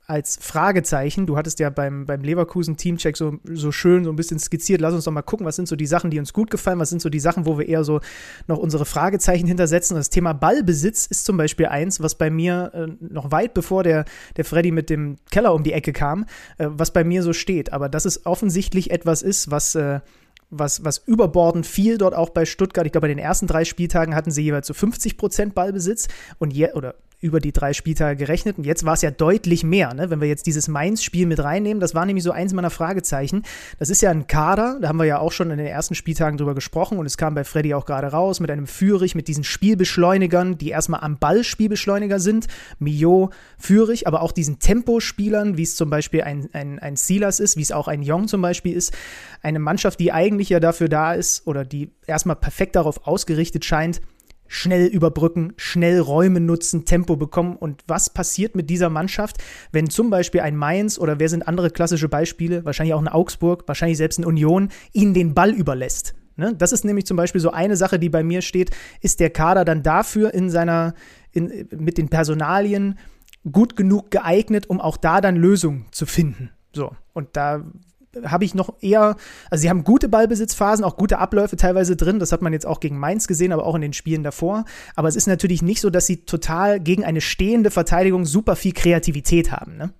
als Fragezeichen. Du hattest ja beim, beim Leverkusen-Teamcheck so, so schön so ein bisschen skizziert. Lass uns doch mal gucken, was sind so die Sachen, die uns gut gefallen, was sind so die Sachen, wo wir eher so noch unsere Fragezeichen hintersetzen. Das Thema Ballbesitz ist zum Beispiel eins, was bei mir äh, noch weit bevor der, der Freddy mit dem Keller um die Ecke kam, äh, was bei mir so steht. Aber dass es offensichtlich etwas ist, was. Äh, was, was überbordend viel dort auch bei Stuttgart. Ich glaube, bei den ersten drei Spieltagen hatten sie jeweils so 50 Prozent Ballbesitz und je, oder über die drei Spieltage gerechnet. Und jetzt war es ja deutlich mehr, ne? wenn wir jetzt dieses Mainz-Spiel mit reinnehmen. Das war nämlich so eins meiner Fragezeichen. Das ist ja ein Kader, da haben wir ja auch schon in den ersten Spieltagen drüber gesprochen und es kam bei Freddy auch gerade raus mit einem Führig, mit diesen Spielbeschleunigern, die erstmal am Ball Spielbeschleuniger sind. Mio, Führig, aber auch diesen Tempospielern, wie es zum Beispiel ein, ein, ein Silas ist, wie es auch ein Jong zum Beispiel ist. Eine Mannschaft, die eigentlich ja dafür da ist oder die erstmal perfekt darauf ausgerichtet scheint, schnell überbrücken, schnell Räume nutzen, Tempo bekommen. Und was passiert mit dieser Mannschaft, wenn zum Beispiel ein Mainz oder wer sind andere klassische Beispiele, wahrscheinlich auch ein Augsburg, wahrscheinlich selbst eine Union, ihnen den Ball überlässt? Ne? Das ist nämlich zum Beispiel so eine Sache, die bei mir steht, ist der Kader dann dafür in seiner, in, mit den Personalien gut genug geeignet, um auch da dann Lösungen zu finden. So, und da habe ich noch eher, also sie haben gute Ballbesitzphasen, auch gute Abläufe teilweise drin. Das hat man jetzt auch gegen Mainz gesehen, aber auch in den Spielen davor. Aber es ist natürlich nicht so, dass sie total gegen eine stehende Verteidigung super viel Kreativität haben. Ne?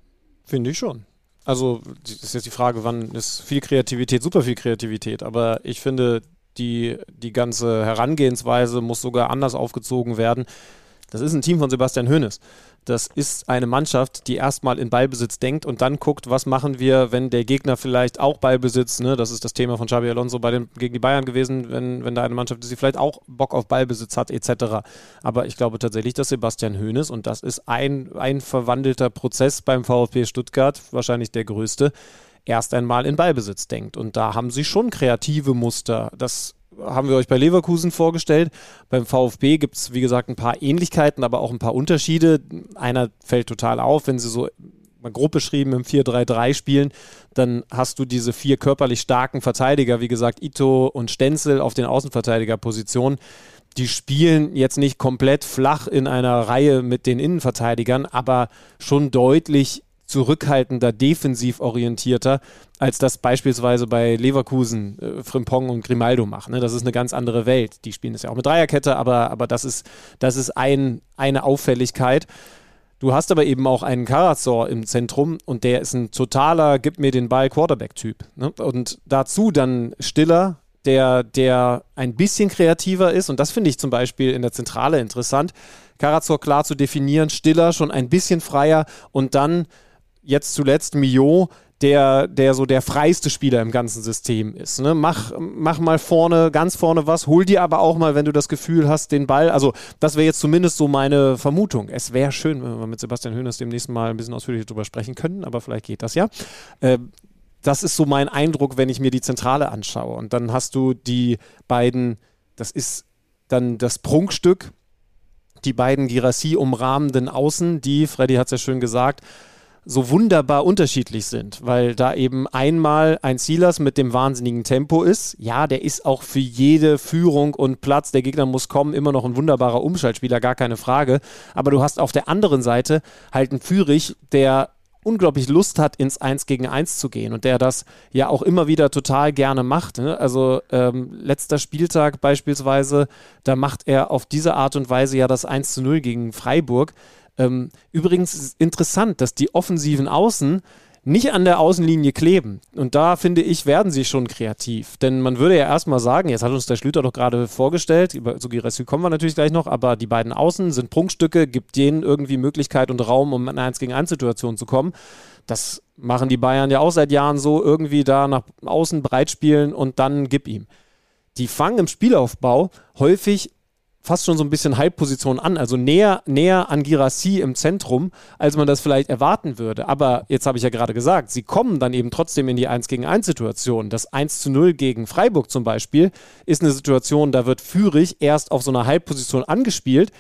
Finde ich schon. Also, ist jetzt die Frage, wann ist viel Kreativität, super viel Kreativität. Aber ich finde, die, die ganze Herangehensweise muss sogar anders aufgezogen werden. Das ist ein Team von Sebastian Hoeneß das ist eine Mannschaft, die erstmal in Ballbesitz denkt und dann guckt, was machen wir, wenn der Gegner vielleicht auch Ballbesitz, ne, das ist das Thema von Xabi Alonso bei den, gegen die Bayern gewesen, wenn, wenn da eine Mannschaft ist, die vielleicht auch Bock auf Ballbesitz hat, etc. Aber ich glaube tatsächlich, dass Sebastian Hoeneß, und das ist ein, ein verwandelter Prozess beim VfB Stuttgart, wahrscheinlich der größte, erst einmal in Ballbesitz denkt. Und da haben sie schon kreative Muster. Das haben wir euch bei Leverkusen vorgestellt. Beim VfB gibt es, wie gesagt, ein paar Ähnlichkeiten, aber auch ein paar Unterschiede. Einer fällt total auf, wenn sie so mal grob beschrieben im 4-3-3 spielen, dann hast du diese vier körperlich starken Verteidiger, wie gesagt, Ito und Stenzel auf den Außenverteidigerpositionen. Die spielen jetzt nicht komplett flach in einer Reihe mit den Innenverteidigern, aber schon deutlich zurückhaltender, defensiv orientierter, als das beispielsweise bei Leverkusen äh, Frimpong und Grimaldo machen. Ne? Das ist eine ganz andere Welt. Die spielen das ja auch mit Dreierkette, aber, aber das ist, das ist ein, eine Auffälligkeit. Du hast aber eben auch einen Karazor im Zentrum und der ist ein totaler Gib mir den Ball Quarterback-Typ. Ne? Und dazu dann Stiller, der, der ein bisschen kreativer ist und das finde ich zum Beispiel in der Zentrale interessant. Karazor klar zu definieren, Stiller schon ein bisschen freier und dann jetzt zuletzt Mio, der, der so der freiste Spieler im ganzen System ist. Ne? Mach, mach mal vorne, ganz vorne was, hol dir aber auch mal, wenn du das Gefühl hast, den Ball. Also, das wäre jetzt zumindest so meine Vermutung. Es wäre schön, wenn wir mit Sebastian Höhnes demnächst mal ein bisschen ausführlicher drüber sprechen können, aber vielleicht geht das ja. Äh, das ist so mein Eindruck, wenn ich mir die Zentrale anschaue. Und dann hast du die beiden, das ist dann das Prunkstück, die beiden Girassi umrahmenden Außen, die, Freddy hat es ja schön gesagt, so wunderbar unterschiedlich sind, weil da eben einmal ein Silas mit dem wahnsinnigen Tempo ist. Ja, der ist auch für jede Führung und Platz, der Gegner muss kommen, immer noch ein wunderbarer Umschaltspieler, gar keine Frage. Aber du hast auf der anderen Seite halt einen Führig, der unglaublich Lust hat, ins 1 gegen 1 zu gehen und der das ja auch immer wieder total gerne macht. Ne? Also ähm, letzter Spieltag beispielsweise, da macht er auf diese Art und Weise ja das 1 zu 0 gegen Freiburg. Ähm, übrigens interessant, dass die offensiven Außen nicht an der Außenlinie kleben. Und da finde ich, werden sie schon kreativ. Denn man würde ja erstmal sagen, jetzt hat uns der Schlüter doch gerade vorgestellt, über Sugiresi kommen wir natürlich gleich noch, aber die beiden Außen sind Prunkstücke, gibt denen irgendwie Möglichkeit und Raum, um in eine 1 gegen 1 Situation zu kommen. Das machen die Bayern ja auch seit Jahren so, irgendwie da nach außen breit spielen und dann gib ihm. Die fangen im Spielaufbau häufig fast schon so ein bisschen Halbposition an, also näher, näher an Girassi im Zentrum, als man das vielleicht erwarten würde. Aber jetzt habe ich ja gerade gesagt, sie kommen dann eben trotzdem in die 1 gegen 1 Situation. Das 1 zu 0 gegen Freiburg zum Beispiel ist eine Situation, da wird Führig erst auf so einer Halbposition angespielt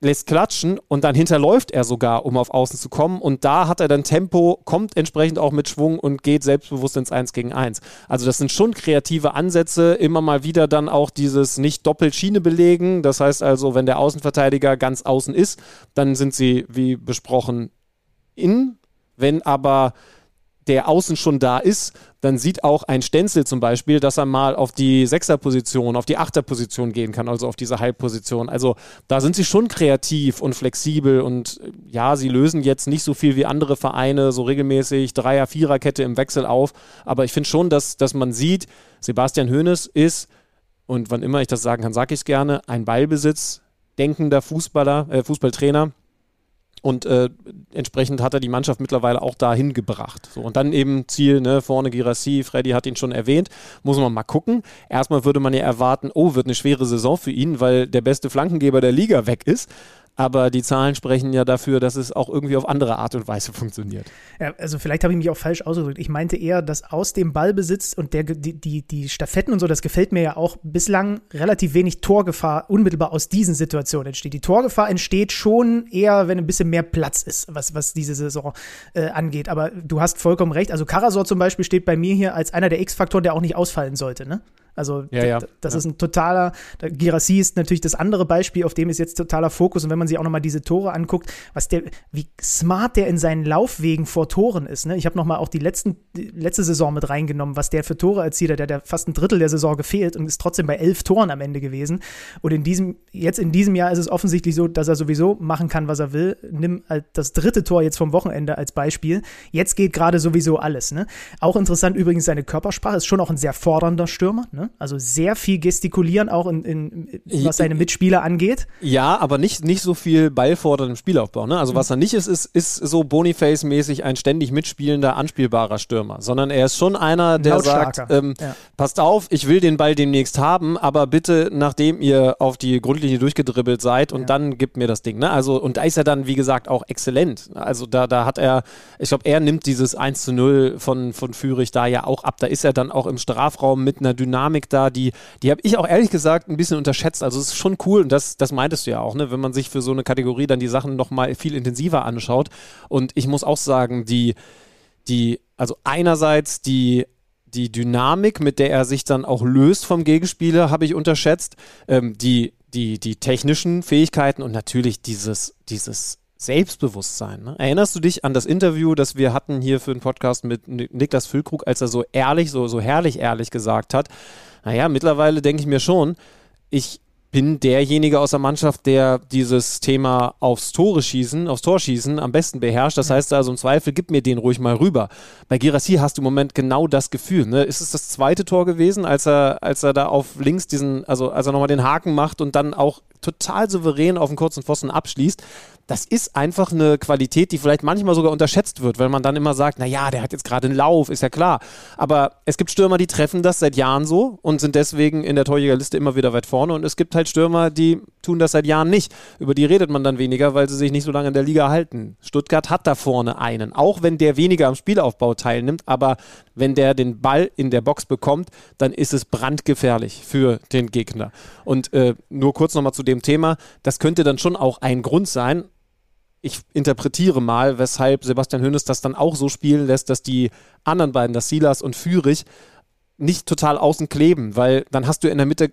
lässt klatschen und dann hinterläuft er sogar, um auf Außen zu kommen. Und da hat er dann Tempo, kommt entsprechend auch mit Schwung und geht selbstbewusst ins 1 gegen 1. Also das sind schon kreative Ansätze, immer mal wieder dann auch dieses nicht doppelt Schiene belegen. Das heißt also, wenn der Außenverteidiger ganz außen ist, dann sind sie, wie besprochen, in. Wenn aber der außen schon da ist, dann sieht auch ein Stenzel zum Beispiel, dass er mal auf die Sechserposition, auf die Achterposition gehen kann, also auf diese Halbposition. Also da sind sie schon kreativ und flexibel und äh, ja, sie lösen jetzt nicht so viel wie andere Vereine, so regelmäßig Dreier-, Viererkette im Wechsel auf. Aber ich finde schon, dass, dass man sieht, Sebastian Hoeneß ist, und wann immer ich das sagen kann, sage ich es gerne, ein Ballbesitz denkender Fußballer, äh, Fußballtrainer und äh, entsprechend hat er die Mannschaft mittlerweile auch dahin gebracht. So, und dann eben Ziel, ne, vorne Girassi, Freddy hat ihn schon erwähnt, muss man mal gucken. Erstmal würde man ja erwarten, oh, wird eine schwere Saison für ihn, weil der beste Flankengeber der Liga weg ist aber die Zahlen sprechen ja dafür, dass es auch irgendwie auf andere Art und Weise funktioniert. Ja, also vielleicht habe ich mich auch falsch ausgedrückt. Ich meinte eher, dass aus dem Ballbesitz und der, die, die, die Staffetten und so, das gefällt mir ja auch bislang relativ wenig Torgefahr unmittelbar aus diesen Situationen entsteht. Die Torgefahr entsteht schon eher, wenn ein bisschen mehr Platz ist, was, was diese Saison äh, angeht. Aber du hast vollkommen recht. Also Karasor zum Beispiel steht bei mir hier als einer der X-Faktoren, der auch nicht ausfallen sollte. Ne? Also ja, ja. das ja. ist ein totaler, Girassi ist natürlich das andere Beispiel, auf dem ist jetzt totaler Fokus. Und wenn man sich auch nochmal diese Tore anguckt, was der, wie smart der in seinen Laufwegen vor Toren ist. Ne? Ich habe nochmal auch die, letzten, die letzte Saison mit reingenommen, was der für Tore erzielt hat. Der hat fast ein Drittel der Saison gefehlt und ist trotzdem bei elf Toren am Ende gewesen. Und in diesem, jetzt in diesem Jahr ist es offensichtlich so, dass er sowieso machen kann, was er will. Nimm halt das dritte Tor jetzt vom Wochenende als Beispiel. Jetzt geht gerade sowieso alles. Ne? Auch interessant übrigens seine Körpersprache, ist schon auch ein sehr fordernder Stürmer. Ne? Also sehr viel gestikulieren, auch in, in, was seine Mitspieler angeht. Ja, aber nicht, nicht so viel ballfordern im Spielaufbau. Ne? Also was er nicht ist, ist, ist so Boniface-mäßig ein ständig mitspielender, anspielbarer Stürmer, sondern er ist schon einer, der sagt, ähm, ja. passt auf, ich will den Ball demnächst haben, aber bitte, nachdem ihr auf die Grundlinie durchgedribbelt seid und ja. dann gibt mir das Ding. Ne? Also, und da ist er dann, wie gesagt, auch exzellent. Also da, da hat er, ich glaube, er nimmt dieses 1 zu 0 von, von Fürich da ja auch ab. Da ist er dann auch im Strafraum mit einer Dynamik da, die, die habe ich auch ehrlich gesagt ein bisschen unterschätzt. Also es ist schon cool und das, das meintest du ja auch, ne? wenn man sich für so eine Kategorie dann die Sachen nochmal viel intensiver anschaut. Und ich muss auch sagen, die, die, also einerseits die die Dynamik, mit der er sich dann auch löst vom Gegenspieler, habe ich unterschätzt. Ähm, die, die, die technischen Fähigkeiten und natürlich dieses, dieses Selbstbewusstsein. Ne? Erinnerst du dich an das Interview, das wir hatten hier für den Podcast mit Niklas Füllkrug, als er so ehrlich, so, so herrlich ehrlich gesagt hat, naja, mittlerweile denke ich mir schon, ich bin derjenige aus der Mannschaft, der dieses Thema aufs Tore schießen, aufs Tor schießen am besten beherrscht. Das heißt also im Zweifel, gib mir den ruhig mal rüber. Bei Girassi hast du im Moment genau das Gefühl. Ne? Ist es das zweite Tor gewesen, als er, als er da auf links diesen, also als er nochmal den Haken macht und dann auch total souverän auf den kurzen Pfosten abschließt? Das ist einfach eine Qualität, die vielleicht manchmal sogar unterschätzt wird, weil man dann immer sagt, naja, der hat jetzt gerade einen Lauf, ist ja klar. Aber es gibt Stürmer, die treffen das seit Jahren so und sind deswegen in der Torjägerliste immer wieder weit vorne. Und es gibt halt Stürmer, die tun das seit Jahren nicht. Über die redet man dann weniger, weil sie sich nicht so lange in der Liga halten. Stuttgart hat da vorne einen, auch wenn der weniger am Spielaufbau teilnimmt, aber wenn der den Ball in der Box bekommt, dann ist es brandgefährlich für den Gegner. Und äh, nur kurz nochmal zu dem Thema, das könnte dann schon auch ein Grund sein, ich interpretiere mal, weshalb Sebastian Hönes das dann auch so spielen lässt, dass die anderen beiden, das Silas und Fürich, nicht total außen kleben, weil dann hast du in der Mitte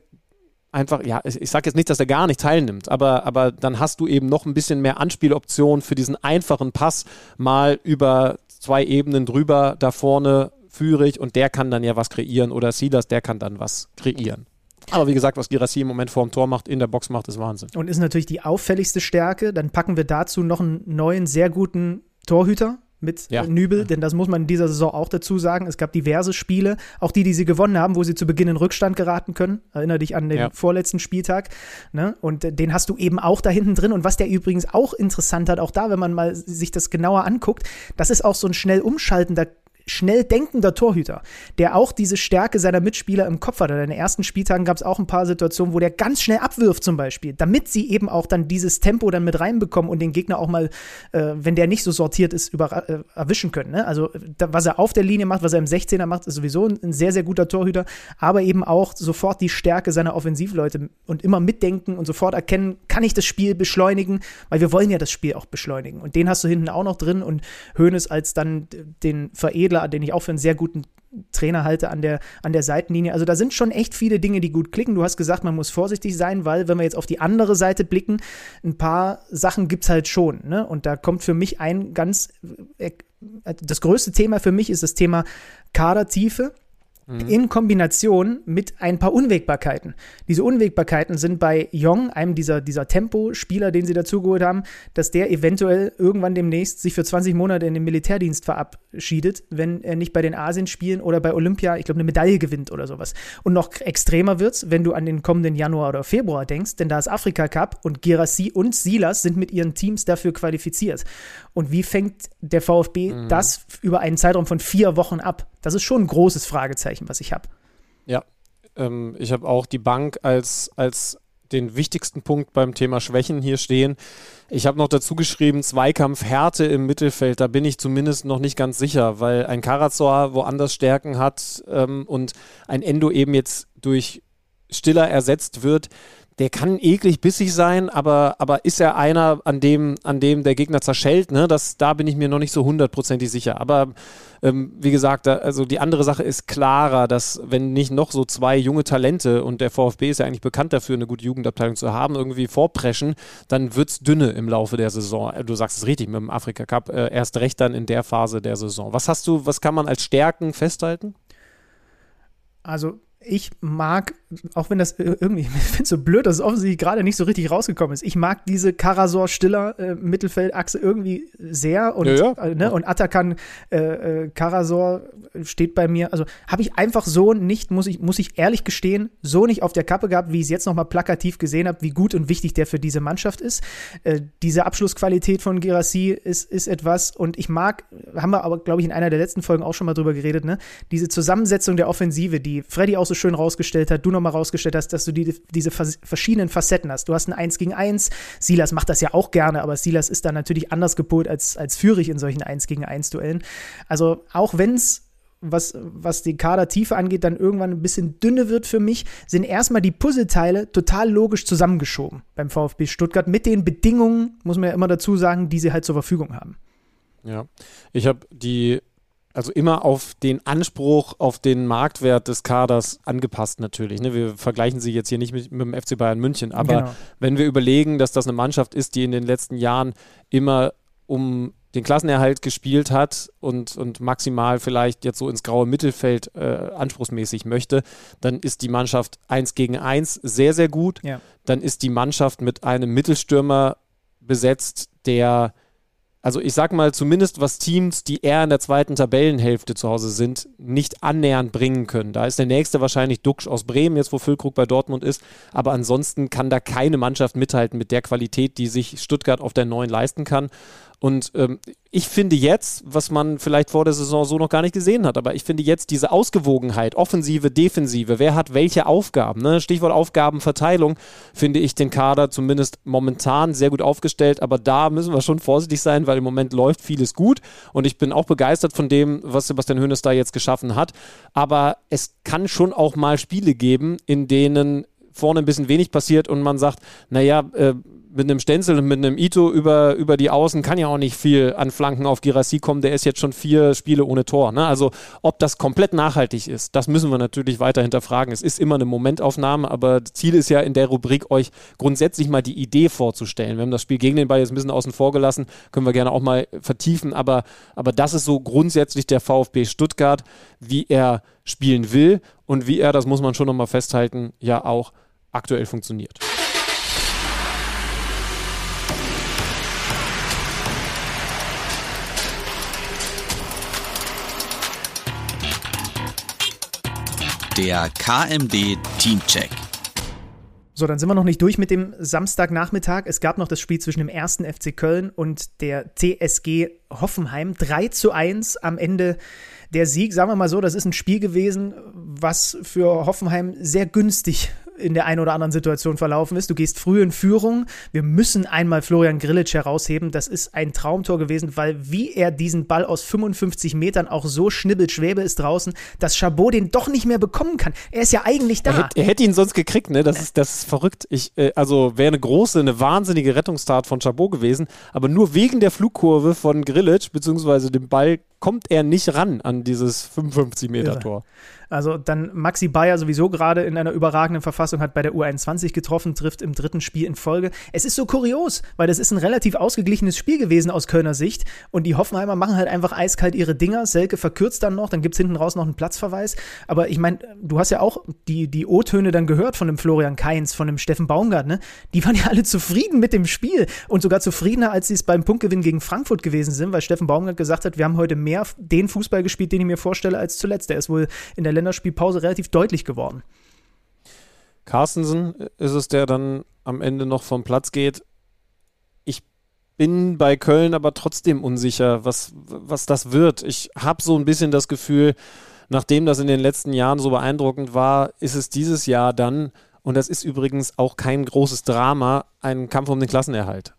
einfach, ja, ich sage jetzt nicht, dass er gar nicht teilnimmt, aber, aber dann hast du eben noch ein bisschen mehr Anspieloptionen für diesen einfachen Pass mal über zwei Ebenen drüber, da vorne Führig und der kann dann ja was kreieren oder Silas, der kann dann was kreieren. Aber wie gesagt, was Girassi im Moment vorm Tor macht, in der Box macht, ist Wahnsinn. Und ist natürlich die auffälligste Stärke. Dann packen wir dazu noch einen neuen, sehr guten Torhüter mit Ja. Nübel, denn das muss man in dieser Saison auch dazu sagen. Es gab diverse Spiele, auch die, die sie gewonnen haben, wo sie zu Beginn in Rückstand geraten können. Erinner dich an den Ja. vorletzten Spieltag. Ne? Und den hast du eben auch da hinten drin. Und was der übrigens auch interessant hat, auch da, wenn man mal sich das genauer anguckt, das ist auch so ein schnell umschaltender schnell denkender Torhüter, der auch diese Stärke seiner Mitspieler im Kopf hat. In den ersten Spieltagen gab es auch ein paar Situationen, wo der ganz schnell abwirft zum Beispiel, damit sie eben auch dann dieses Tempo dann mit reinbekommen und den Gegner auch mal, äh, wenn der nicht so sortiert ist, über, äh, erwischen können. Ne? Also da, was er auf der Linie macht, was er im 16er macht, ist sowieso ein, ein sehr, sehr guter Torhüter, aber eben auch sofort die Stärke seiner Offensivleute und immer mitdenken und sofort erkennen, kann ich das Spiel beschleunigen, weil wir wollen ja das Spiel auch beschleunigen. Und den hast du hinten auch noch drin und Hoeneß als dann den Veredler, den ich auch für einen sehr guten Trainer halte an der, an der Seitenlinie. Also da sind schon echt viele Dinge, die gut klicken. Du hast gesagt, man muss vorsichtig sein, weil wenn wir jetzt auf die andere Seite blicken, ein paar Sachen gibt's halt schon. Ne? Und da kommt für mich ein ganz, äh, das größte Thema für mich ist das Thema Kadertiefe in Kombination mit ein paar Unwägbarkeiten. Diese Unwägbarkeiten sind bei Jong, einem dieser, dieser Tempo-Spieler, den sie dazugeholt haben, dass der eventuell irgendwann demnächst sich für 20 Monate in den Militärdienst verabschiedet, wenn er nicht bei den Asienspielen oder bei Olympia, ich glaube, eine Medaille gewinnt oder sowas. Und noch extremer wird's, wenn du an den kommenden Januar oder Februar denkst, denn da ist Afrika Cup und Girassi und Silas sind mit ihren Teams dafür qualifiziert. Und wie fängt der VfB das über einen Zeitraum von vier Wochen ab? Das ist schon ein großes Fragezeichen, was ich habe. Ja, ähm, ich habe auch die Bank als, als den wichtigsten Punkt beim Thema Schwächen hier stehen. Ich habe noch dazu geschrieben, Zweikampf Härte im Mittelfeld, da bin ich zumindest noch nicht ganz sicher, weil ein Karazor woanders Stärken hat ähm, und ein Endo eben jetzt durch Stiller ersetzt wird. Der kann eklig bissig sein, aber, aber ist er einer, an dem, an dem der Gegner zerschellt? Ne? Das, da bin ich mir noch nicht so hundertprozentig sicher. Aber ähm, wie gesagt, da, also die andere Sache ist klarer, dass wenn nicht noch so zwei junge Talente und der VfB ist ja eigentlich bekannt dafür, eine gute Jugendabteilung zu haben, irgendwie vorpreschen, dann wird es dünne im Laufe der Saison. Äh, Du sagst es richtig mit dem Afrika Cup, äh, erst recht dann in der Phase der Saison. Was hast du, was kann man als Stärken festhalten? Also ich mag, auch wenn das irgendwie, ich finde es so blöd, dass es offensichtlich gerade nicht so richtig rausgekommen ist. Ich mag diese Karasor-Stiller äh, Mittelfeldachse irgendwie sehr und, Ja, ja. Äh, ne, und Atakan äh, äh, Karasor steht bei mir. Also habe ich einfach so nicht, muss ich, muss ich ehrlich gestehen, so nicht auf der Kappe gehabt, wie ich es jetzt nochmal plakativ gesehen habe, wie gut und wichtig der für diese Mannschaft ist. Äh, diese Abschlussqualität von Girassi ist, ist etwas und ich mag, haben wir aber, glaube ich, in einer der letzten Folgen auch schon mal drüber geredet, ne? Diese Zusammensetzung der Offensive, die Freddy auch so schön rausgestellt hat, du nochmal rausgestellt hast, dass du die, diese vers verschiedenen Facetten hast. Du hast ein Eins gegen Eins. Silas macht das ja auch gerne, aber Silas ist da natürlich anders gepolt als, als Führig in solchen Eins gegen Eins Duellen. Also auch wenn es was, was die Kadertiefe angeht, dann irgendwann ein bisschen dünne wird für mich, sind erstmal die Puzzleteile total logisch zusammengeschoben beim VfB Stuttgart mit den Bedingungen, muss man ja immer dazu sagen, die sie halt zur Verfügung haben. Ja, ich habe die, also immer auf den Anspruch, auf den Marktwert des Kaders angepasst natürlich. Ne? Wir vergleichen sie jetzt hier nicht mit, mit dem FC Bayern München, aber Genau. wenn wir überlegen, dass das eine Mannschaft ist, die in den letzten Jahren immer um den Klassenerhalt gespielt hat und, und maximal vielleicht jetzt so ins graue Mittelfeld äh, anspruchsmäßig möchte, dann ist die Mannschaft 1 gegen 1 sehr, sehr gut. Ja. Dann ist die Mannschaft mit einem Mittelstürmer besetzt, der also ich sag mal, zumindest was Teams, die eher in der zweiten Tabellenhälfte zu Hause sind, nicht annähernd bringen können. Da ist der nächste wahrscheinlich Duxch aus Bremen, jetzt wo Füllkrug bei Dortmund ist. Aber ansonsten kann da keine Mannschaft mithalten mit der Qualität, die sich Stuttgart auf der neuen leisten kann. Und ähm, ich finde jetzt, was man vielleicht vor der Saison so noch gar nicht gesehen hat, aber ich finde jetzt diese Ausgewogenheit, Offensive, Defensive, wer hat welche Aufgaben, ne? Stichwort Aufgabenverteilung, finde ich den Kader zumindest momentan sehr gut aufgestellt, aber da müssen wir schon vorsichtig sein, weil im Moment läuft vieles gut und ich bin auch begeistert von dem, was Sebastian Hoeneß da jetzt geschaffen hat, aber es kann schon auch mal Spiele geben, in denen vorne ein bisschen wenig passiert und man sagt, naja, äh, mit einem Stenzel und mit einem Ito über, über die Außen kann ja auch nicht viel an Flanken auf Girassi kommen. Der ist jetzt schon vier Spiele ohne Tor. Ne? Also ob das komplett nachhaltig ist, das müssen wir natürlich weiter hinterfragen. Es ist immer eine Momentaufnahme, aber Ziel ist ja in der Rubrik, euch grundsätzlich mal die Idee vorzustellen. Wir haben das Spiel gegen den Ball jetzt ein bisschen außen vor gelassen, können wir gerne auch mal vertiefen, aber, aber das ist so grundsätzlich der VfB Stuttgart, wie er spielen will und wie er, das muss man schon nochmal festhalten, ja auch aktuell funktioniert. Der KMD Teamcheck. So, dann sind wir noch nicht durch mit dem Samstagnachmittag. Es gab noch das Spiel zwischen dem ersten FC Köln und der TSG Hoffenheim. 3 zu 1 am Ende der Sieg. Sagen wir mal so, das ist ein Spiel gewesen, was für Hoffenheim sehr günstig in der einen oder anderen Situation verlaufen ist. Du gehst früh in Führung. Wir müssen einmal Florian Grillitsch herausheben. Das ist ein Traumtor gewesen, weil wie er diesen Ball aus 55 Metern auch so schnibbelt, Schwäbe ist draußen, dass Chabot den doch nicht mehr bekommen kann. Er ist ja eigentlich da. Er, hätte, er hätte ihn sonst gekriegt, ne? Das ist, das ist verrückt. Ich, äh, also wäre eine große, eine wahnsinnige Rettungstat von Chabot gewesen, aber nur wegen der Flugkurve von Grillitsch, beziehungsweise dem Ball, kommt er nicht ran an dieses 55-Meter-Tor. Also dann Maxi Bayer sowieso gerade in einer überragenden Verfassung hat bei der U21 getroffen, trifft im dritten Spiel in Folge. Es ist so kurios, weil das ist ein relativ ausgeglichenes Spiel gewesen aus Kölner Sicht und die Hoffenheimer machen halt einfach eiskalt ihre Dinger. Selke verkürzt dann noch, dann gibt es hinten raus noch einen Platzverweis. Aber ich meine, du hast ja auch die, die O-Töne dann gehört von dem Florian Kainz, von dem Steffen Baumgart, ne? Die waren ja alle zufrieden mit dem Spiel und sogar zufriedener, als sie es beim Punktgewinn gegen Frankfurt gewesen sind, weil Steffen Baumgart gesagt hat, wir haben heute mehr den Fußball gespielt, den ich mir vorstelle, als zuletzt. Der ist wohl in der Länderspielpause relativ deutlich geworden. Carstensen ist es, der dann am Ende noch vom Platz geht. Ich bin bei Köln aber trotzdem unsicher, was, was das wird. Ich habe so ein bisschen das Gefühl, nachdem das in den letzten Jahren so beeindruckend war, ist es dieses Jahr dann, und das ist übrigens auch kein großes Drama, ein Kampf um den Klassenerhalt.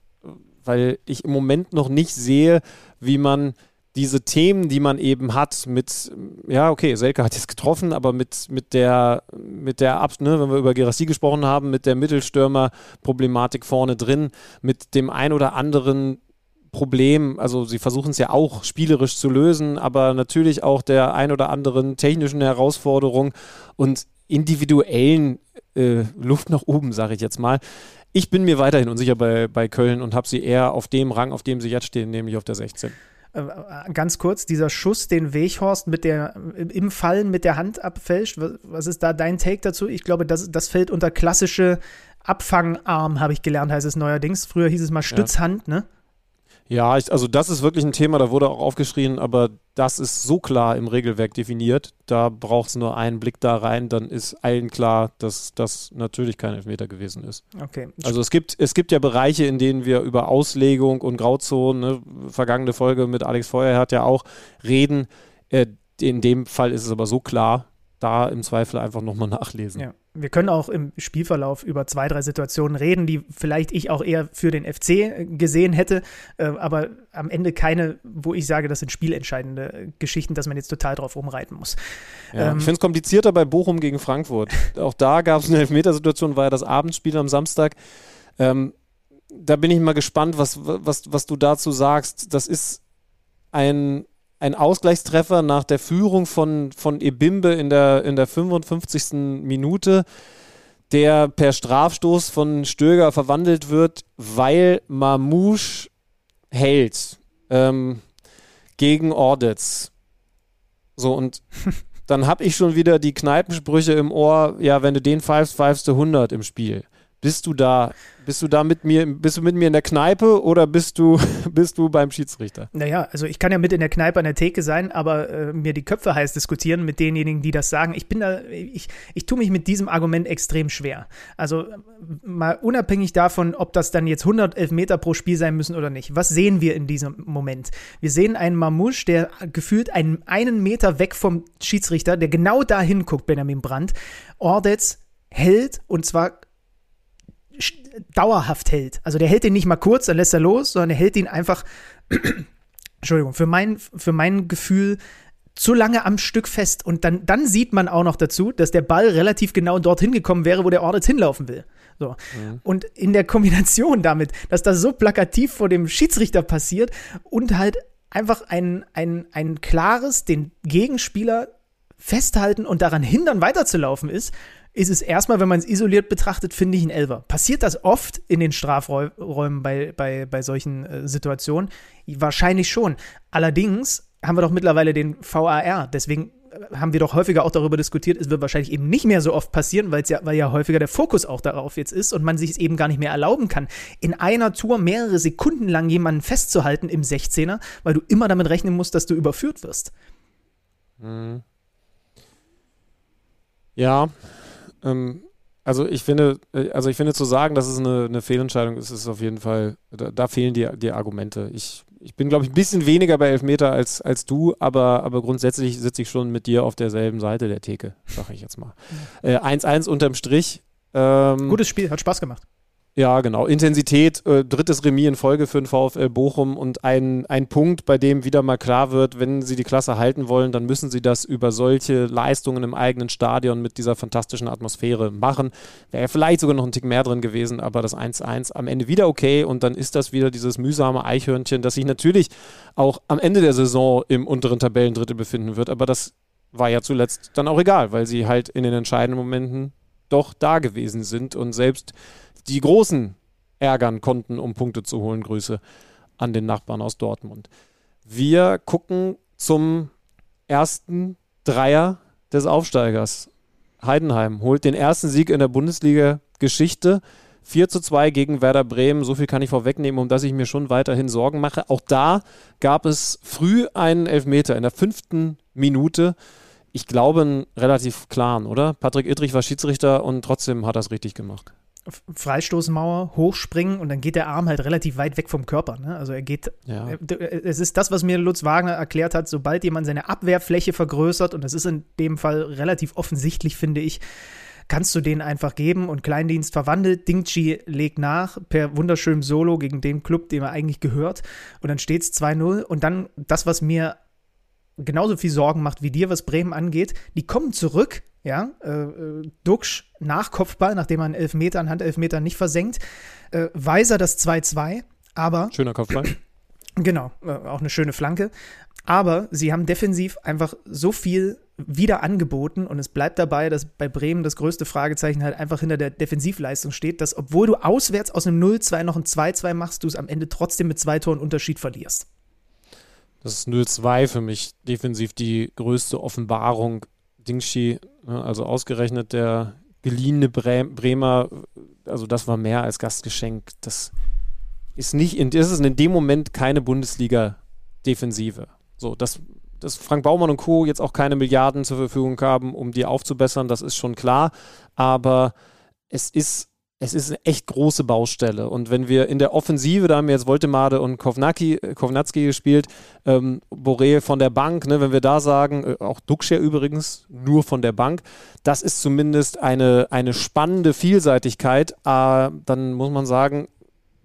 Weil ich im Moment noch nicht sehe, wie man diese Themen, die man eben hat, mit, ja, okay, Selke hat jetzt getroffen, aber mit, mit der, mit der, Ab ne, wenn wir über Gerassi gesprochen haben, mit der Mittelstürmer-Problematik vorne drin, mit dem ein oder anderen Problem, also sie versuchen es ja auch spielerisch zu lösen, aber natürlich auch der ein oder anderen technischen Herausforderung und individuellen äh, Luft nach oben, sage ich jetzt mal. Ich bin mir weiterhin unsicher bei, bei Köln und habe sie eher auf dem Rang, auf dem sie jetzt stehen, nämlich auf der 16. Äh, äh, ganz kurz, dieser Schuss, den Weghorst mit der, im Fallen mit der Hand abfälscht, was ist da dein Take dazu? Ich glaube, das, das fällt unter klassische Abfangarm, habe ich gelernt, heißt es neuerdings. Früher hieß es mal Stützhand, ja. ne? Ja, ich, also das ist wirklich ein Thema, da wurde auch aufgeschrien, aber das ist so klar im Regelwerk definiert. Da braucht es nur einen Blick da rein, dann ist allen klar, dass das natürlich kein Elfmeter gewesen ist. Okay. Also es gibt, es gibt ja Bereiche, in denen wir über Auslegung und Grauzonen, ne, vergangene Folge mit Alex Feuer hat ja auch reden. Äh, in dem Fall ist es aber so klar, da im Zweifel einfach nochmal nachlesen. Ja. Wir können auch im Spielverlauf über zwei, drei Situationen reden, die vielleicht ich auch eher für den FC gesehen hätte, äh, aber am Ende keine, wo ich sage, das sind spielentscheidende Geschichten, dass man jetzt total drauf rumreiten muss. Ja, ähm, ich finde es komplizierter bei Bochum gegen Frankfurt. auch da gab es eine Elfmetersituation, war ja das Abendspiel am Samstag. Ähm, da bin ich mal gespannt, was, was, was du dazu sagst. Das ist ein ein Ausgleichstreffer nach der Führung von, von Ebimbe in der, in der 55. Minute, der per Strafstoß von Stöger verwandelt wird, weil Mamouche hält ähm, gegen Ordetz. So, und dann habe ich schon wieder die Kneipensprüche im Ohr, ja, wenn du den pfeifst, pfeifst du 100 im Spiel. Bist du da bist du da mit mir, bist du mit mir in der Kneipe oder bist du, bist du beim Schiedsrichter? Naja, also ich kann ja mit in der Kneipe an der Theke sein, aber äh, mir die Köpfe heiß diskutieren mit denjenigen, die das sagen. Ich bin da, ich, ich tue mich mit diesem Argument extrem schwer. Also mal unabhängig davon, ob das dann jetzt 111 Meter pro Spiel sein müssen oder nicht. Was sehen wir in diesem Moment? Wir sehen einen Mamouche, der gefühlt einen, einen Meter weg vom Schiedsrichter, der genau dahin guckt, Benjamin Brandt. Ordetz hält und zwar dauerhaft hält. Also der hält den nicht mal kurz, dann lässt er los, sondern er hält ihn einfach, Entschuldigung, für mein, für mein Gefühl zu lange am Stück fest. Und dann, dann sieht man auch noch dazu, dass der Ball relativ genau dorthin gekommen wäre, wo der Ort jetzt hinlaufen will. So. Mhm. Und in der Kombination damit, dass das so plakativ vor dem Schiedsrichter passiert und halt einfach ein, ein, ein klares, den Gegenspieler festhalten und daran hindern, weiterzulaufen ist, ist es erstmal, wenn man es isoliert betrachtet, finde ich ein Elver. Passiert das oft in den Strafräumen bei, bei, bei solchen äh, Situationen? Wahrscheinlich schon. Allerdings haben wir doch mittlerweile den VAR. Deswegen äh, haben wir doch häufiger auch darüber diskutiert, es wird wahrscheinlich eben nicht mehr so oft passieren, weil ja, weil ja häufiger der Fokus auch darauf jetzt ist und man sich es eben gar nicht mehr erlauben kann, in einer Tour mehrere Sekunden lang jemanden festzuhalten im 16er, weil du immer damit rechnen musst, dass du überführt wirst. Mhm. Ja, ähm, also ich finde, äh, also ich finde zu sagen, dass es eine, eine Fehlentscheidung ist, ist auf jeden Fall, da, da fehlen die, die Argumente. Ich, ich bin, glaube ich, ein bisschen weniger bei Elfmeter als, als du, aber, aber grundsätzlich sitze ich schon mit dir auf derselben Seite der Theke, sage ich jetzt mal. 1-1 äh, unterm Strich. Ähm, Gutes Spiel, hat Spaß gemacht. Ja, genau. Intensität, äh, drittes Remis in Folge für den VfL Bochum und ein, ein Punkt, bei dem wieder mal klar wird, wenn sie die Klasse halten wollen, dann müssen sie das über solche Leistungen im eigenen Stadion mit dieser fantastischen Atmosphäre machen. Wäre vielleicht sogar noch ein Tick mehr drin gewesen, aber das 1-1 am Ende wieder okay und dann ist das wieder dieses mühsame Eichhörnchen, das sich natürlich auch am Ende der Saison im unteren Tabellendrittel befinden wird, aber das war ja zuletzt dann auch egal, weil sie halt in den entscheidenden Momenten doch da gewesen sind und selbst die Großen ärgern konnten, um Punkte zu holen. Grüße an den Nachbarn aus Dortmund. Wir gucken zum ersten Dreier des Aufsteigers. Heidenheim holt den ersten Sieg in der Bundesliga-Geschichte. 4 zu 2 gegen Werder Bremen. So viel kann ich vorwegnehmen, um dass ich mir schon weiterhin Sorgen mache. Auch da gab es früh einen Elfmeter in der fünften Minute. Ich glaube, einen relativ klaren, oder? Patrick Ittrich war Schiedsrichter und trotzdem hat er es richtig gemacht. Freistoßmauer hochspringen und dann geht der Arm halt relativ weit weg vom Körper. Ne? Also er geht, ja. es ist das, was mir Lutz Wagner erklärt hat, sobald jemand seine Abwehrfläche vergrößert, und das ist in dem Fall relativ offensichtlich, finde ich, kannst du den einfach geben und Kleindienst verwandelt. Dingchi legt nach per wunderschönem Solo gegen den Club, dem er eigentlich gehört. Und dann steht es 2-0. Und dann das, was mir genauso viel Sorgen macht wie dir, was Bremen angeht, die kommen zurück ja, äh, äh, Duxch nach Kopfball, nachdem man Elfmeter an Handelfmeter nicht versenkt. Äh, Weiser das 2-2, aber. Schöner Kopfball. Genau, äh, auch eine schöne Flanke. Aber sie haben defensiv einfach so viel wieder angeboten und es bleibt dabei, dass bei Bremen das größte Fragezeichen halt einfach hinter der Defensivleistung steht, dass obwohl du auswärts aus einem 0-2 noch ein 2-2 machst, du es am Ende trotzdem mit zwei Toren Unterschied verlierst. Das ist 0-2 für mich defensiv die größte Offenbarung Dingshi, ne, also ausgerechnet der geliehene Bremer, also das war mehr als Gastgeschenk. Das ist nicht in, das ist in dem Moment keine Bundesliga-Defensive. So, dass, dass Frank Baumann und Co. jetzt auch keine Milliarden zur Verfügung haben, um die aufzubessern, das ist schon klar. Aber es ist es ist eine echt große Baustelle. Und wenn wir in der Offensive, da haben wir jetzt Voltemade und Kovnacki, äh, Kovnatski gespielt, ähm, Boré von der Bank, ne, wenn wir da sagen, äh, auch Duxcher übrigens, nur von der Bank, das ist zumindest eine, eine spannende Vielseitigkeit. Äh, dann muss man sagen,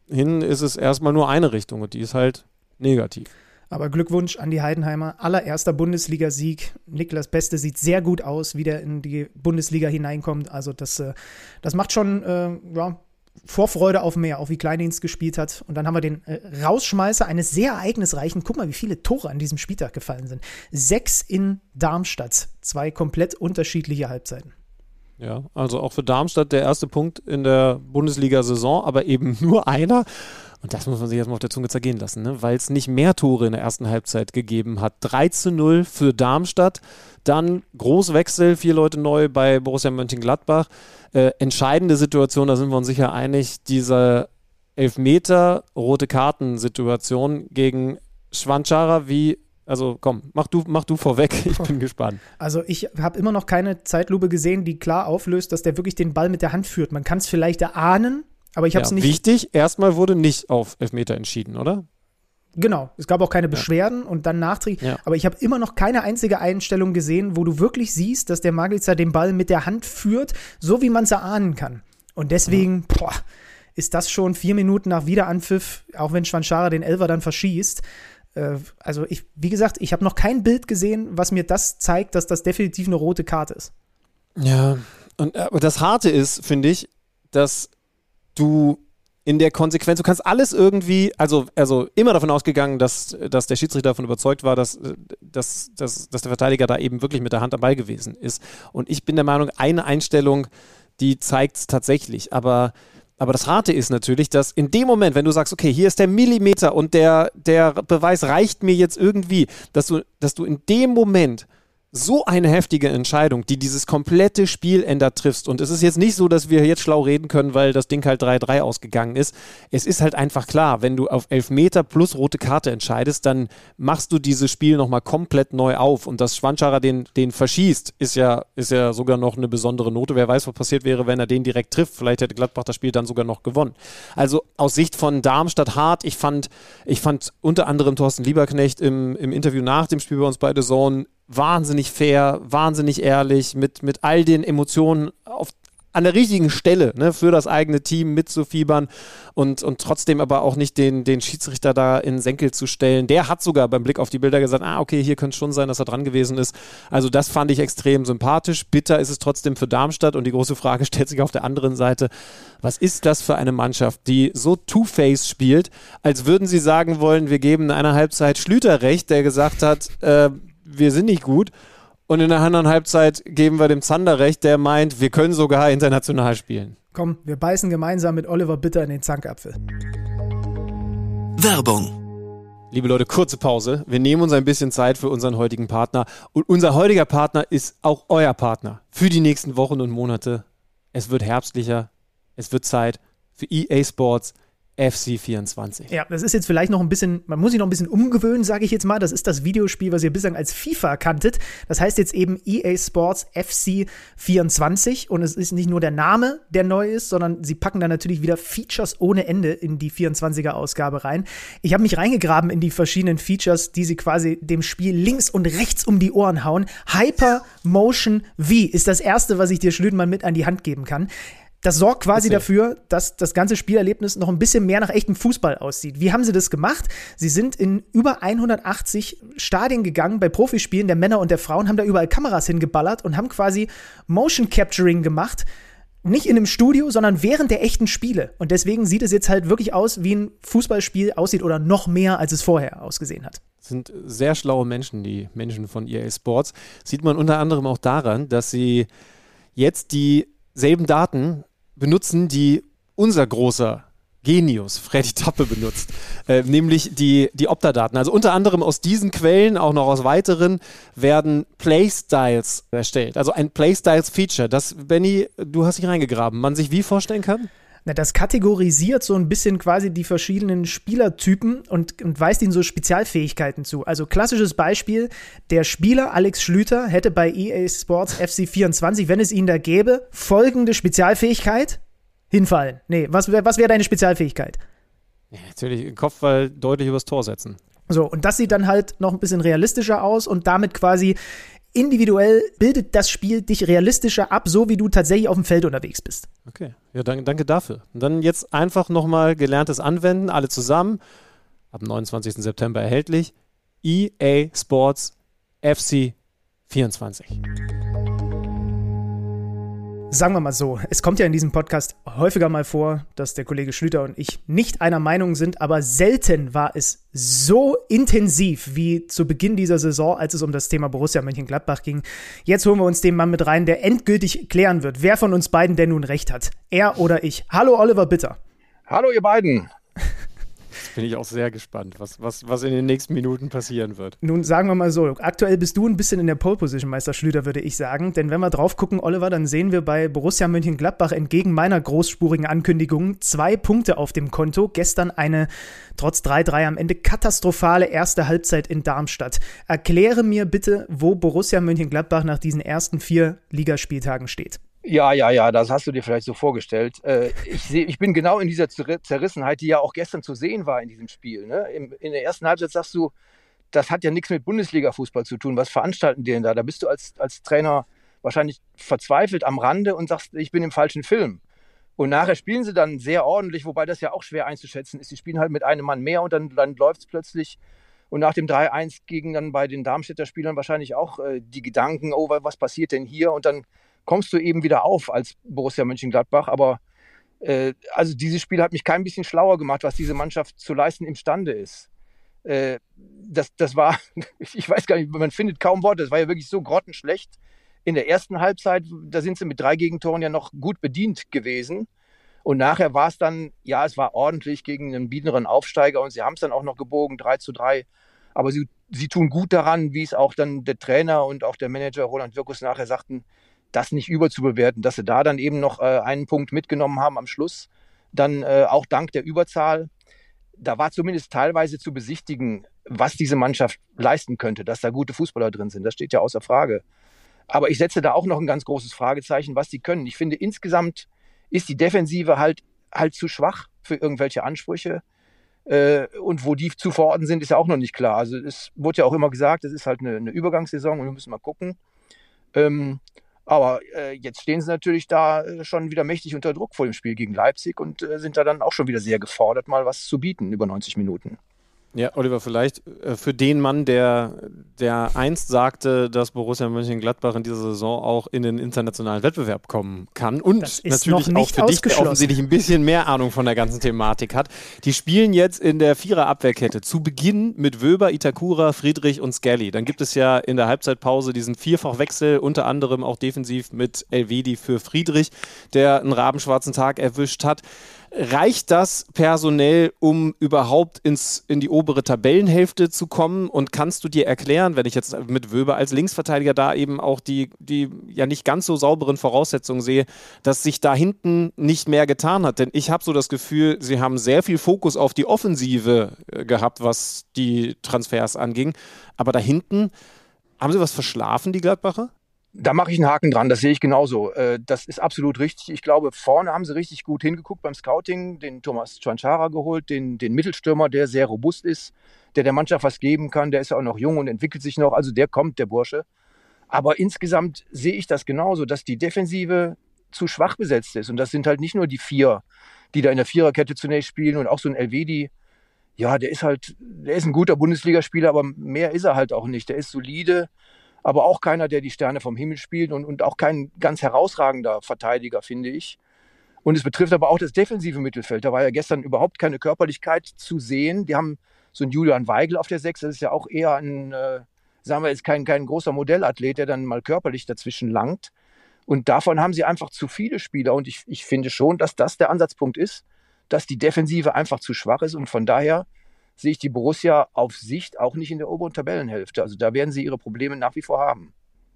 hin ist es erstmal nur eine Richtung und die ist halt negativ. Aber Glückwunsch an die Heidenheimer. Allererster Bundesligasieg. Niklas Beste sieht sehr gut aus, wie der in die Bundesliga hineinkommt. Also das, äh, das macht schon äh, ja, Vorfreude auf mehr, auch wie Kleindienst gespielt hat. Und dann haben wir den äh, Rausschmeißer eines sehr ereignisreichen. Guck mal, wie viele Tore an diesem Spieltag gefallen sind. Sechs in Darmstadt. Zwei komplett unterschiedliche Halbzeiten. Ja, also auch für Darmstadt der erste Punkt in der Bundesliga-Saison, aber eben nur einer. Und das muss man sich erstmal auf der Zunge zergehen lassen, ne? weil es nicht mehr Tore in der ersten Halbzeit gegeben hat. 3 zu 0 für Darmstadt, dann Großwechsel, vier Leute neu bei Borussia Mönchengladbach. Äh, entscheidende Situation, da sind wir uns sicher einig, diese Elfmeter, rote Karten-Situation gegen Schwanchara, wie also komm, mach du, mach du vorweg, ich bin gespannt. Also ich habe immer noch keine Zeitlupe gesehen, die klar auflöst, dass der wirklich den Ball mit der Hand führt. Man kann es vielleicht erahnen, aber ich habe es ja, nicht. Wichtig, erstmal wurde nicht auf Elfmeter entschieden, oder? Genau, es gab auch keine Beschwerden ja. und dann Nachträge. Ja. Aber ich habe immer noch keine einzige Einstellung gesehen, wo du wirklich siehst, dass der Maglitzer den Ball mit der Hand führt, so wie man es erahnen kann. Und deswegen, boah, ist das schon vier Minuten nach Wiederanpfiff, auch wenn Schwanschara den Elfer dann verschießt, Äh, also ich, wie gesagt, ich habe noch kein Bild gesehen, was mir das zeigt, dass das definitiv eine rote Karte ist. Ja, und aber das Harte ist, finde ich, dass du in der Konsequenz, du kannst alles irgendwie, also, also immer davon ausgegangen, dass, dass der Schiedsrichter davon überzeugt war, dass, dass, dass, dass der Verteidiger da eben wirklich mit der Hand dabei gewesen ist. Und ich bin der Meinung, eine Einstellung, die zeigt es tatsächlich. Aber, aber das Harte ist natürlich, dass in dem Moment, wenn du sagst, okay, hier ist der Millimeter und der, der Beweis reicht mir jetzt irgendwie, dass du, dass du in dem Moment so eine heftige Entscheidung, die dieses komplette Spiel ändert, triffst. Und es ist jetzt nicht so, dass wir jetzt schlau reden können, weil das Ding halt 3-3 ausgegangen ist. Es ist halt einfach klar, wenn du auf 11 Meter plus rote Karte entscheidest, dann machst du dieses Spiel nochmal komplett neu auf. Und dass Schwanschara den, den verschießt, ist ja, ist ja sogar noch eine besondere Note. Wer weiß, was passiert wäre, wenn er den direkt trifft. Vielleicht hätte Gladbach das Spiel dann sogar noch gewonnen. Also aus Sicht von Darmstadt hart. Ich fand, ich fand unter anderem Thorsten Lieberknecht im, im Interview nach dem Spiel bei uns bei The Zone wahnsinnig fair, wahnsinnig ehrlich, mit, mit all den Emotionen auf, an der richtigen Stelle ne, für das eigene Team mitzufiebern und, und trotzdem aber auch nicht den, den Schiedsrichter da in Senkel zu stellen. Der hat sogar beim Blick auf die Bilder gesagt, ah, okay, hier könnte es schon sein, dass er dran gewesen ist. Also das fand ich extrem sympathisch. Bitter ist es trotzdem für Darmstadt und die große Frage stellt sich auf der anderen Seite, was ist das für eine Mannschaft, die so Two-Face spielt, als würden sie sagen wollen, wir geben in einer Halbzeit Schlüter recht, der gesagt hat, äh, wir sind nicht gut. Und in der anderen Halbzeit geben wir dem Zander recht, der meint, wir können sogar international spielen. Komm, wir beißen gemeinsam mit Oliver Bitter in den Zankapfel. Werbung. Liebe Leute, kurze Pause. Wir nehmen uns ein bisschen Zeit für unseren heutigen Partner. Und unser heutiger Partner ist auch euer Partner für die nächsten Wochen und Monate. Es wird herbstlicher. Es wird Zeit für EA Sports FC24. Ja, das ist jetzt vielleicht noch ein bisschen, man muss sich noch ein bisschen umgewöhnen, sage ich jetzt mal. Das ist das Videospiel, was ihr bislang als FIFA kanntet. Das heißt jetzt eben EA Sports FC24 und es ist nicht nur der Name, der neu ist, sondern sie packen da natürlich wieder Features ohne Ende in die 24er Ausgabe rein. Ich habe mich reingegraben in die verschiedenen Features, die sie quasi dem Spiel links und rechts um die Ohren hauen. Hyper Motion V ist das erste, was ich dir Schlüden mit an die Hand geben kann. Das sorgt quasi das dafür, dass das ganze Spielerlebnis noch ein bisschen mehr nach echtem Fußball aussieht. Wie haben sie das gemacht? Sie sind in über 180 Stadien gegangen bei Profispielen der Männer und der Frauen, haben da überall Kameras hingeballert und haben quasi Motion Capturing gemacht. Nicht in einem Studio, sondern während der echten Spiele. Und deswegen sieht es jetzt halt wirklich aus, wie ein Fußballspiel aussieht oder noch mehr, als es vorher ausgesehen hat. Das sind sehr schlaue Menschen, die Menschen von EA Sports. Sieht man unter anderem auch daran, dass sie jetzt dieselben Daten benutzen, die unser großer Genius, Freddy Tappe, benutzt, äh, nämlich die, die Opta-Daten. Also unter anderem aus diesen Quellen, auch noch aus weiteren, werden Playstyles erstellt. Also ein Playstyles-Feature, das, Benny, du hast dich reingegraben, man sich wie vorstellen kann? Na, das kategorisiert so ein bisschen quasi die verschiedenen Spielertypen und, und weist ihnen so Spezialfähigkeiten zu. Also klassisches Beispiel, der Spieler Alex Schlüter hätte bei EA Sports FC 24, wenn es ihn da gäbe, folgende Spezialfähigkeit. Hinfallen. Nee, was, was wäre deine Spezialfähigkeit? Ja, natürlich Kopfball deutlich übers Tor setzen. So, und das sieht dann halt noch ein bisschen realistischer aus und damit quasi individuell bildet das Spiel dich realistischer ab, so wie du tatsächlich auf dem Feld unterwegs bist. Okay, ja, danke, danke dafür. Und dann jetzt einfach nochmal gelerntes Anwenden, alle zusammen. Ab 29. September erhältlich. EA Sports FC 24 sagen wir mal so, es kommt ja in diesem Podcast häufiger mal vor, dass der Kollege Schlüter und ich nicht einer Meinung sind, aber selten war es so intensiv wie zu Beginn dieser Saison, als es um das Thema Borussia Mönchengladbach ging. Jetzt holen wir uns den Mann mit rein, der endgültig klären wird, wer von uns beiden denn nun recht hat. Er oder ich. Hallo Oliver Bitter. Hallo ihr beiden. Bin ich auch sehr gespannt, was, was, was in den nächsten Minuten passieren wird. Nun sagen wir mal so, aktuell bist du ein bisschen in der Pole Position, Meister Schlüter, würde ich sagen. Denn wenn wir drauf gucken, Oliver, dann sehen wir bei Borussia Mönchengladbach entgegen meiner großspurigen Ankündigung zwei Punkte auf dem Konto. Gestern eine trotz 3-3 am Ende katastrophale erste Halbzeit in Darmstadt. Erkläre mir bitte, wo Borussia Mönchengladbach nach diesen ersten vier Ligaspieltagen steht. Ja, ja, ja, das hast du dir vielleicht so vorgestellt. Äh, ich, seh, ich bin genau in dieser Zerrissenheit, die ja auch gestern zu sehen war in diesem Spiel. Ne? In, der ersten Halbzeit sagst du, das hat ja nichts mit Bundesliga-Fußball zu tun. Was veranstalten die denn da? Da bist du als, als Trainer wahrscheinlich verzweifelt am Rande und sagst, ich bin im falschen Film. Und nachher spielen sie dann sehr ordentlich, wobei das ja auch schwer einzuschätzen ist. Sie spielen halt mit einem Mann mehr und dann, dann läuft es plötzlich. Und nach dem 3-1 gingen dann bei den Darmstädter Spielern wahrscheinlich auch äh, die Gedanken, oh, was passiert denn hier? Und dann kommst du eben wieder auf als Borussia Mönchengladbach. Aber äh, also dieses Spiel hat mich kein bisschen schlauer gemacht, was diese Mannschaft zu leisten imstande ist. Äh, das, das war, ich weiß gar nicht, man findet kaum Worte, das war ja wirklich so grottenschlecht. In der ersten Halbzeit, da sind sie mit drei Gegentoren ja noch gut bedient gewesen. Und nachher war es dann, ja, es war ordentlich gegen einen biederen Aufsteiger und sie haben es dann auch noch gebogen, 3 zu 3. Aber sie, sie tun gut daran, wie es auch dann der Trainer und auch der Manager Roland Wirkus nachher sagten, das nicht überzubewerten, dass sie da dann eben noch äh, einen Punkt mitgenommen haben am Schluss. Dann äh, auch dank der Überzahl. Da war zumindest teilweise zu besichtigen, was diese Mannschaft leisten könnte, dass da gute Fußballer drin sind. Das steht ja außer Frage. Aber ich setze da auch noch ein ganz großes Fragezeichen, was die können. Ich finde, insgesamt ist die Defensive halt, halt zu schwach für irgendwelche Ansprüche. Äh, und wo die zu verorten sind, ist ja auch noch nicht klar. Also es wurde ja auch immer gesagt, es ist halt eine, eine Übergangssaison und wir müssen mal gucken. Ähm, aber äh, jetzt stehen sie natürlich da äh, schon wieder mächtig unter Druck vor dem Spiel gegen Leipzig und äh, sind da dann auch schon wieder sehr gefordert, mal was zu bieten über 90 Minuten. Ja, Oliver, vielleicht äh, für den Mann, der, der einst sagte, dass Borussia Mönchengladbach in dieser Saison auch in den internationalen Wettbewerb kommen kann und natürlich auch für dich, der offensichtlich ein bisschen mehr Ahnung von der ganzen Thematik hat. Die spielen jetzt in der Vierer-Abwehrkette. Zu Beginn mit Wöber, Itakura, Friedrich und Skelly. Dann gibt es ja in der Halbzeitpause diesen Vierfachwechsel, unter anderem auch defensiv mit Elvedi für Friedrich, der einen rabenschwarzen Tag erwischt hat. Reicht das personell, um überhaupt ins, in die obere Tabellenhälfte zu kommen? Und kannst du dir erklären, wenn ich jetzt mit Wöber als Linksverteidiger da eben auch die, die ja nicht ganz so sauberen Voraussetzungen sehe, dass sich da hinten nicht mehr getan hat? Denn ich habe so das Gefühl, sie haben sehr viel Fokus auf die Offensive äh, gehabt, was die Transfers anging. Aber da hinten haben sie was verschlafen, die Gladbacher? Da mache ich einen Haken dran, das sehe ich genauso. Äh, das ist absolut richtig. Ich glaube, vorne haben sie richtig gut hingeguckt beim Scouting, den Thomas Chanchara geholt, den, den Mittelstürmer, der sehr robust ist, der der Mannschaft was geben kann. Der ist ja auch noch jung und entwickelt sich noch. Also der kommt, der Bursche. Aber insgesamt sehe ich das genauso, dass die Defensive zu schwach besetzt ist. Und das sind halt nicht nur die vier, die da in der Viererkette zunächst spielen und auch so ein Elvedi. Ja, der ist halt, der ist ein guter Bundesligaspieler, aber mehr ist er halt auch nicht. Der ist solide aber auch keiner, der die Sterne vom Himmel spielt und, und auch kein ganz herausragender Verteidiger, finde ich. Und es betrifft aber auch das defensive Mittelfeld. Da war ja gestern überhaupt keine Körperlichkeit zu sehen. Die haben so einen Julian Weigel auf der Sechs, das ist ja auch eher ein, äh, sagen wir jetzt, kein, kein großer Modellathlet, der dann mal körperlich dazwischen langt. Und davon haben sie einfach zu viele Spieler. Und ich, ich finde schon, dass das der Ansatzpunkt ist, dass die Defensive einfach zu schwach ist. Und von daher sehe ich die Borussia auf Sicht auch nicht in der oberen Tabellenhälfte. Also da werden sie ihre Probleme nach wie vor haben.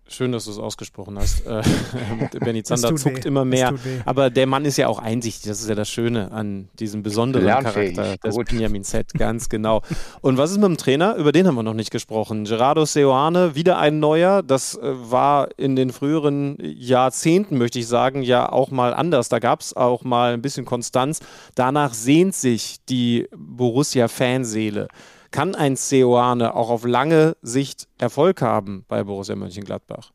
Schön, dass du es ausgesprochen hast. Äh, Benny Zander zuckt weh. immer mehr. Aber der Mann ist ja auch einsichtig. Das ist ja das Schöne an diesem besonderen Charakter des Benjamin Z. Ganz genau. Und was ist mit dem Trainer? Über den haben wir noch nicht gesprochen. Gerardo Seoane, wieder ein neuer. Das äh, war in den früheren Jahrzehnten, möchte ich sagen, ja auch mal anders. Da gab es auch mal ein bisschen Konstanz. Danach sehnt sich die Borussia-Fanseele. Kann ein Seoane auch auf lange Sicht Erfolg haben bei Borussia Mönchengladbach?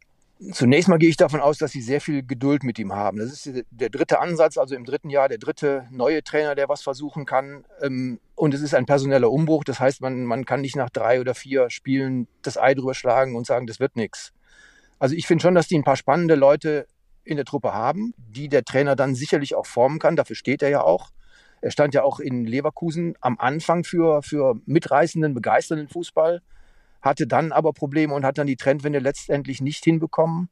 Zunächst mal gehe ich davon aus, dass sie sehr viel Geduld mit ihm haben. Das ist der dritte Ansatz, also im dritten Jahr der dritte neue Trainer, der was versuchen kann. Ähm, und es ist ein personeller Umbruch. Das heißt, man, man kann nicht nach drei oder vier Spielen das Ei drüber schlagen und sagen, das wird nichts. Also ich finde schon, dass die ein paar spannende Leute in der Truppe haben, die der Trainer dann sicherlich auch formen kann. Dafür steht er ja auch. Er stand ja auch in Leverkusen am Anfang für, für mitreißenden, begeisternden Fußball, hatte dann aber Probleme und hat dann die Trendwende letztendlich nicht hinbekommen.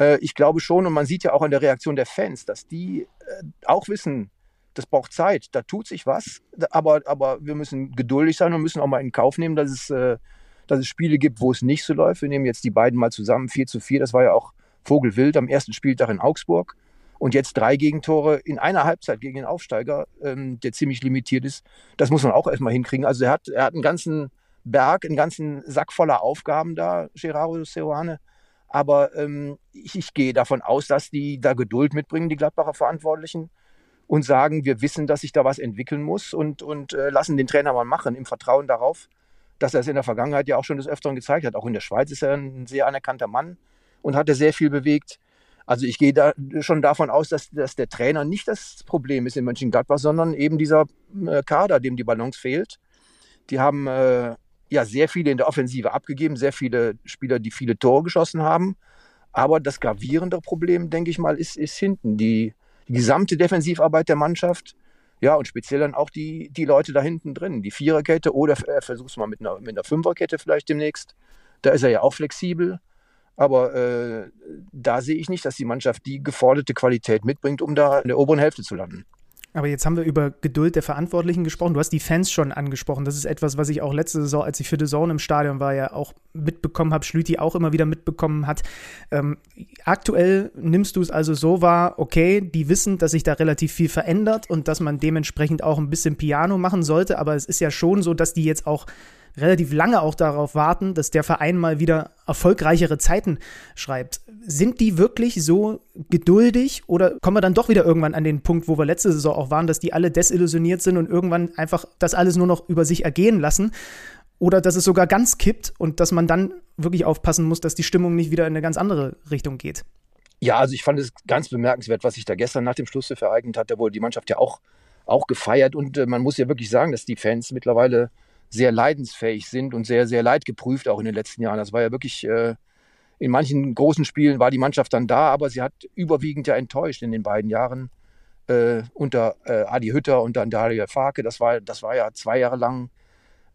Äh, ich glaube schon, und man sieht ja auch an der Reaktion der Fans, dass die äh, auch wissen, das braucht Zeit, da tut sich was, aber, aber wir müssen geduldig sein und müssen auch mal in Kauf nehmen, dass es, äh, dass es Spiele gibt, wo es nicht so läuft. Wir nehmen jetzt die beiden mal zusammen, 4 zu 4, das war ja auch Vogelwild am ersten Spieltag in Augsburg. Und jetzt drei Gegentore in einer Halbzeit gegen den Aufsteiger, ähm, der ziemlich limitiert ist. Das muss man auch erstmal hinkriegen. Also er hat, er hat einen ganzen Berg, einen ganzen Sack voller Aufgaben da, Gerardo Seoane. Aber ähm, ich, ich gehe davon aus, dass die da Geduld mitbringen, die Gladbacher Verantwortlichen, und sagen, wir wissen, dass sich da was entwickeln muss und, und äh, lassen den Trainer mal machen, im Vertrauen darauf, dass er es in der Vergangenheit ja auch schon des Öfteren gezeigt hat. Auch in der Schweiz ist er ein sehr anerkannter Mann und hat er sehr viel bewegt. Also ich gehe da schon davon aus, dass, dass der Trainer nicht das Problem ist in Mönchengladbach, sondern eben dieser äh, Kader, dem die Balance fehlt. Die haben äh, ja sehr viele in der Offensive abgegeben, sehr viele Spieler, die viele Tore geschossen haben. Aber das gravierende Problem, denke ich mal, ist, ist hinten. Die, die gesamte Defensivarbeit der Mannschaft, ja, und speziell dann auch die, die Leute da hinten drin. Die Viererkette oder äh, versuch's mal mit einer, mit einer Fünferkette vielleicht demnächst. Da ist er ja auch flexibel. Aber äh, da sehe ich nicht, dass die Mannschaft die geforderte Qualität mitbringt, um da in der oberen Hälfte zu landen. Aber jetzt haben wir über Geduld der Verantwortlichen gesprochen. Du hast die Fans schon angesprochen. Das ist etwas, was ich auch letzte Saison, als ich für The Zone im Stadion war, ja auch mitbekommen habe, Schlüti auch immer wieder mitbekommen hat. Ähm, aktuell nimmst du es also so wahr, okay, die wissen, dass sich da relativ viel verändert und dass man dementsprechend auch ein bisschen Piano machen sollte. Aber es ist ja schon so, dass die jetzt auch relativ lange auch darauf warten, dass der Verein mal wieder erfolgreichere Zeiten schreibt. Sind die wirklich so geduldig oder kommen wir dann doch wieder irgendwann an den Punkt, wo wir letzte Saison auch waren, dass die alle desillusioniert sind und irgendwann einfach das alles nur noch über sich ergehen lassen? Oder dass es sogar ganz kippt und dass man dann wirklich aufpassen muss, dass die Stimmung nicht wieder in eine ganz andere Richtung geht? Ja, also ich fand es ganz bemerkenswert, was sich da gestern nach dem Schluss ereignet hat. Da wurde die Mannschaft ja auch, auch gefeiert und äh, man muss ja wirklich sagen, dass die Fans mittlerweile sehr leidensfähig sind und sehr, sehr leidgeprüft auch in den letzten Jahren. Das war ja wirklich, äh, in manchen großen Spielen war die Mannschaft dann da, aber sie hat überwiegend ja enttäuscht in den beiden Jahren äh, unter äh, Adi Hütter und dann Daria Farke. Das war, das war ja zwei Jahre lang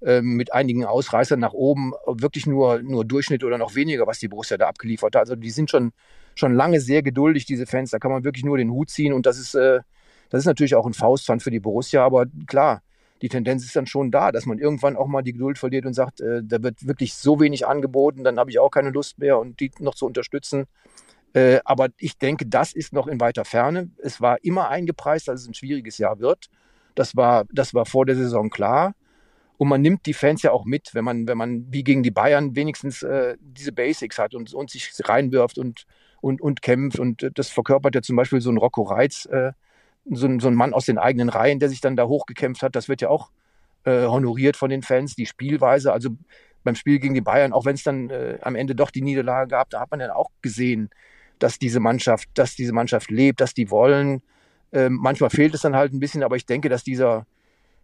äh, mit einigen Ausreißern nach oben wirklich nur, nur Durchschnitt oder noch weniger, was die Borussia da abgeliefert hat. Also die sind schon, schon lange sehr geduldig, diese Fans. Da kann man wirklich nur den Hut ziehen und das ist, äh, das ist natürlich auch ein Faustpfand für die Borussia, aber klar, die Tendenz ist dann schon da, dass man irgendwann auch mal die Geduld verliert und sagt, äh, da wird wirklich so wenig angeboten, dann habe ich auch keine Lust mehr und die noch zu unterstützen. Äh, aber ich denke, das ist noch in weiter Ferne. Es war immer eingepreist, dass es ein schwieriges Jahr wird. Das war, das war vor der Saison klar. Und man nimmt die Fans ja auch mit, wenn man, wenn man wie gegen die Bayern wenigstens äh, diese Basics hat und, und sich reinwirft und, und, und kämpft. Und äh, das verkörpert ja zum Beispiel so ein Rocco Reitz, äh, so ein, so ein Mann aus den eigenen Reihen, der sich dann da hochgekämpft hat, das wird ja auch äh, honoriert von den Fans, die Spielweise. Also beim Spiel gegen die Bayern, auch wenn es dann äh, am Ende doch die Niederlage gab, da hat man dann auch gesehen, dass diese Mannschaft, dass diese Mannschaft lebt, dass die wollen. Ähm, manchmal fehlt es dann halt ein bisschen, aber ich denke, dass dieser,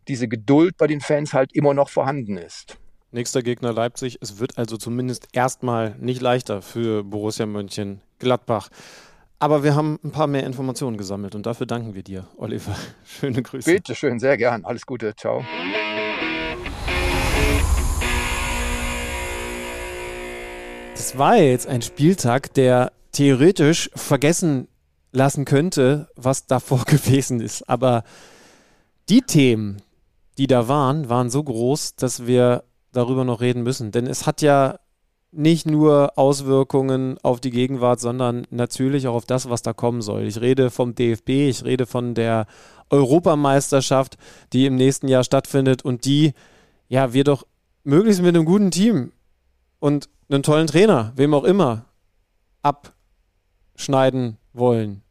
diese Geduld bei den Fans halt immer noch vorhanden ist. Nächster Gegner Leipzig. Es wird also zumindest erstmal nicht leichter für Borussia Mönchen Gladbach. Aber wir haben ein paar mehr Informationen gesammelt und dafür danken wir dir, Oliver. Schöne Grüße. Bitte schön, sehr gern. Alles Gute. Ciao. Das war jetzt ein Spieltag, der theoretisch vergessen lassen könnte, was davor gewesen ist. Aber die Themen, die da waren, waren so groß, dass wir darüber noch reden müssen. Denn es hat ja nicht nur Auswirkungen auf die Gegenwart, sondern natürlich auch auf das, was da kommen soll. Ich rede vom DFB, ich rede von der Europameisterschaft, die im nächsten Jahr stattfindet und die, ja, wir doch möglichst mit einem guten Team und einem tollen Trainer, wem auch immer, abschneiden wollen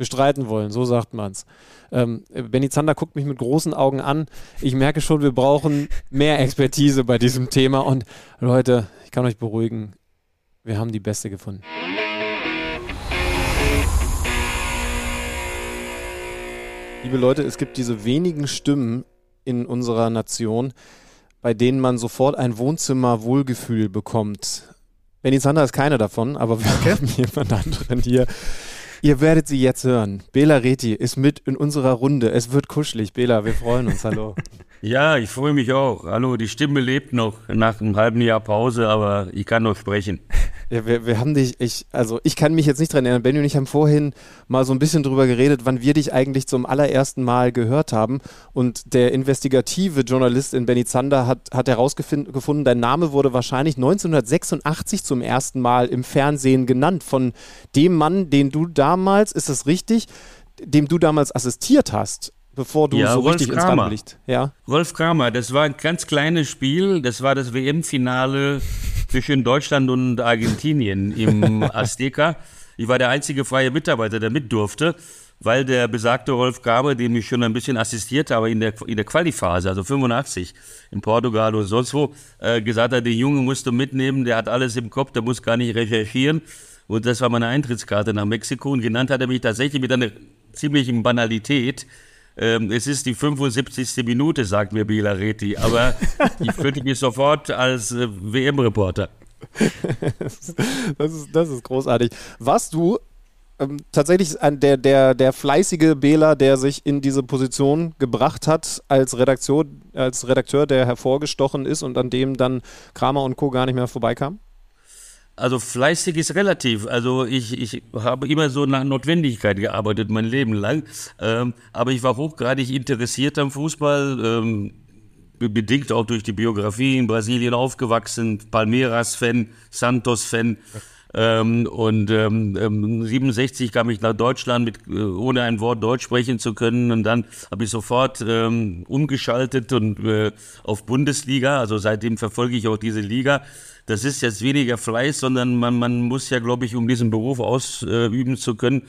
bestreiten wollen, so sagt man es. Ähm, Benny Zander guckt mich mit großen Augen an. Ich merke schon, wir brauchen mehr Expertise bei diesem Thema. Und Leute, ich kann euch beruhigen, wir haben die beste gefunden. Liebe Leute, es gibt diese wenigen Stimmen in unserer Nation, bei denen man sofort ein Wohnzimmer-Wohlgefühl bekommt. Benny Zander ist keine davon, aber wir okay. haben jemand anderen hier, Ihr werdet sie jetzt hören. Bela Reti ist mit in unserer Runde. Es wird kuschelig. Bela, wir freuen uns. Hallo. Ja, ich freue mich auch. Hallo, die Stimme lebt noch nach einem halben Jahr Pause, aber ich kann noch sprechen. Ja, wir, wir haben dich, ich, also ich kann mich jetzt nicht dran erinnern. Benny und ich haben vorhin mal so ein bisschen drüber geredet, wann wir dich eigentlich zum allerersten Mal gehört haben. Und der investigative Journalist in Benny Zander hat, hat herausgefunden, dein Name wurde wahrscheinlich 1986 zum ersten Mal im Fernsehen genannt von dem Mann, den du damals, ist das richtig, dem du damals assistiert hast bevor du ja, so Wolf richtig Kramer. ins Rampenlicht. Ja. Wolf Kramer, das war ein ganz kleines Spiel. Das war das WM-Finale zwischen Deutschland und Argentinien im Azteca. Ich war der einzige freie Mitarbeiter, der mit durfte, weil der besagte Rolf Kramer, dem ich schon ein bisschen assistiert habe in der, in der Qualiphase, also 85, in Portugal und sonst wo, äh, gesagt hat, der Junge musst du mitnehmen, der hat alles im Kopf, der muss gar nicht recherchieren. Und das war meine Eintrittskarte nach Mexiko. Und genannt hat er mich tatsächlich mit einer ziemlichen Banalität Ähm, es ist die 75. Minute, sagt mir Bela Reti, aber ich könnte mich sofort als äh, WM-Reporter. das, ist, das ist großartig. Warst du ähm, tatsächlich der, der, der fleißige Bela, der sich in diese Position gebracht hat als Redakteur, als Redakteur, der hervorgestochen ist und an dem dann Kramer und Co. gar nicht mehr vorbeikamen? Also fleißig ist relativ. Also ich, ich habe immer so nach Notwendigkeit gearbeitet, mein Leben lang. Ähm, aber ich war hochgradig interessiert am Fußball. Ähm, bedingt auch durch die Biografie in Brasilien aufgewachsen, Palmeiras-Fan, Santos-Fan. Ähm, und ähm, 67 ähm, kam ich nach Deutschland, mit, äh, ohne ein Wort Deutsch sprechen zu können. Und dann habe ich sofort ähm, umgeschaltet und äh, auf Bundesliga. Also seitdem verfolge ich auch diese Liga. Das ist jetzt weniger Fleiß, sondern man, man muss ja, glaube ich, um diesen Beruf ausüben zu können,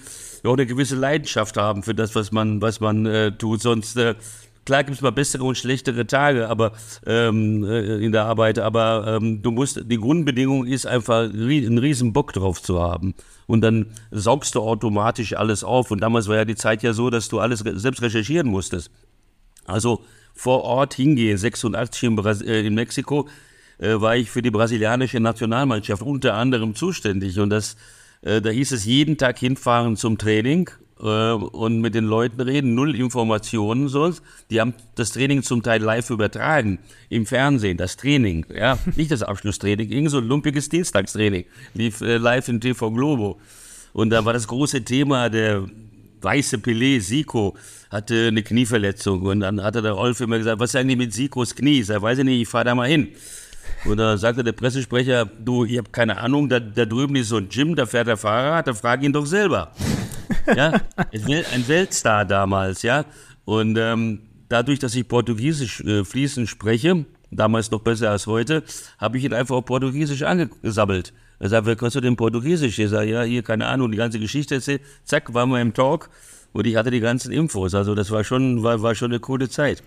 auch eine gewisse Leidenschaft haben für das, was man, was man äh, tut. Sonst äh, Klar gibt es mal bessere und schlechtere Tage, aber ähm, äh, in der Arbeit, aber ähm, du musst, die Grundbedingung ist einfach einen riesen Bock drauf zu haben. Und dann saugst du automatisch alles auf. Und damals war ja die Zeit ja so, dass du alles selbst recherchieren musstest. Also vor Ort hingehen, 86 in, Bras äh, in Mexiko, äh, war ich für die brasilianische Nationalmannschaft unter anderem zuständig. Und das, äh, da hieß es jeden Tag hinfahren zum Training äh, und mit den Leuten reden, null Informationen sonst. Die haben das Training zum Teil live übertragen im Fernsehen, das Training, ja, nicht das Abschlusstraining, irgend so ein lumpiges Dienstagstraining, lief äh, live in TV Globo. Und da war das große Thema der weiße Pelé, Siko, hatte eine Knieverletzung und dann hatte der Rolf immer gesagt, was ist eigentlich mit Sikos Knie? Ich sag, weiß ich nicht, ich fahr da mal hin. Und da sagte der Pressesprecher, du, ich habe keine Ahnung, da, da drüben ist so ein Gym, da fährt der Fahrrad, da frag ihn doch selber. ja, ein Weltstar damals, ja. Und ähm, dadurch, dass ich Portugiesisch äh, fließend spreche, damals noch besser als heute, habe ich ihn einfach auf Portugiesisch angesammelt. Er sagt, wer kannst du denn Portugiesisch? Ich sage, ja, hier, keine Ahnung, die ganze Geschichte erzählt. Zack, waren wir im Talk und ich hatte die ganzen Infos. Also das war schon, war, war schon eine coole Zeit.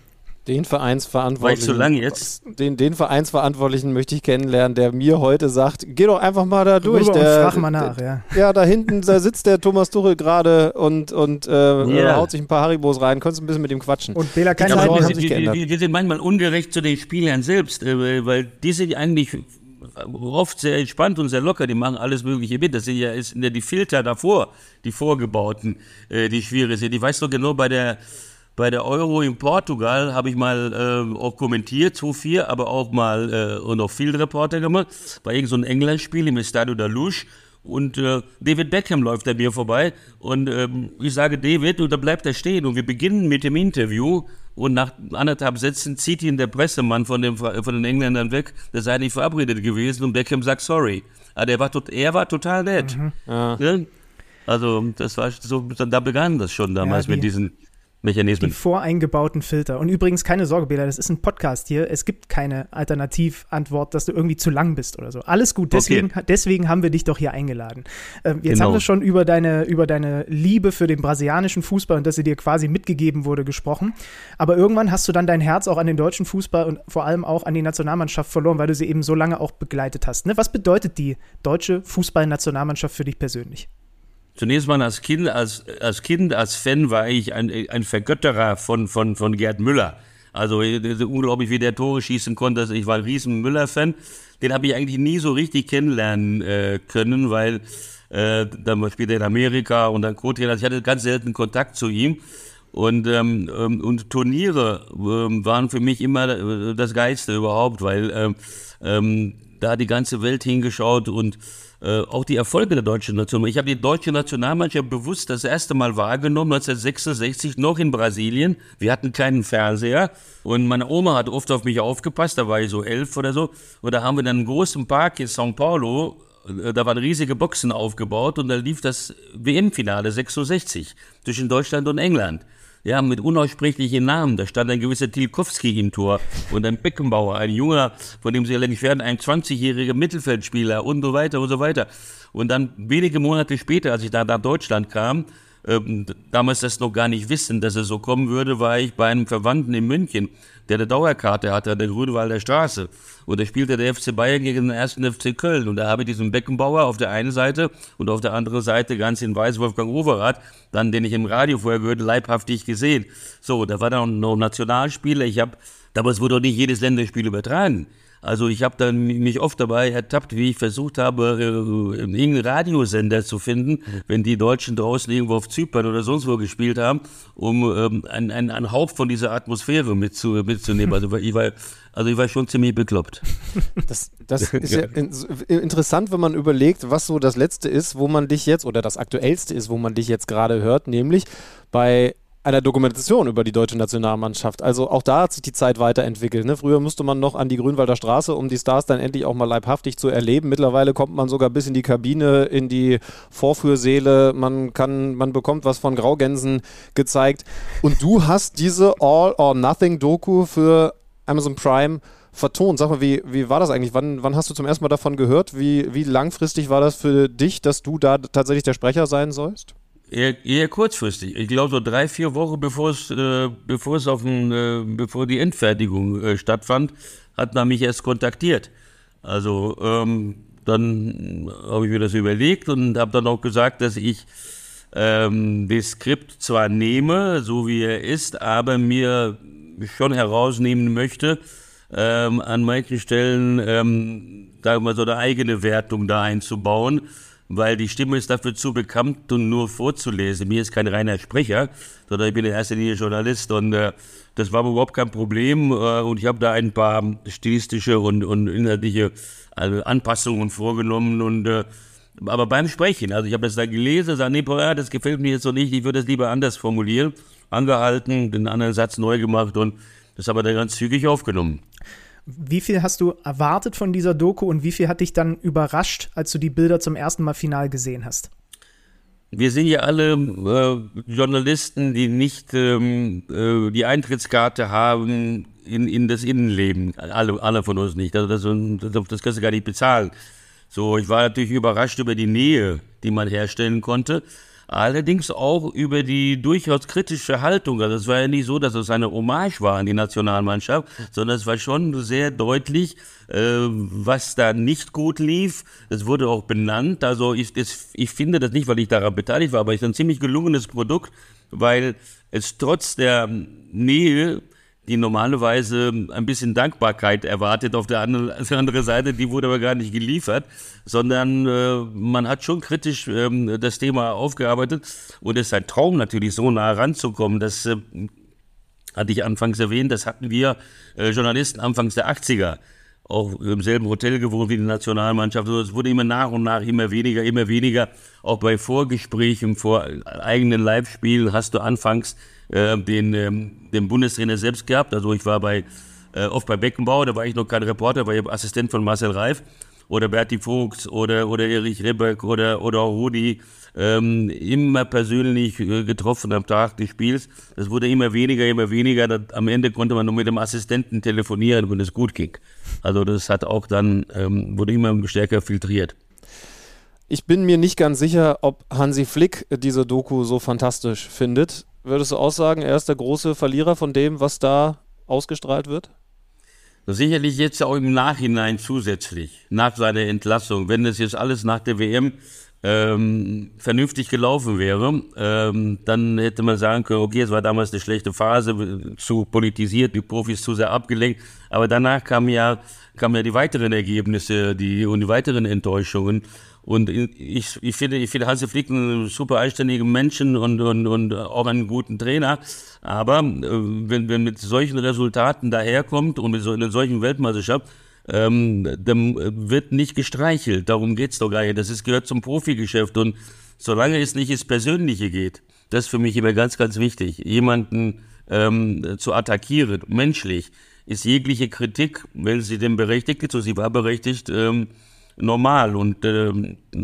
Den Vereinsverantwortlichen. War ich zu lang jetzt? Den, den Vereinsverantwortlichen möchte ich kennenlernen, der mir heute sagt, geh doch einfach mal da durch. Der, frag mal nach, ja. Ja, da hinten da sitzt der Thomas Tuchel gerade und, und äh, yeah. haut sich ein paar Haribos rein. Könntest ein bisschen mit ihm quatschen. Und Bela, keine Sorgen, haben sich geändert. Wir, wir sind manchmal ungerecht zu den Spielern selbst, äh, weil die sind eigentlich oft sehr entspannt und sehr locker, die machen alles Mögliche mit. Das sind ja, ist ja die Filter davor, die vorgebauten, äh, die schwierig sind. Ich weiß doch genau, bei der bei der Euro in Portugal habe ich mal äh, auch kommentiert, so viel, aber auch mal äh, und auch viel Reporter gemacht. Bei irgendeinem so England-Spiel im Estadio da Luz. Und äh, David Beckham läuft an mir vorbei und ähm, ich sage David und da bleibt er stehen und wir beginnen mit dem Interview und nach anderthalb Sätzen zieht ihn der Pressemann von, dem, von den Engländern weg, der sei nicht verabredet gewesen und Beckham sagt sorry. Aber der war tot, er war total nett. Mhm. Ja. Also das war so, da begann das schon damals ja, die, mit diesen Mechanismen. Die voreingebauten Filter. Und übrigens, keine Sorge, Bela, das ist ein Podcast hier. Es gibt keine Alternativantwort, dass du irgendwie zu lang bist oder so. Alles gut, deswegen, okay. deswegen haben wir dich doch hier eingeladen. Ähm, jetzt genau. haben wir schon über deine, über deine Liebe für den brasilianischen Fußball und dass sie dir quasi mitgegeben wurde gesprochen. Aber irgendwann hast du dann dein Herz auch an den deutschen Fußball und vor allem auch an die Nationalmannschaft verloren, weil du sie eben so lange auch begleitet hast. Ne? Was bedeutet die deutsche Fußballnationalmannschaft für dich persönlich? Zunächst mal als Kind, als, als Kind, als Fan war ich ein, ein Vergötterer von, von, von Gerd Müller. Also unglaublich, wie der Tore schießen konnte. Also ich war ein riesen Müller-Fan. Den habe ich eigentlich nie so richtig kennenlernen äh, können, weil äh, dann später in Amerika und dann Co-Trainer. Also ich hatte ganz selten Kontakt zu ihm. Und, ähm, ähm, und Turniere ähm, waren für mich immer äh, das Geilste überhaupt, weil ähm, ähm, da die ganze Welt hingeschaut und äh, auch die Erfolge der deutschen Nation. Ich habe die deutsche Nationalmannschaft bewusst das erste Mal wahrgenommen, 1966, noch in Brasilien. Wir hatten keinen Fernseher und meine Oma hat oft auf mich aufgepasst, da war ich so elf oder so. Und da haben wir dann einen großen Park in São Paulo, äh, da waren riesige Boxen aufgebaut und da lief das WM-Finale 66 zwischen Deutschland und England ja, mit unaussprechlichen Namen. Da stand ein gewisser Tilkowski im Tor und ein Beckenbauer, ein junger, von dem Sie ja längst werden, ein 20-jähriger Mittelfeldspieler und so weiter und so weiter. Und dann wenige Monate später, als ich da nach Deutschland kam, ähm, damals das noch gar nicht wissen, dass es so kommen würde, war ich bei einem Verwandten in München, der eine Dauerkarte hatte an der Grünwalder Straße. Und da spielte der FC Bayern gegen den ersten FC Köln. Und da habe ich diesen Beckenbauer auf der einen Seite und auf der anderen Seite ganz in weiß Wolfgang Overath, dann den ich im Radio vorher gehört, leibhaftig gesehen. So, da war dann noch Nationalspieler. Ich habe, damals wurde doch nicht jedes Länderspiel übertragen. Also ich habe dann mich oft dabei ertappt, wie ich versucht habe, äh, irgendeinen Radiosender zu finden, wenn die Deutschen draußen irgendwo auf Zypern oder sonst wo gespielt haben, um ähm, einen, einen, einen Hauch von dieser Atmosphäre mitzu, mitzunehmen. Also ich war, also ich war schon ziemlich bekloppt. Das, das ist ja in, interessant, wenn man überlegt, was so das Letzte ist, wo man dich jetzt, oder das Aktuellste ist, wo man dich jetzt gerade hört, nämlich bei einer Dokumentation über die deutsche Nationalmannschaft. Also auch da hat sich die Zeit weiterentwickelt. Ne? Früher musste man noch an die Grünwalder Straße, um die Stars dann endlich auch mal leibhaftig zu erleben. Mittlerweile kommt man sogar bis in die Kabine, in die Vorführsäle. Man kann, man bekommt was von Graugänsen gezeigt. Und du hast diese All or Nothing Doku für Amazon Prime vertont. Sag mal, wie, wie war das eigentlich? Wann, wann hast du zum ersten Mal davon gehört? Wie, wie langfristig war das für dich, dass du da tatsächlich der Sprecher sein sollst? Eher, eher kurzfristig. Ich glaube so drei, vier Wochen bevor es, äh, bevor es auf den, äh, bevor die Endfertigung äh, stattfand, hat man mich erst kontaktiert. Also ähm, dann habe ich mir das überlegt und habe dann auch gesagt, dass ich ähm, das Skript zwar nehme, so wie er ist, aber mir schon herausnehmen möchte, ähm, an manchen Stellen, ähm, wir mal, so eine eigene Wertung da einzubauen weil die Stimme ist dafür zu bekannt, um nur vorzulesen. Mir ist kein reiner Sprecher, sondern ich bin in erster Linie Journalist und äh, das war überhaupt kein Problem äh, und ich habe da ein paar stilistische und, und inhaltliche also Anpassungen vorgenommen und äh, aber beim Sprechen, also ich habe das da gelesen, sage, nee, boah, das gefällt mir jetzt so nicht, ich würde es lieber anders formulieren, angehalten, den anderen Satz neu gemacht und das haben wir dann ganz zügig aufgenommen. Wie viel hast du erwartet von dieser Doku und wie viel hat dich dann überrascht, als du die Bilder zum ersten Mal final gesehen hast? Wir sind ja alle äh, Journalisten, die nicht ähm, äh, die Eintrittskarte haben in, in das Innenleben. Alle, alle von uns nicht. Also das, das, das kannst du gar nicht bezahlen. So, ich war natürlich überrascht über die Nähe, die man herstellen konnte. Allerdings auch über die durchaus kritische Haltung. Also es war ja nicht so, dass es eine Hommage war an die Nationalmannschaft, sondern es war schon sehr deutlich, äh, was da nicht gut lief. Es wurde auch benannt. Also ich, das, ich finde das nicht, weil ich daran beteiligt war, aber es ist ein ziemlich gelungenes Produkt, weil es trotz der Nähe die normalerweise ein bisschen Dankbarkeit erwartet auf der anderen Seite, die wurde aber gar nicht geliefert, sondern äh, man hat schon kritisch ähm, das Thema aufgearbeitet und es ist ein Traum natürlich so nah ranzukommen, das äh, hatte ich anfangs erwähnt, das hatten wir äh, Journalisten anfangs der 80er auch im selben Hotel gewohnt wie die Nationalmannschaft. Also es wurde immer nach und nach immer weniger, immer weniger. Auch bei Vorgesprächen, vor eigenen Live-Spielen hast du anfangs äh, den, ähm, den Bundestrainer selbst gehabt. Also ich war bei, äh, oft bei Beckenbauer, da war ich noch kein Reporter, war ich Assistent von Marcel Reif oder Berti Vogts oder, oder Erich Ribbeck oder, oder Rudi, ähm, immer persönlich äh, getroffen am Tag des Spiels. Das wurde immer weniger, immer weniger. Das, am Ende konnte man nur mit dem Assistenten telefonieren, wenn es gut ging. Also das hat auch dann, ähm, wurde immer stärker filtriert. Ich bin mir nicht ganz sicher, ob Hansi Flick diese Doku so fantastisch findet. Würdest du aussagen, er ist der große Verlierer von dem, was da ausgestrahlt wird? Sicherlich jetzt auch im Nachhinein zusätzlich, nach seiner Entlassung, wenn es jetzt alles nach der WM ähm, vernünftig gelaufen wäre, ähm, dann hätte man sagen können, okay, es war damals eine schlechte Phase, zu politisiert, die Profis zu sehr abgelenkt, aber danach kamen ja, kamen ja die weiteren Ergebnisse die, und die weiteren Enttäuschungen und ich, ich finde, ich finde Hansi Flick einen super einständigen Menschen und, und, und auch einen guten Trainer. Aber äh, wenn, wenn mit solchen Resultaten daherkommt und mit so einer solchen Weltmeisterschaft, ähm, dann wird nicht gestreichelt. Darum geht's doch gar nicht. Das ist, gehört zum Profigeschäft. Und solange es nicht ins Persönliche geht, das ist für mich immer ganz, ganz wichtig, jemanden ähm, zu attackieren, menschlich, ist jegliche Kritik, wenn sie denn berechtigt ist, so sie war berechtigt, ähm, normal. Und äh,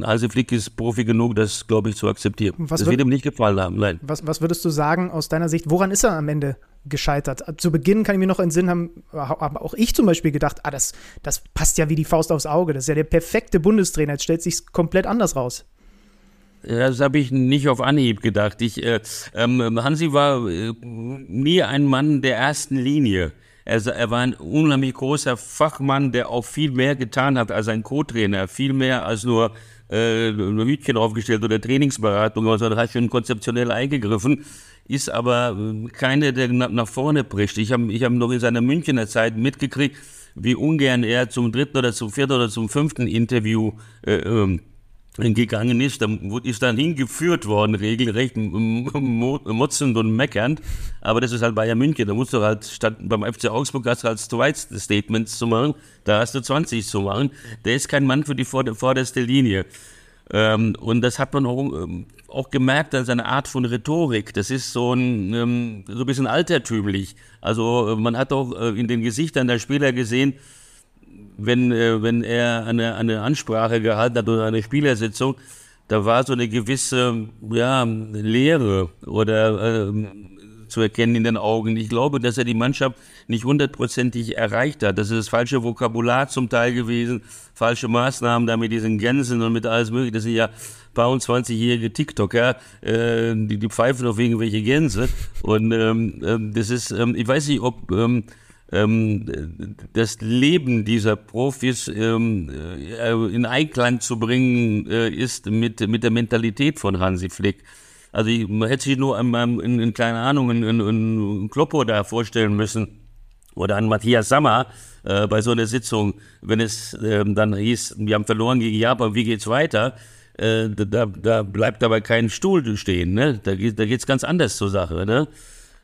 Hansi Flick ist Profi genug, das, glaube ich, zu akzeptieren. Was das wird ihm nicht gefallen haben, nein. Was, was würdest du sagen aus deiner Sicht, woran ist er am Ende gescheitert? Zu Beginn kann ich mir noch in Sinn haben, habe auch ich zum Beispiel gedacht, ah, das, das passt ja wie die Faust aufs Auge. Das ist ja der perfekte Bundestrainer. Jetzt stellt sich komplett anders raus. Das habe ich nicht auf Anhieb gedacht. Ich, äh, ähm, Hansi war äh, nie ein Mann der ersten Linie. Er, er, war ein unheimlich großer Fachmann, der auch viel mehr getan hat als ein Co-Trainer, viel mehr als nur äh, Hütchen aufgestellt oder Trainingsberatung, sondern hat schon konzeptionell eingegriffen, ist aber äh, keine, der nach vorne bricht. Ich habe ich hab noch in seiner Münchner Zeit mitgekriegt, wie ungern er zum dritten oder zum vierten oder zum fünften Interview äh, ähm, gegangen ist, dann ist dann hingeführt worden, regelrecht motzend und meckernd. Aber das ist halt Bayern München. Da musst du halt statt beim FC Augsburg hast du halt zwei Statements zu machen, da hast du 20 zu machen. Der ist kein Mann für die vorderste Linie. Ähm, und das hat man auch, ähm, auch gemerkt an seiner Art von Rhetorik. Das ist so ein, ähm, so ein bisschen altertümlich. Also äh, man hat auch äh, in den Gesichtern der Spieler gesehen, wenn, äh, wenn er eine, eine Ansprache gehalten hat oder eine Spielersitzung, da war so eine gewisse ja, Leere oder äh, zu erkennen in den Augen. Ich glaube, dass er die Mannschaft nicht hundertprozentig erreicht hat. Das ist das falsche Vokabular zum Teil gewesen, falsche Maßnahmen da mit diesen Gänsen und mit alles mögliche. Das sind ja paar und 20-jährige TikToker, äh, die, die pfeifen auf irgendwelche Gänse. Und ähm, ähm, das ist, ähm, ich weiß nicht, ob ähm, ähm, das Leben dieser Profis ähm, äh, in Einklang zu bringen äh, ist mit, mit der Mentalität von Hansi Flick. Also ich, man hätte sich nur in, in, in keine Ahnung, in, in, in Kloppo da vorstellen müssen oder an Matthias Sammer äh, bei so einer Sitzung, wenn es äh, dann hieß, wir haben verloren gegen Japan, wie geht's weiter? Äh, da, da bleibt aber kein Stuhl stehen, ne? Da da geht's ganz anders zur Sache, ne?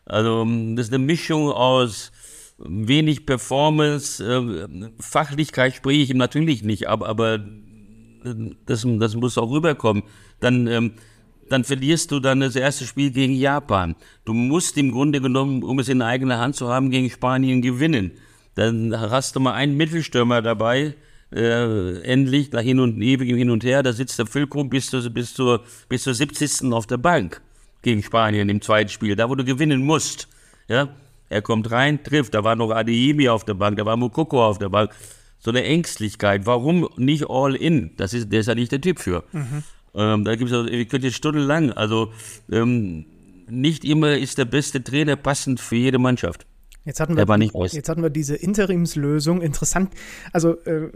Also das ist eine Mischung aus wenig Performance, äh, Fachlichkeit spreche ich ihm natürlich nicht ab, aber das, das muss auch rüberkommen. Dann, ähm, dann verlierst du dann das erste Spiel gegen Japan. Du musst im Grunde genommen, um es in eigener Hand zu haben, gegen Spanien gewinnen. Dann hast du mal einen Mittelstürmer dabei, äh, endlich, da hin und ewig hin und her, da sitzt der Füllkrug bis, zur, bis, zur, bis zur 70. auf der Bank gegen Spanien im zweiten Spiel, da wo du gewinnen musst. Ja, er kommt rein, trifft. Da war noch Adeyemi auf der Bank, da war Mukoko auf der Bank. So eine Ängstlichkeit. Warum nicht all in? Das ist, der ist ja nicht der Typ für. Mhm. Ähm, da gibt es, ich könnte stundenlang. Also ähm, nicht immer ist der beste Trainer passend für jede Mannschaft. Jetzt hatten, wir, jetzt hatten wir diese Interimslösung. Interessant. Also, äh,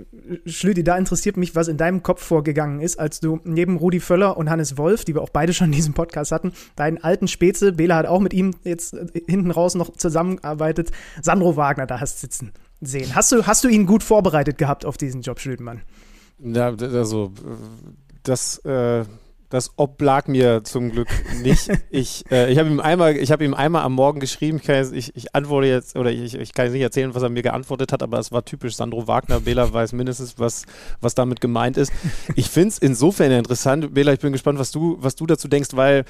Schlüdi, da interessiert mich, was in deinem Kopf vorgegangen ist, als du neben Rudi Völler und Hannes Wolf, die wir auch beide schon in diesem Podcast hatten, deinen alten Spätze, Bela hat auch mit ihm jetzt äh, hinten raus noch zusammengearbeitet, Sandro Wagner da hast sitzen sehen. Hast du, hast du ihn gut vorbereitet gehabt auf diesen Job, Schlüdenmann? Ja, also, das, äh das oblag mir zum Glück nicht. Ich, äh, ich habe ihm einmal, ich habe ihm einmal am Morgen geschrieben. Ich, kann, ich, ich antworte jetzt oder ich, ich kann nicht erzählen, was er mir geantwortet hat, aber es war typisch Sandro Wagner. Bela weiß mindestens, was, was damit gemeint ist. Ich finde es insofern interessant. Bela, ich bin gespannt, was du, was du dazu denkst, weil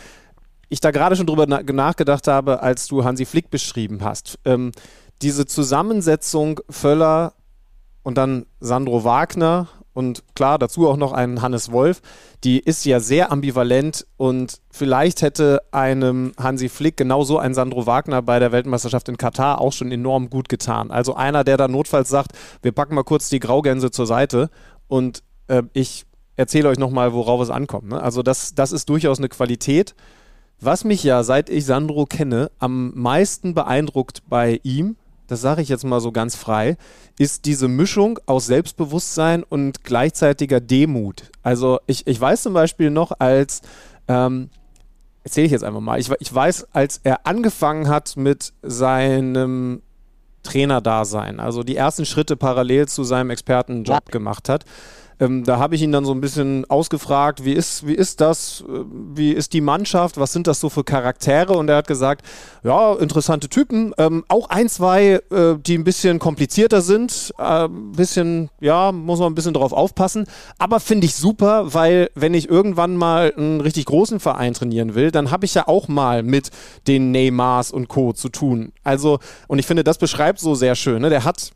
ich da gerade schon drüber na nachgedacht habe, als du Hansi Flick beschrieben hast. Ähm, diese Zusammensetzung Völler und dann Sandro Wagner und klar, dazu auch noch einen Hannes Wolf, die ist ja sehr ambivalent und vielleicht hätte einem Hansi Flick genauso ein Sandro Wagner bei der Weltmeisterschaft in Katar auch schon enorm gut getan. Also einer, der da notfalls sagt, wir packen mal kurz die Graugänse zur Seite und äh, ich erzähle euch nochmal, worauf es ankommt. Ne? Also das, das ist durchaus eine Qualität. Was mich ja, seit ich Sandro kenne, am meisten beeindruckt bei ihm, das sage ich jetzt mal so ganz frei, ist diese Mischung aus Selbstbewusstsein und gleichzeitiger Demut. Also ich, ich weiß zum Beispiel noch, als, ähm, erzähle ich jetzt einfach mal, ich, ich weiß, als er angefangen hat mit seinem Trainerdasein, also die ersten Schritte parallel zu seinem Expertenjob gemacht hat, ähm, da habe ich ihn dann so ein bisschen ausgefragt, wie ist, wie ist das, äh, wie ist die Mannschaft, was sind das so für Charaktere? Und er hat gesagt, ja, interessante Typen, ähm, auch ein, zwei, äh, die ein bisschen komplizierter sind, ein äh, bisschen, ja, muss man ein bisschen drauf aufpassen, aber finde ich super, weil wenn ich irgendwann mal einen richtig großen Verein trainieren will, dann habe ich ja auch mal mit den Neymars und Co. zu tun. Also, und ich finde, das beschreibt so sehr schön, ne? der hat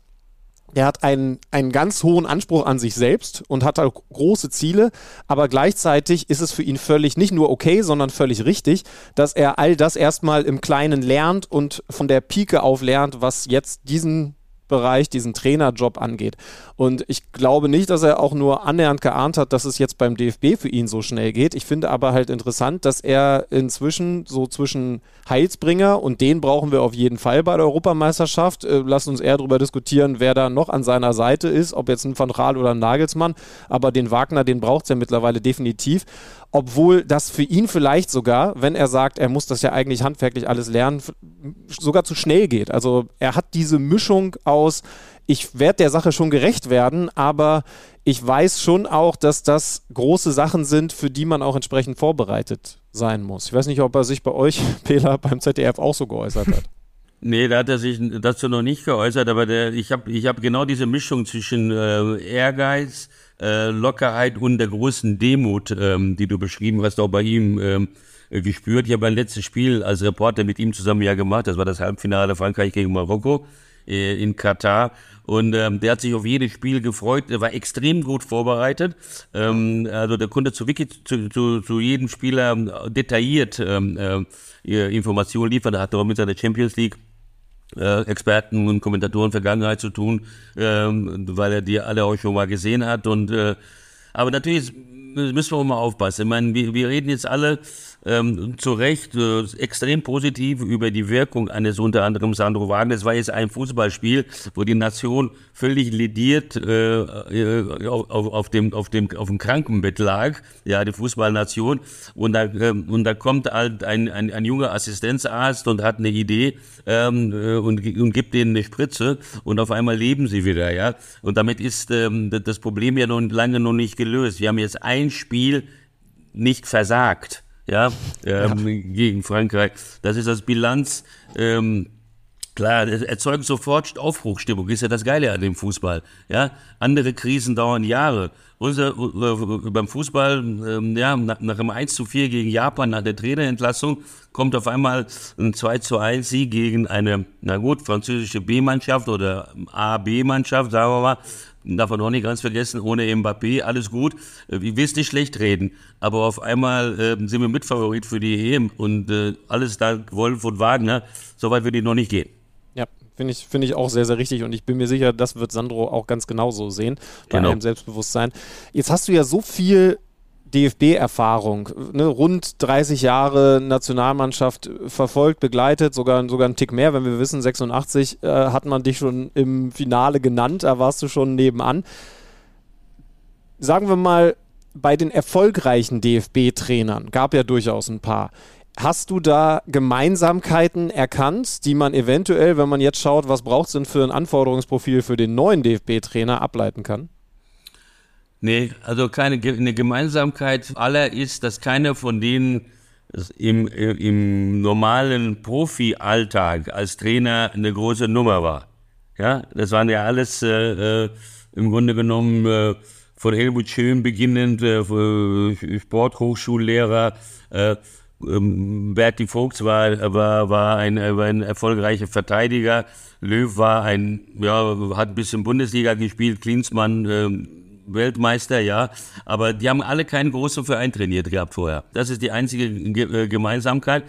er hat einen, einen ganz hohen Anspruch an sich selbst und hat auch große Ziele, aber gleichzeitig ist es für ihn völlig nicht nur okay, sondern völlig richtig, dass er all das erstmal im Kleinen lernt und von der Pike auf lernt, was jetzt diesen Bereich diesen Trainerjob angeht. Und ich glaube nicht, dass er auch nur annähernd geahnt hat, dass es jetzt beim DFB für ihn so schnell geht. Ich finde aber halt interessant, dass er inzwischen so zwischen Heilsbringer und den brauchen wir auf jeden Fall bei der Europameisterschaft. Äh, lass uns eher darüber diskutieren, wer da noch an seiner Seite ist, ob jetzt ein Van Raal oder ein Nagelsmann. Aber den Wagner, den braucht es ja mittlerweile definitiv obwohl das für ihn vielleicht sogar, wenn er sagt, er muss das ja eigentlich handwerklich alles lernen, sogar zu schnell geht. Also er hat diese Mischung aus, ich werde der Sache schon gerecht werden, aber ich weiß schon auch, dass das große Sachen sind, für die man auch entsprechend vorbereitet sein muss. Ich weiß nicht, ob er sich bei euch, Pela, beim ZDF auch so geäußert hat. Nee, da hat er sich dazu noch nicht geäußert, aber der, ich habe ich hab genau diese Mischung zwischen äh, Ehrgeiz, äh, Lockerheit und der großen Demut, ähm, die du beschrieben hast, auch bei ihm ähm, gespürt. Ich habe mein letztes Spiel als Reporter mit ihm zusammen ja gemacht. Das war das Halbfinale Frankreich gegen Marokko äh, in Katar. Und ähm, der hat sich auf jedes Spiel gefreut. Er war extrem gut vorbereitet. Ähm, also der konnte zu, Wiki, zu, zu, zu jedem Spieler ähm, detailliert ähm, äh, Informationen liefern. Er hat auch mit seiner Champions League äh, Experten und Kommentatoren Vergangenheit zu tun, ähm, weil er die alle auch schon mal gesehen hat. Und äh, aber natürlich müssen wir auch mal aufpassen. Ich meine, wir, wir reden jetzt alle ähm, zu Recht äh, extrem positiv über die Wirkung eines unter anderem Sandro Wagner. Es war jetzt ein Fußballspiel, wo die Nation völlig lediert äh, äh auf, auf, dem, auf, dem, auf dem Krankenbett lag, ja, die Fußballnation. Und da, äh, und da kommt halt ein, ein, ein junger Assistenzarzt und hat eine Idee ähm, äh, und, und gibt denen eine Spritze und auf einmal leben sie wieder, ja. Und damit ist ähm, das Problem ja noch lange noch nicht gelöst. Wir haben jetzt ein Spiel nicht versagt ja, ähm, ja. gegen Frankreich. Das ist das Bilanz. Ähm, Klar, erzeugt sofort Aufbruchstimmung, ist ja das Geile an dem Fußball. Ja, andere Krisen dauern Jahre. Unser, äh, beim Fußball, ähm, ja, nach, nach einem 1 zu 4 gegen Japan, nach der Trainerentlassung, kommt auf einmal ein 2 zu 1 Sieg gegen eine, na gut, französische B-Mannschaft oder A-B-Mannschaft, sagen wir mal, darf man auch nicht ganz vergessen, ohne Mbappé, alles gut. Äh, ich will es nicht schlecht reden, aber auf einmal äh, sind wir Mitfavorit für die EM und äh, alles dank Wolf und Wagner. So weit würde ich noch nicht gehen. Ja, finde ich, find ich auch sehr, sehr richtig und ich bin mir sicher, das wird Sandro auch ganz genauso sehen, bei genau. allem Selbstbewusstsein. Jetzt hast du ja so viel DFB-Erfahrung, ne, rund 30 Jahre Nationalmannschaft verfolgt, begleitet, sogar, sogar einen Tick mehr, wenn wir wissen, 86 äh, hat man dich schon im Finale genannt, da warst du schon nebenan. Sagen wir mal, bei den erfolgreichen DFB-Trainern, gab ja durchaus ein paar, Hast du da Gemeinsamkeiten erkannt, die man eventuell, wenn man jetzt schaut, was braucht es denn für ein Anforderungsprofil für den neuen DFB-Trainer, ableiten kann? Nee, also keine eine Gemeinsamkeit aller ist, dass keiner von denen im, im normalen Profi-Alltag als Trainer eine große Nummer war. Ja, das waren ja alles äh, äh im Grunde genommen äh, von Helmut Schön beginnend, äh, Sporthochschullehrer, äh, ähm, Berti Vogts war, war, war, ein, war ein erfolgreicher Verteidiger. Löw war ein, ja, hat ein bisschen Bundesliga gespielt. Klinsmann, äh, Weltmeister, ja, aber die haben alle keinen großen Verein trainiert gehabt vorher. Das ist die einzige Ge äh, Gemeinsamkeit.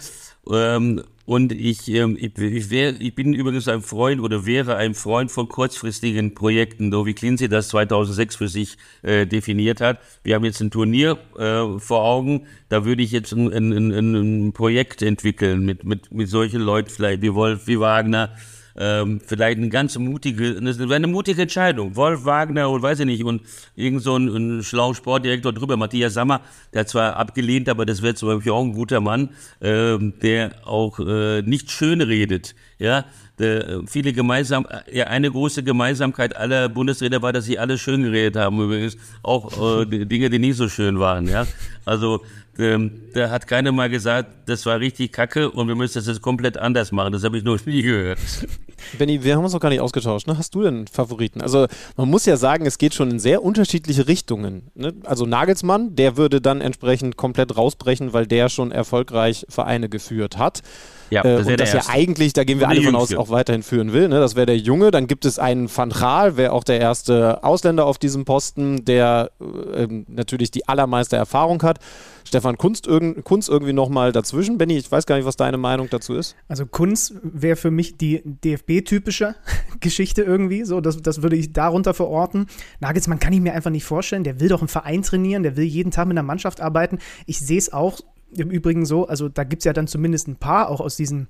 Ähm, und ich, ähm, ich, wär, ich bin übrigens ein Freund oder wäre ein Freund von kurzfristigen Projekten, so wie Clincy das 2006 für sich äh, definiert hat. Wir haben jetzt ein Turnier äh, vor Augen, da würde ich jetzt ein, ein, ein, ein Projekt entwickeln mit, mit, mit solchen Leuten, vielleicht wie Wolf, wie Wagner, ähm, vielleicht eine ganz mutige, eine, eine mutige Entscheidung. Wolf Wagner und weiß ich nicht, und irgend so ein, ein schlauer Sportdirektor drüber, Matthias Sammer, der hat zwar abgelehnt, aber das wäre zum Beispiel auch ein guter Mann, ähm, der auch äh, nicht schön redet, ja, der, viele gemeinsam, ja, eine große Gemeinsamkeit aller Bundesräder war, dass sie alle schön geredet haben, übrigens. Auch äh, Dinge, die nicht so schön waren, ja. Also, ähm, da hat keiner mal gesagt, das war richtig kacke und wir müssen das jetzt komplett anders machen. Das habe ich noch nie gehört. Benny, wir haben uns noch gar nicht ausgetauscht. Ne? Hast du denn Favoriten? Also man muss ja sagen, es geht schon in sehr unterschiedliche Richtungen. Ne? Also Nagelsmann, der würde dann entsprechend komplett rausbrechen, weil der schon erfolgreich Vereine geführt hat. Ja, äh, das und das ja eigentlich, da gehen wir alle von aus, auch weiterhin führen will. Ne? Das wäre der Junge. Dann gibt es einen Van Gaal, wäre auch der erste Ausländer auf diesem Posten, der äh, natürlich die allermeiste Erfahrung hat. Stefan Kunst, irg Kunz irgendwie nochmal dazwischen. Benny, ich weiß gar nicht, was deine Meinung dazu ist. Also Kunz wäre für mich die DFB DFB-typische Geschichte irgendwie. So, das, das würde ich darunter verorten. Nagelsmann kann ich mir einfach nicht vorstellen. Der will doch im Verein trainieren, der will jeden Tag mit einer Mannschaft arbeiten. Ich sehe es auch im Übrigen so, also da gibt es ja dann zumindest ein paar auch aus diesem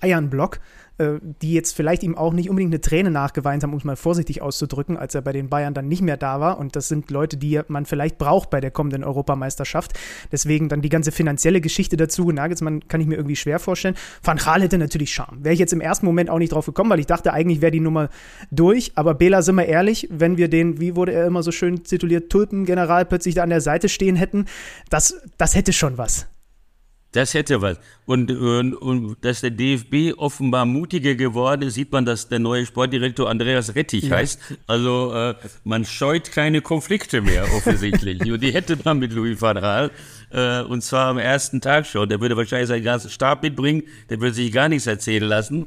Bayern-Block, die jetzt vielleicht ihm auch nicht unbedingt eine Träne nachgeweint haben, um es mal vorsichtig auszudrücken, als er bei den Bayern dann nicht mehr da war. Und das sind Leute, die man vielleicht braucht bei der kommenden Europameisterschaft. Deswegen dann die ganze finanzielle Geschichte dazu. Nagelsmann kann ich mir irgendwie schwer vorstellen. Van Gaal hätte natürlich Charme. Wäre ich jetzt im ersten Moment auch nicht drauf gekommen, weil ich dachte, eigentlich wäre die Nummer durch. Aber Bela, sind wir ehrlich, wenn wir den, wie wurde er immer so schön tituliert, Tulpengeneral plötzlich da an der Seite stehen hätten, das, das hätte schon was. Das hätte was. Und, und, und dass der DFB offenbar mutiger geworden ist, sieht man, dass der neue Sportdirektor Andreas Rettich ja. heißt. Also äh, man scheut keine Konflikte mehr offensichtlich. und die hätte man mit Louis van Gaal. Äh, und zwar am ersten Tag schon. Der würde wahrscheinlich seinen ganzen Stab mitbringen. Der würde sich gar nichts erzählen lassen.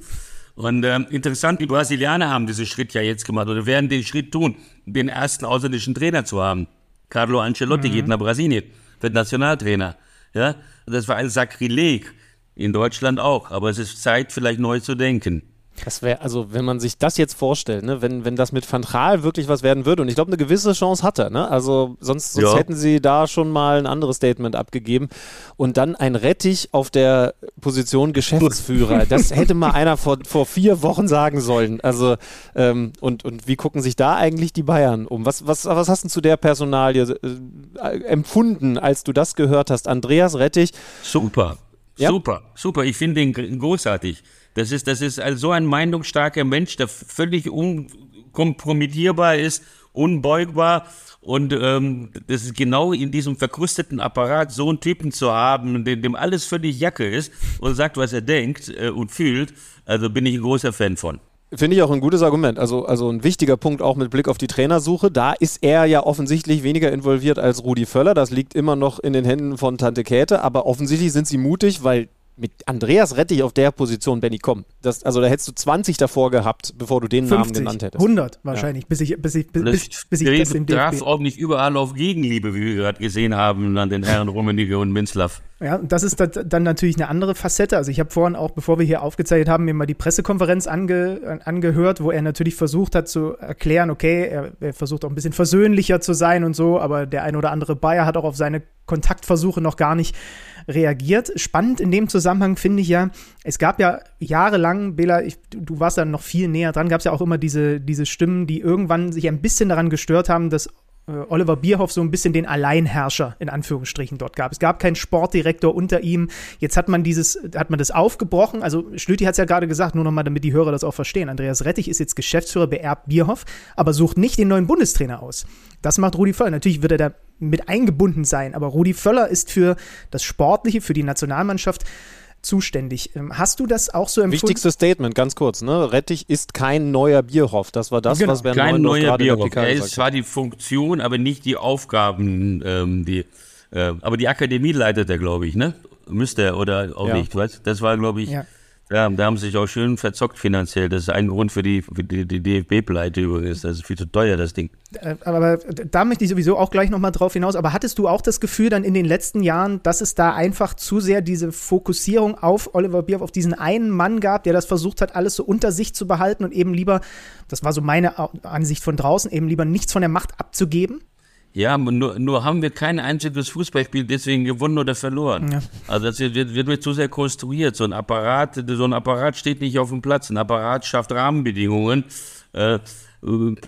Und äh, interessant, die Brasilianer haben diesen Schritt ja jetzt gemacht oder werden den Schritt tun, den ersten ausländischen Trainer zu haben. Carlo Ancelotti mhm. geht nach Brasilien, wird Nationaltrainer. Ja, das war ein Sakrileg. In Deutschland auch. Aber es ist Zeit, vielleicht neu zu denken. Das wäre, also wenn man sich das jetzt vorstellt, ne, wenn, wenn das mit Van Gaal wirklich was werden würde, und ich glaube, eine gewisse Chance hat er, ne? Also sonst, sonst ja. hätten sie da schon mal ein anderes Statement abgegeben. Und dann ein Rettich auf der Position Geschäftsführer. das hätte mal einer vor, vor vier Wochen sagen sollen. Also, ähm, und, und wie gucken sich da eigentlich die Bayern um? Was, was, was hast du zu der Personalie äh, empfunden, als du das gehört hast? Andreas Rettich. Super. Ja? Super, super. Ich finde ihn großartig. Das ist, das ist also so ein meinungsstarker Mensch, der völlig unkompromittierbar ist, unbeugbar. Und ähm, das ist genau in diesem verkrusteten Apparat so einen Typen zu haben, dem, dem alles völlig Jacke ist und sagt, was er denkt äh, und fühlt. Also bin ich ein großer Fan von. Finde ich auch ein gutes Argument. Also, also ein wichtiger Punkt auch mit Blick auf die Trainersuche. Da ist er ja offensichtlich weniger involviert als Rudi Völler. Das liegt immer noch in den Händen von Tante Käthe. Aber offensichtlich sind sie mutig, weil mit Andreas Rettich auf der Position, Benny, komm. Das, also da hättest du 20 davor gehabt, bevor du den 50, Namen genannt hättest. 100 wahrscheinlich, ja. bis ich, bis ich, bis, bis, bis ich das dem DFB... auch nicht überall auf Gegenliebe, wie wir gerade gesehen haben, an den Herren Rummenigge und Minzlaff. Ja, das ist dann natürlich eine andere Facette. Also ich habe vorhin auch, bevor wir hier aufgezeichnet haben, mir mal die Pressekonferenz ange, angehört, wo er natürlich versucht hat zu erklären, okay, er, er, versucht auch ein bisschen versöhnlicher zu sein und so, aber der ein oder andere Bayer hat auch auf seine Kontaktversuche noch gar nicht reagiert. Spannend in dem Zusammenhang finde ich ja, es gab ja jahrelang, Bela, ich, du warst da noch viel näher dran, gab es ja auch immer diese, diese Stimmen, die irgendwann sich ein bisschen daran gestört haben, dass äh, Oliver Bierhoff so ein bisschen den Alleinherrscher in Anführungsstrichen dort gab. Es gab keinen Sportdirektor unter ihm. Jetzt hat man dieses, hat man das aufgebrochen. Also Schlüti hat es ja gerade gesagt, nur nochmal, damit die Hörer das auch verstehen. Andreas Rettich ist jetzt Geschäftsführer, beerbt Bierhoff, aber sucht nicht den neuen Bundestrainer aus. Das macht Rudi Völler. Natürlich wird er da mit eingebunden sein, aber Rudi Völler ist für das Sportliche, für die Nationalmannschaft zuständig. Ähm, hast du das auch so empfunden? Wichtigstes Statement, ganz kurz. Ne? Rettich ist kein neuer Bierhoff. Das war das, genau. was Bernd Kein neuer Bierhoff. Er ist zwar die Funktion, aber nicht die Aufgaben. Ähm, die, äh, aber die Akademie leitet er, glaube ich, ne? Müsste er oder auch ja. nicht. Weißt? Das war, glaube ich, ja. Ja, da haben sie sich auch schön verzockt finanziell. Das ist ein Grund für die, für die, die DFB-Pleite übrigens. Das ist viel zu teuer, das Ding. Äh, aber da möchte ich sowieso auch gleich nochmal drauf hinaus. Aber hattest du auch das Gefühl dann in den letzten Jahren, dass es da einfach zu sehr diese Fokussierung auf Oliver Bierhoff, auf diesen einen Mann gab, der das versucht hat, alles so unter sich zu behalten und eben lieber, das war so meine Ansicht von draußen, eben lieber nichts von der Macht abzugeben? Ja, nur, nur haben wir kein einziges Fußballspiel deswegen gewonnen oder verloren. Ja. Also das wird, wird, wird zu sehr konstruiert. So ein Apparat, so ein Apparat steht nicht auf dem Platz. Ein Apparat schafft Rahmenbedingungen. Äh,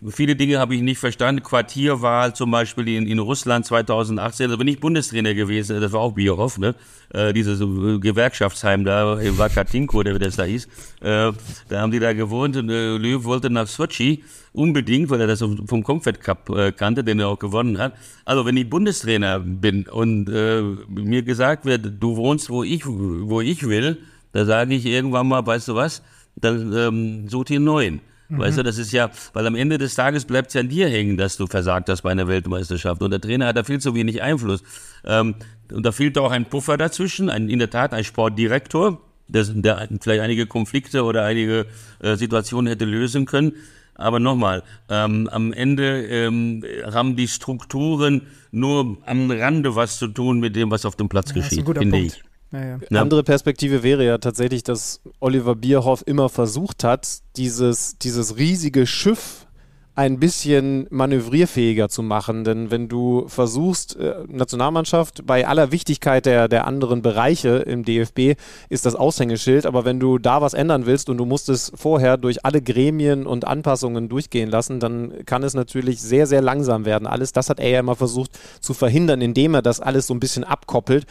viele Dinge habe ich nicht verstanden. Quartierwahl zum Beispiel in, in Russland 2018, da bin ich Bundestrainer gewesen, das war auch Bierhoff, ne? Äh, dieses äh, Gewerkschaftsheim da in Vakatinko, oder wie das da hieß. Äh, da haben die da gewohnt und äh, Löw wollte nach Sochi unbedingt, weil er das vom Comfort Cup äh, kannte, den er auch gewonnen hat. Also wenn ich Bundestrainer bin und äh, mir gesagt wird, du wohnst, wo ich, wo ich will, da sage ich irgendwann mal, weißt du was, dann ähm, such dir einen neuen. Mhm. Weißt du, das ist ja, weil am Ende des Tages bleibt es ja an dir hängen, dass du versagt hast bei einer Weltmeisterschaft. Und der Trainer hat da viel zu wenig Einfluss. Ähm, und da fehlt auch ein Puffer dazwischen, ein, in der Tat ein Sportdirektor, der, der vielleicht einige Konflikte oder einige äh, Situationen hätte lösen können. Aber nochmal, ähm, am Ende ähm, haben die Strukturen nur am Rande was zu tun mit dem, was auf dem Platz ja, geschieht, finde Punkt. ich. Ja, ja. Andere Perspektive wäre ja tatsächlich, dass Oliver Bierhoff immer versucht hat, dieses, dieses riesige Schiff ein bisschen manövrierfähiger zu machen. Denn wenn du versuchst, äh, Nationalmannschaft bei aller Wichtigkeit der, der anderen Bereiche im DFB ist das Aushängeschild, aber wenn du da was ändern willst und du musst es vorher durch alle Gremien und Anpassungen durchgehen lassen, dann kann es natürlich sehr, sehr langsam werden. Alles das hat er ja immer versucht zu verhindern, indem er das alles so ein bisschen abkoppelt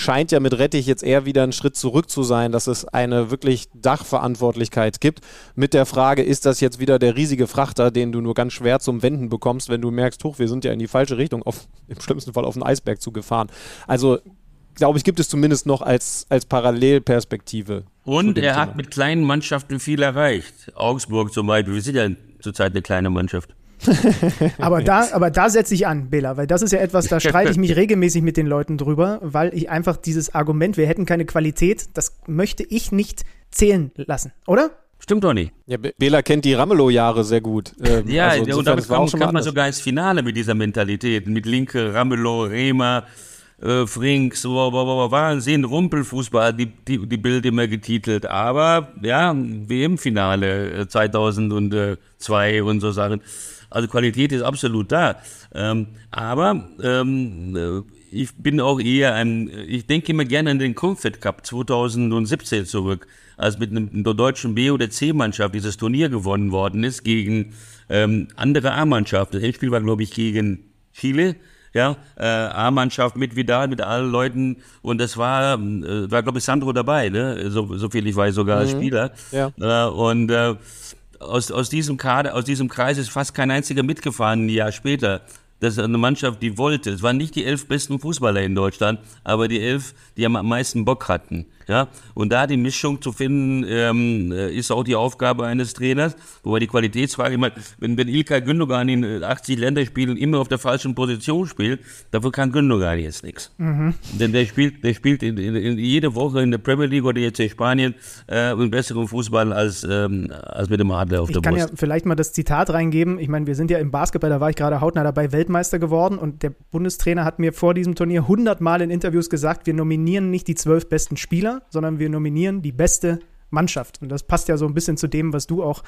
scheint ja mit Rettich jetzt eher wieder ein Schritt zurück zu sein, dass es eine wirklich Dachverantwortlichkeit gibt. Mit der Frage, ist das jetzt wieder der riesige Frachter, den du nur ganz schwer zum Wenden bekommst, wenn du merkst, hoch, wir sind ja in die falsche Richtung, auf, im schlimmsten Fall auf den Eisberg zugefahren. Also glaube ich, gibt es zumindest noch als, als Parallelperspektive. Und er Thema. hat mit kleinen Mannschaften viel erreicht. Augsburg zum Beispiel, wir sind ja zurzeit eine kleine Mannschaft. aber da, aber da setze ich an, Bela, weil das ist ja etwas, da streite ich mich regelmäßig mit den Leuten drüber, weil ich einfach dieses Argument, wir hätten keine Qualität, das möchte ich nicht zählen lassen, oder? Stimmt doch nicht. Ja, Bela kennt die Ramelow-Jahre sehr gut. Ähm, ja, also und damit kam, kam man sogar ins Finale mit dieser Mentalität. Mit Linke, Ramelow, Rehmer, äh, Frings, Wahnsinn, Rumpelfußball, die, die, die Bild immer getitelt. Aber ja, WM-Finale 2002 äh, und so Sachen. Also Qualität ist absolut da. Ähm, aber ähm, äh, ich bin auch eher ein, ich denke immer gerne an den Comfort Cup 2017 zurück, als mit einem, der deutschen B- oder C-Mannschaft dieses Turnier gewonnen worden ist gegen ähm, andere A-Mannschaften. Das Endspiel war, glaube ich, gegen Chile ja, äh, A-Mannschaft mit Vidal, mit allen Leuten und das war, äh, war glaube ich Sandro dabei, ne? so, so viel ich weiß, sogar mhm. als Spieler. Ja. Äh, und äh, aus, aus diesem Kader, aus diesem Kreis ist fast kein einziger mitgefahren ein Jahr später. Das ist eine Mannschaft, die wollte. Es waren nicht die elf besten Fußballer in Deutschland, aber die elf, die am meisten Bock hatten. Ja, und da die Mischung zu finden, ähm, äh, ist auch die Aufgabe eines Trainers. Wobei die Qualitätsfrage, ich meine, wenn, wenn Ilkay Gündogan in 80 äh, Länderspielen immer auf der falschen Position spielt, dafür kann Gündogan jetzt nichts. Mhm. Denn der spielt, der spielt in, in, in jede Woche in der Premier League oder jetzt in Spanien äh, einen besseren Fußball als, ähm, als mit dem Adler auf ich der Brust. Ich kann ja vielleicht mal das Zitat reingeben. Ich meine, wir sind ja im Basketball, da war ich gerade hautnah dabei, Weltmeister geworden und der Bundestrainer hat mir vor diesem Turnier hundertmal in Interviews gesagt, wir nominieren nicht die zwölf besten Spieler, sondern wir nominieren die beste Mannschaft. Und das passt ja so ein bisschen zu dem, was du auch,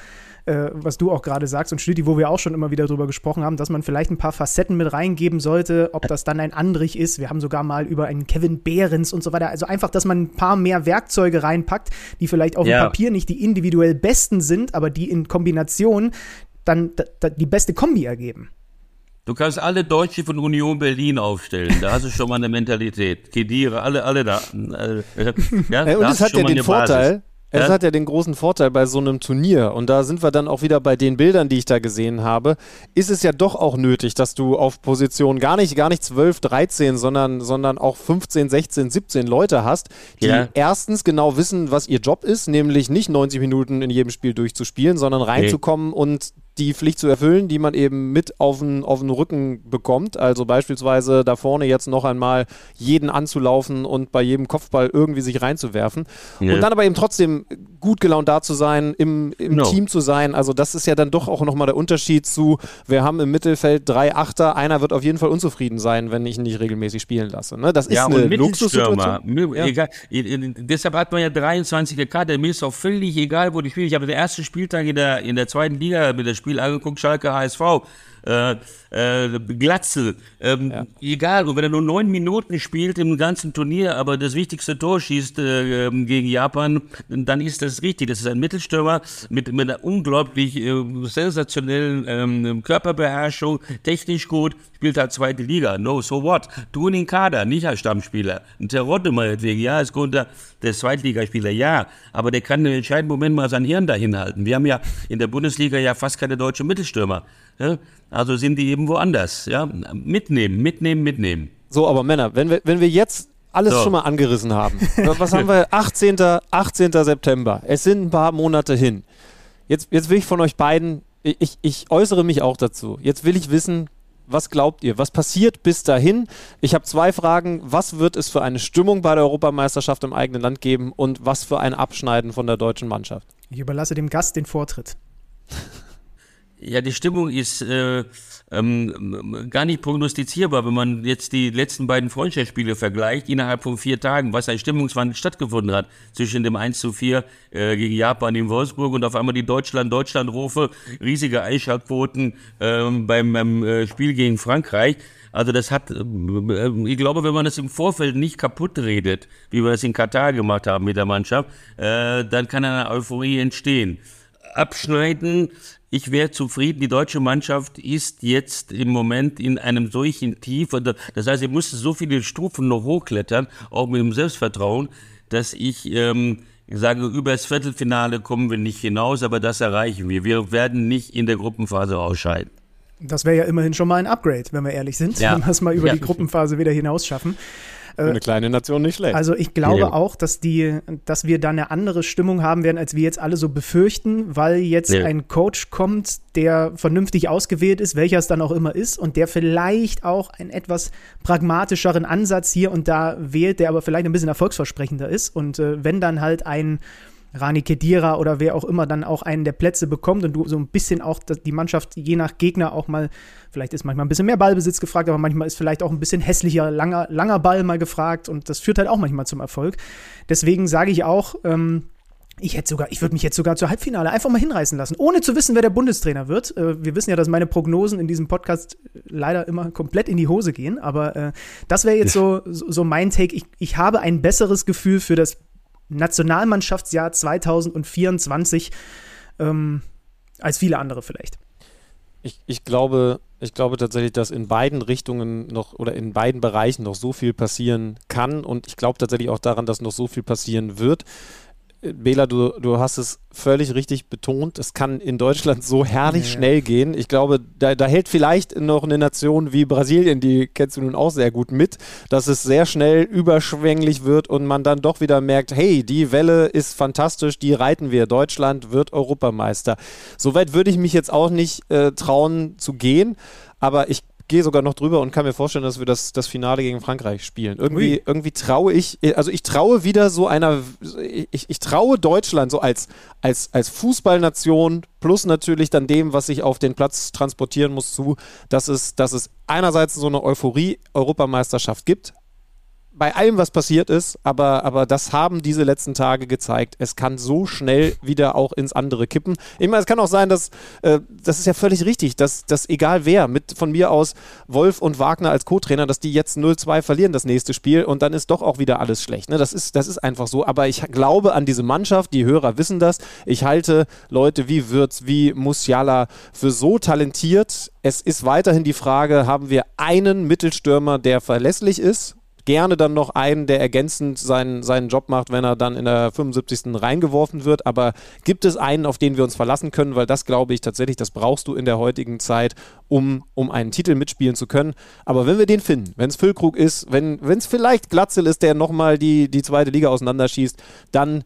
äh, was du auch gerade sagst und Stüdi, wo wir auch schon immer wieder drüber gesprochen haben, dass man vielleicht ein paar Facetten mit reingeben sollte, ob das dann ein Andrich ist. Wir haben sogar mal über einen Kevin Behrens und so weiter. Also einfach, dass man ein paar mehr Werkzeuge reinpackt, die vielleicht auf ja. dem Papier nicht die individuell besten sind, aber die in Kombination dann die beste Kombi ergeben. Du kannst alle Deutsche von Union Berlin aufstellen. Da hast du schon mal eine Mentalität. Kedire, alle, alle da. Äh, ja, und es hat ja den Vorteil, Basis. Es hat ja den großen Vorteil bei so einem Turnier, und da sind wir dann auch wieder bei den Bildern, die ich da gesehen habe, ist es ja doch auch nötig, dass du auf Position gar nicht, gar nicht 12, 13, sondern, sondern auch 15, 16, 17 Leute hast, die ja. erstens genau wissen, was ihr Job ist, nämlich nicht 90 Minuten in jedem Spiel durchzuspielen, sondern reinzukommen nee. und die Pflicht zu erfüllen, die man eben mit auf den, auf den Rücken bekommt. Also beispielsweise da vorne jetzt noch einmal jeden anzulaufen und bei jedem Kopfball irgendwie sich reinzuwerfen. Ja. Und dann aber eben trotzdem gut gelaunt da zu sein, im, im no. Team zu sein. Also das ist ja dann doch auch nochmal der Unterschied zu, wir haben im Mittelfeld drei Achter, einer wird auf jeden Fall unzufrieden sein, wenn ich ihn nicht regelmäßig spielen lasse. Ne? Das ist ja, eine Luxussituation. Ja. Egal, deshalb hat man ja 23 Karte. Mir ist auch völlig egal, wo die spiele. Ich habe den ersten Spieltag in der, in der zweiten Liga mit der Spiel angeguckt, Schalke HSV äh, äh, Glatze, ähm, ja. egal. Und wenn er nur neun Minuten spielt im ganzen Turnier, aber das wichtigste Tor schießt äh, gegen Japan, dann ist das richtig. Das ist ein Mittelstürmer mit, mit einer unglaublich äh, sensationellen ähm, Körperbeherrschung, technisch gut, spielt halt zweite Liga. No, so what? Du in den Kader, nicht als Stammspieler. Ein Terodde meinetwegen, ja, ist Grund der Zweitligaspieler, ja, aber der kann im entscheidenden Moment mal sein Hirn dahin halten. Wir haben ja in der Bundesliga ja fast keine deutschen Mittelstürmer. Ja? Also sind die eben woanders. Ja? Mitnehmen, mitnehmen, mitnehmen. So, aber Männer, wenn wir, wenn wir jetzt alles so. schon mal angerissen haben. Was haben wir? 18. 18. September. Es sind ein paar Monate hin. Jetzt, jetzt will ich von euch beiden, ich, ich äußere mich auch dazu. Jetzt will ich wissen, was glaubt ihr? Was passiert bis dahin? Ich habe zwei Fragen. Was wird es für eine Stimmung bei der Europameisterschaft im eigenen Land geben und was für ein Abschneiden von der deutschen Mannschaft? Ich überlasse dem Gast den Vortritt. Ja, die Stimmung ist äh, ähm, gar nicht prognostizierbar, wenn man jetzt die letzten beiden Freundschaftsspiele vergleicht, innerhalb von vier Tagen, was ein Stimmungswandel stattgefunden hat zwischen dem 1 zu 4 äh, gegen Japan in Wolfsburg und auf einmal die Deutschland-Deutschland-Rufe, riesige Einschaltquoten äh, beim, beim äh, Spiel gegen Frankreich. Also das hat, äh, ich glaube, wenn man das im Vorfeld nicht kaputt redet, wie wir das in Katar gemacht haben mit der Mannschaft, äh, dann kann eine Euphorie entstehen. Abschneiden ich wäre zufrieden. Die deutsche Mannschaft ist jetzt im Moment in einem solchen Tief. Das heißt, sie musste so viele Stufen noch hochklettern, auch mit dem Selbstvertrauen, dass ich ähm, sage, über das Viertelfinale kommen wir nicht hinaus, aber das erreichen wir. Wir werden nicht in der Gruppenphase ausscheiden. Das wäre ja immerhin schon mal ein Upgrade, wenn wir ehrlich sind, ja. wenn wir es mal über ja. die Gruppenphase wieder hinaus schaffen. Für eine kleine Nation nicht schlecht. Also ich glaube ja. auch, dass die, dass wir da eine andere Stimmung haben werden, als wir jetzt alle so befürchten, weil jetzt ja. ein Coach kommt, der vernünftig ausgewählt ist, welcher es dann auch immer ist, und der vielleicht auch einen etwas pragmatischeren Ansatz hier und da wählt, der aber vielleicht ein bisschen erfolgsversprechender ist. Und äh, wenn dann halt ein Rani Kedira oder wer auch immer dann auch einen der Plätze bekommt und du so ein bisschen auch die Mannschaft je nach Gegner auch mal, vielleicht ist manchmal ein bisschen mehr Ballbesitz gefragt, aber manchmal ist vielleicht auch ein bisschen hässlicher, langer, langer Ball mal gefragt und das führt halt auch manchmal zum Erfolg. Deswegen sage ich auch, ähm, ich hätte sogar, ich würde mich jetzt sogar zur Halbfinale einfach mal hinreißen lassen, ohne zu wissen, wer der Bundestrainer wird. Äh, wir wissen ja, dass meine Prognosen in diesem Podcast leider immer komplett in die Hose gehen, aber äh, das wäre jetzt so, so mein Take. Ich, ich habe ein besseres Gefühl für das Nationalmannschaftsjahr 2024 ähm, als viele andere vielleicht. Ich, ich, glaube, ich glaube tatsächlich, dass in beiden Richtungen noch oder in beiden Bereichen noch so viel passieren kann und ich glaube tatsächlich auch daran, dass noch so viel passieren wird. Bela, du, du hast es völlig richtig betont. Es kann in Deutschland so herrlich ja. schnell gehen. Ich glaube, da, da, hält vielleicht noch eine Nation wie Brasilien, die kennst du nun auch sehr gut mit, dass es sehr schnell überschwänglich wird und man dann doch wieder merkt, hey, die Welle ist fantastisch, die reiten wir. Deutschland wird Europameister. Soweit würde ich mich jetzt auch nicht äh, trauen zu gehen, aber ich gehe sogar noch drüber und kann mir vorstellen, dass wir das, das Finale gegen Frankreich spielen. Irgendwie, irgendwie traue ich, also ich traue wieder so einer, ich, ich traue Deutschland so als, als, als Fußballnation plus natürlich dann dem, was sich auf den Platz transportieren muss, zu, dass es, dass es einerseits so eine Euphorie-Europameisterschaft gibt, bei allem, was passiert ist, aber, aber das haben diese letzten Tage gezeigt. Es kann so schnell wieder auch ins andere kippen. Ich meine, es kann auch sein, dass, äh, das ist ja völlig richtig, dass, dass egal wer, mit von mir aus Wolf und Wagner als Co-Trainer, dass die jetzt 0-2 verlieren das nächste Spiel und dann ist doch auch wieder alles schlecht. Ne? Das, ist, das ist einfach so. Aber ich glaube an diese Mannschaft, die Hörer wissen das. Ich halte Leute wie Würz, wie Musiala für so talentiert. Es ist weiterhin die Frage, haben wir einen Mittelstürmer, der verlässlich ist? Gerne dann noch einen, der ergänzend seinen, seinen Job macht, wenn er dann in der 75. reingeworfen wird. Aber gibt es einen, auf den wir uns verlassen können? Weil das glaube ich tatsächlich, das brauchst du in der heutigen Zeit, um, um einen Titel mitspielen zu können. Aber wenn wir den finden, wenn es Füllkrug ist, wenn es vielleicht Glatzel ist, der nochmal die, die zweite Liga auseinanderschießt, dann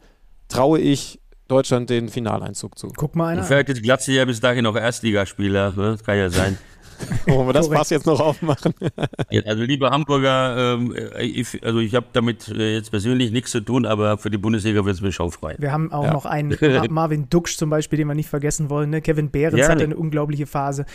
traue ich Deutschland den Finaleinzug zu. Guck mal einer. Vielleicht ist Glatzel ja bis dahin noch Erstligaspieler, ne? das kann ja sein. Wollen wir das Fass jetzt noch aufmachen? also liebe Hamburger, ähm, ich, also ich habe damit äh, jetzt persönlich nichts zu tun, aber für die Bundesliga wird es mir schaufrei. Wir haben auch ja. noch einen Marvin Duksch zum Beispiel, den wir nicht vergessen wollen. Ne? Kevin Behrens ja, hatte eine unglaubliche Phase.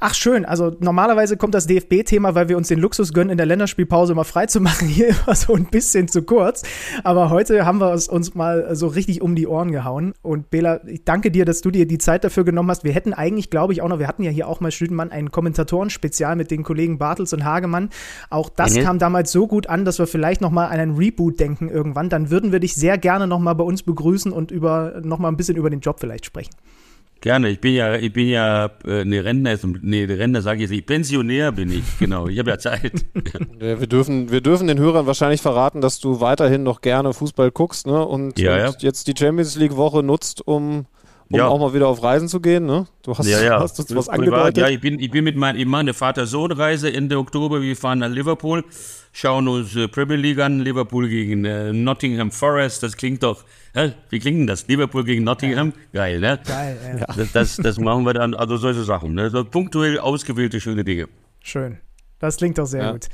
Ach schön, also normalerweise kommt das DFB-Thema, weil wir uns den Luxus gönnen, in der Länderspielpause mal frei zu machen, hier immer so ein bisschen zu kurz. Aber heute haben wir es uns mal so richtig um die Ohren gehauen. Und Bela, ich danke dir, dass du dir die Zeit dafür genommen hast. Wir hätten eigentlich, glaube ich, auch noch, wir hatten ja hier auch mal Stüdenmann einen Kommentar Kommentatoren-Spezial mit den Kollegen Bartels und Hagemann. Auch das mhm. kam damals so gut an, dass wir vielleicht noch mal an einen Reboot denken irgendwann. Dann würden wir dich sehr gerne noch mal bei uns begrüßen und über noch mal ein bisschen über den Job vielleicht sprechen. Gerne, ich bin ja, ich bin ja äh, ne Rentner, nee, Rentner sage ich jetzt nicht, Pensionär bin ich, genau, ich habe ja Zeit. ja, wir, dürfen, wir dürfen den Hörern wahrscheinlich verraten, dass du weiterhin noch gerne Fußball guckst ne? und, ja, und jetzt die Champions League Woche nutzt, um um ja. auch mal wieder auf Reisen zu gehen, ne? Du hast, ja, ja. hast uns was angedeutet. Ja, ich bin, ich bin mit meinem, ich mache eine Vater-Sohn-Reise Ende Oktober. Wir fahren nach Liverpool, schauen uns äh, Premier League an. Liverpool gegen äh, Nottingham Forest. Das klingt doch, äh, wie klingt denn das? Liverpool gegen Nottingham? Geil, ne? Geil, ja. Das, das, das machen wir dann, also solche Sachen, ne? So punktuell ausgewählte schöne Dinge. Schön. Das klingt doch sehr gut.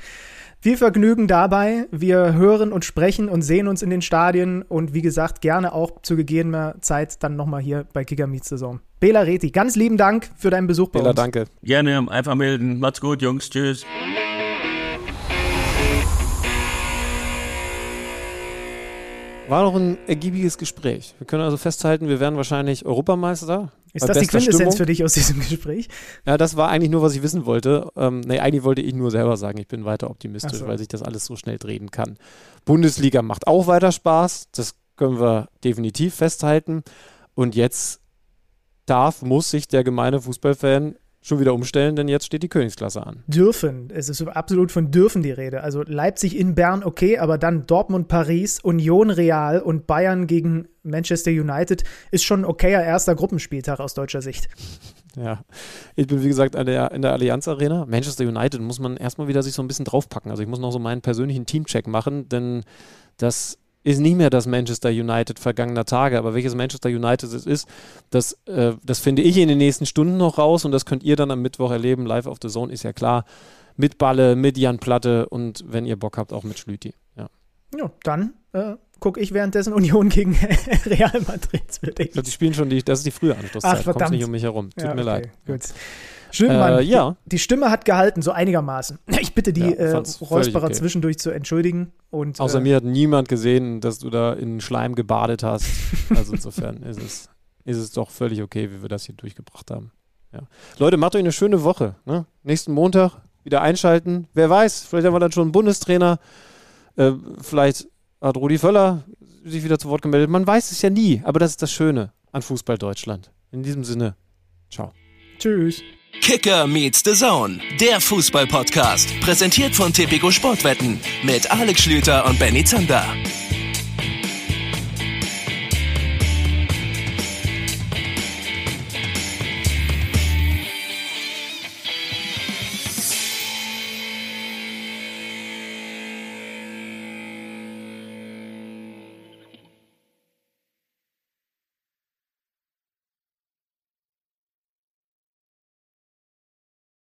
Viel Vergnügen dabei. Wir hören und sprechen und sehen uns in den Stadien und wie gesagt, gerne auch zu gegebener Zeit dann nochmal hier bei Kicker Meets Saison. Bela Reti, ganz lieben Dank für deinen Besuch bei Bela, uns. danke. Gerne, einfach melden. Macht's gut, Jungs. Tschüss. War noch ein ergiebiges Gespräch. Wir können also festhalten, wir werden wahrscheinlich Europameister. Ist das die Quintessenz Stimmung. für dich aus diesem Gespräch? Ja, das war eigentlich nur, was ich wissen wollte. Ähm, nee, eigentlich wollte ich nur selber sagen, ich bin weiter optimistisch, so. weil sich das alles so schnell drehen kann. Bundesliga macht auch weiter Spaß. Das können wir definitiv festhalten. Und jetzt darf, muss sich der gemeine Fußballfan schon wieder umstellen, denn jetzt steht die Königsklasse an. Dürfen. Es ist absolut von dürfen die Rede. Also Leipzig in Bern, okay, aber dann Dortmund, Paris, Union Real und Bayern gegen Manchester United ist schon ein okayer erster Gruppenspieltag aus deutscher Sicht. Ja, ich bin wie gesagt der, in der Allianz Arena. Manchester United muss man erstmal wieder sich so ein bisschen draufpacken. Also ich muss noch so meinen persönlichen Teamcheck machen, denn das ist nicht mehr das Manchester United vergangener Tage, aber welches Manchester United es ist, das, äh, das finde ich in den nächsten Stunden noch raus und das könnt ihr dann am Mittwoch erleben, live auf The Zone, ist ja klar. Mit Balle, mit Jan Platte und wenn ihr Bock habt, auch mit Schlüti. Ja. Ja, dann äh, gucke ich währenddessen Union gegen Real Madrid. Ich glaub, Die spielen schon die, das ist die frühe Anschlusszeit. Ach, verdammt. nicht um mich herum. Tut Ja, mir okay, leid. Gut. Schön, Mann. Äh, ja. Die, die Stimme hat gehalten, so einigermaßen. Ich bitte die Ja, äh, Räusperer okay. zwischendurch zu entschuldigen. Und, Außer äh, mir hat niemand gesehen, dass du da in Schleim gebadet hast. Also insofern ist es, ist es doch völlig okay, wie wir das hier durchgebracht haben. Ja. Leute, macht euch eine schöne Woche. Ne? Nächsten Montag wieder einschalten. Wer weiß, vielleicht haben wir dann schon einen Bundestrainer. Äh, vielleicht hat Rudi Völler sich wieder zu Wort gemeldet. Man weiß es ja nie, aber das ist das Schöne an Fußball Deutschland. In diesem Sinne, ciao. Tschüss. Kicker meets the Zone, der Fußball-Podcast. Präsentiert von Tipico Sportwetten mit Alex Schlüter und Benny Zander.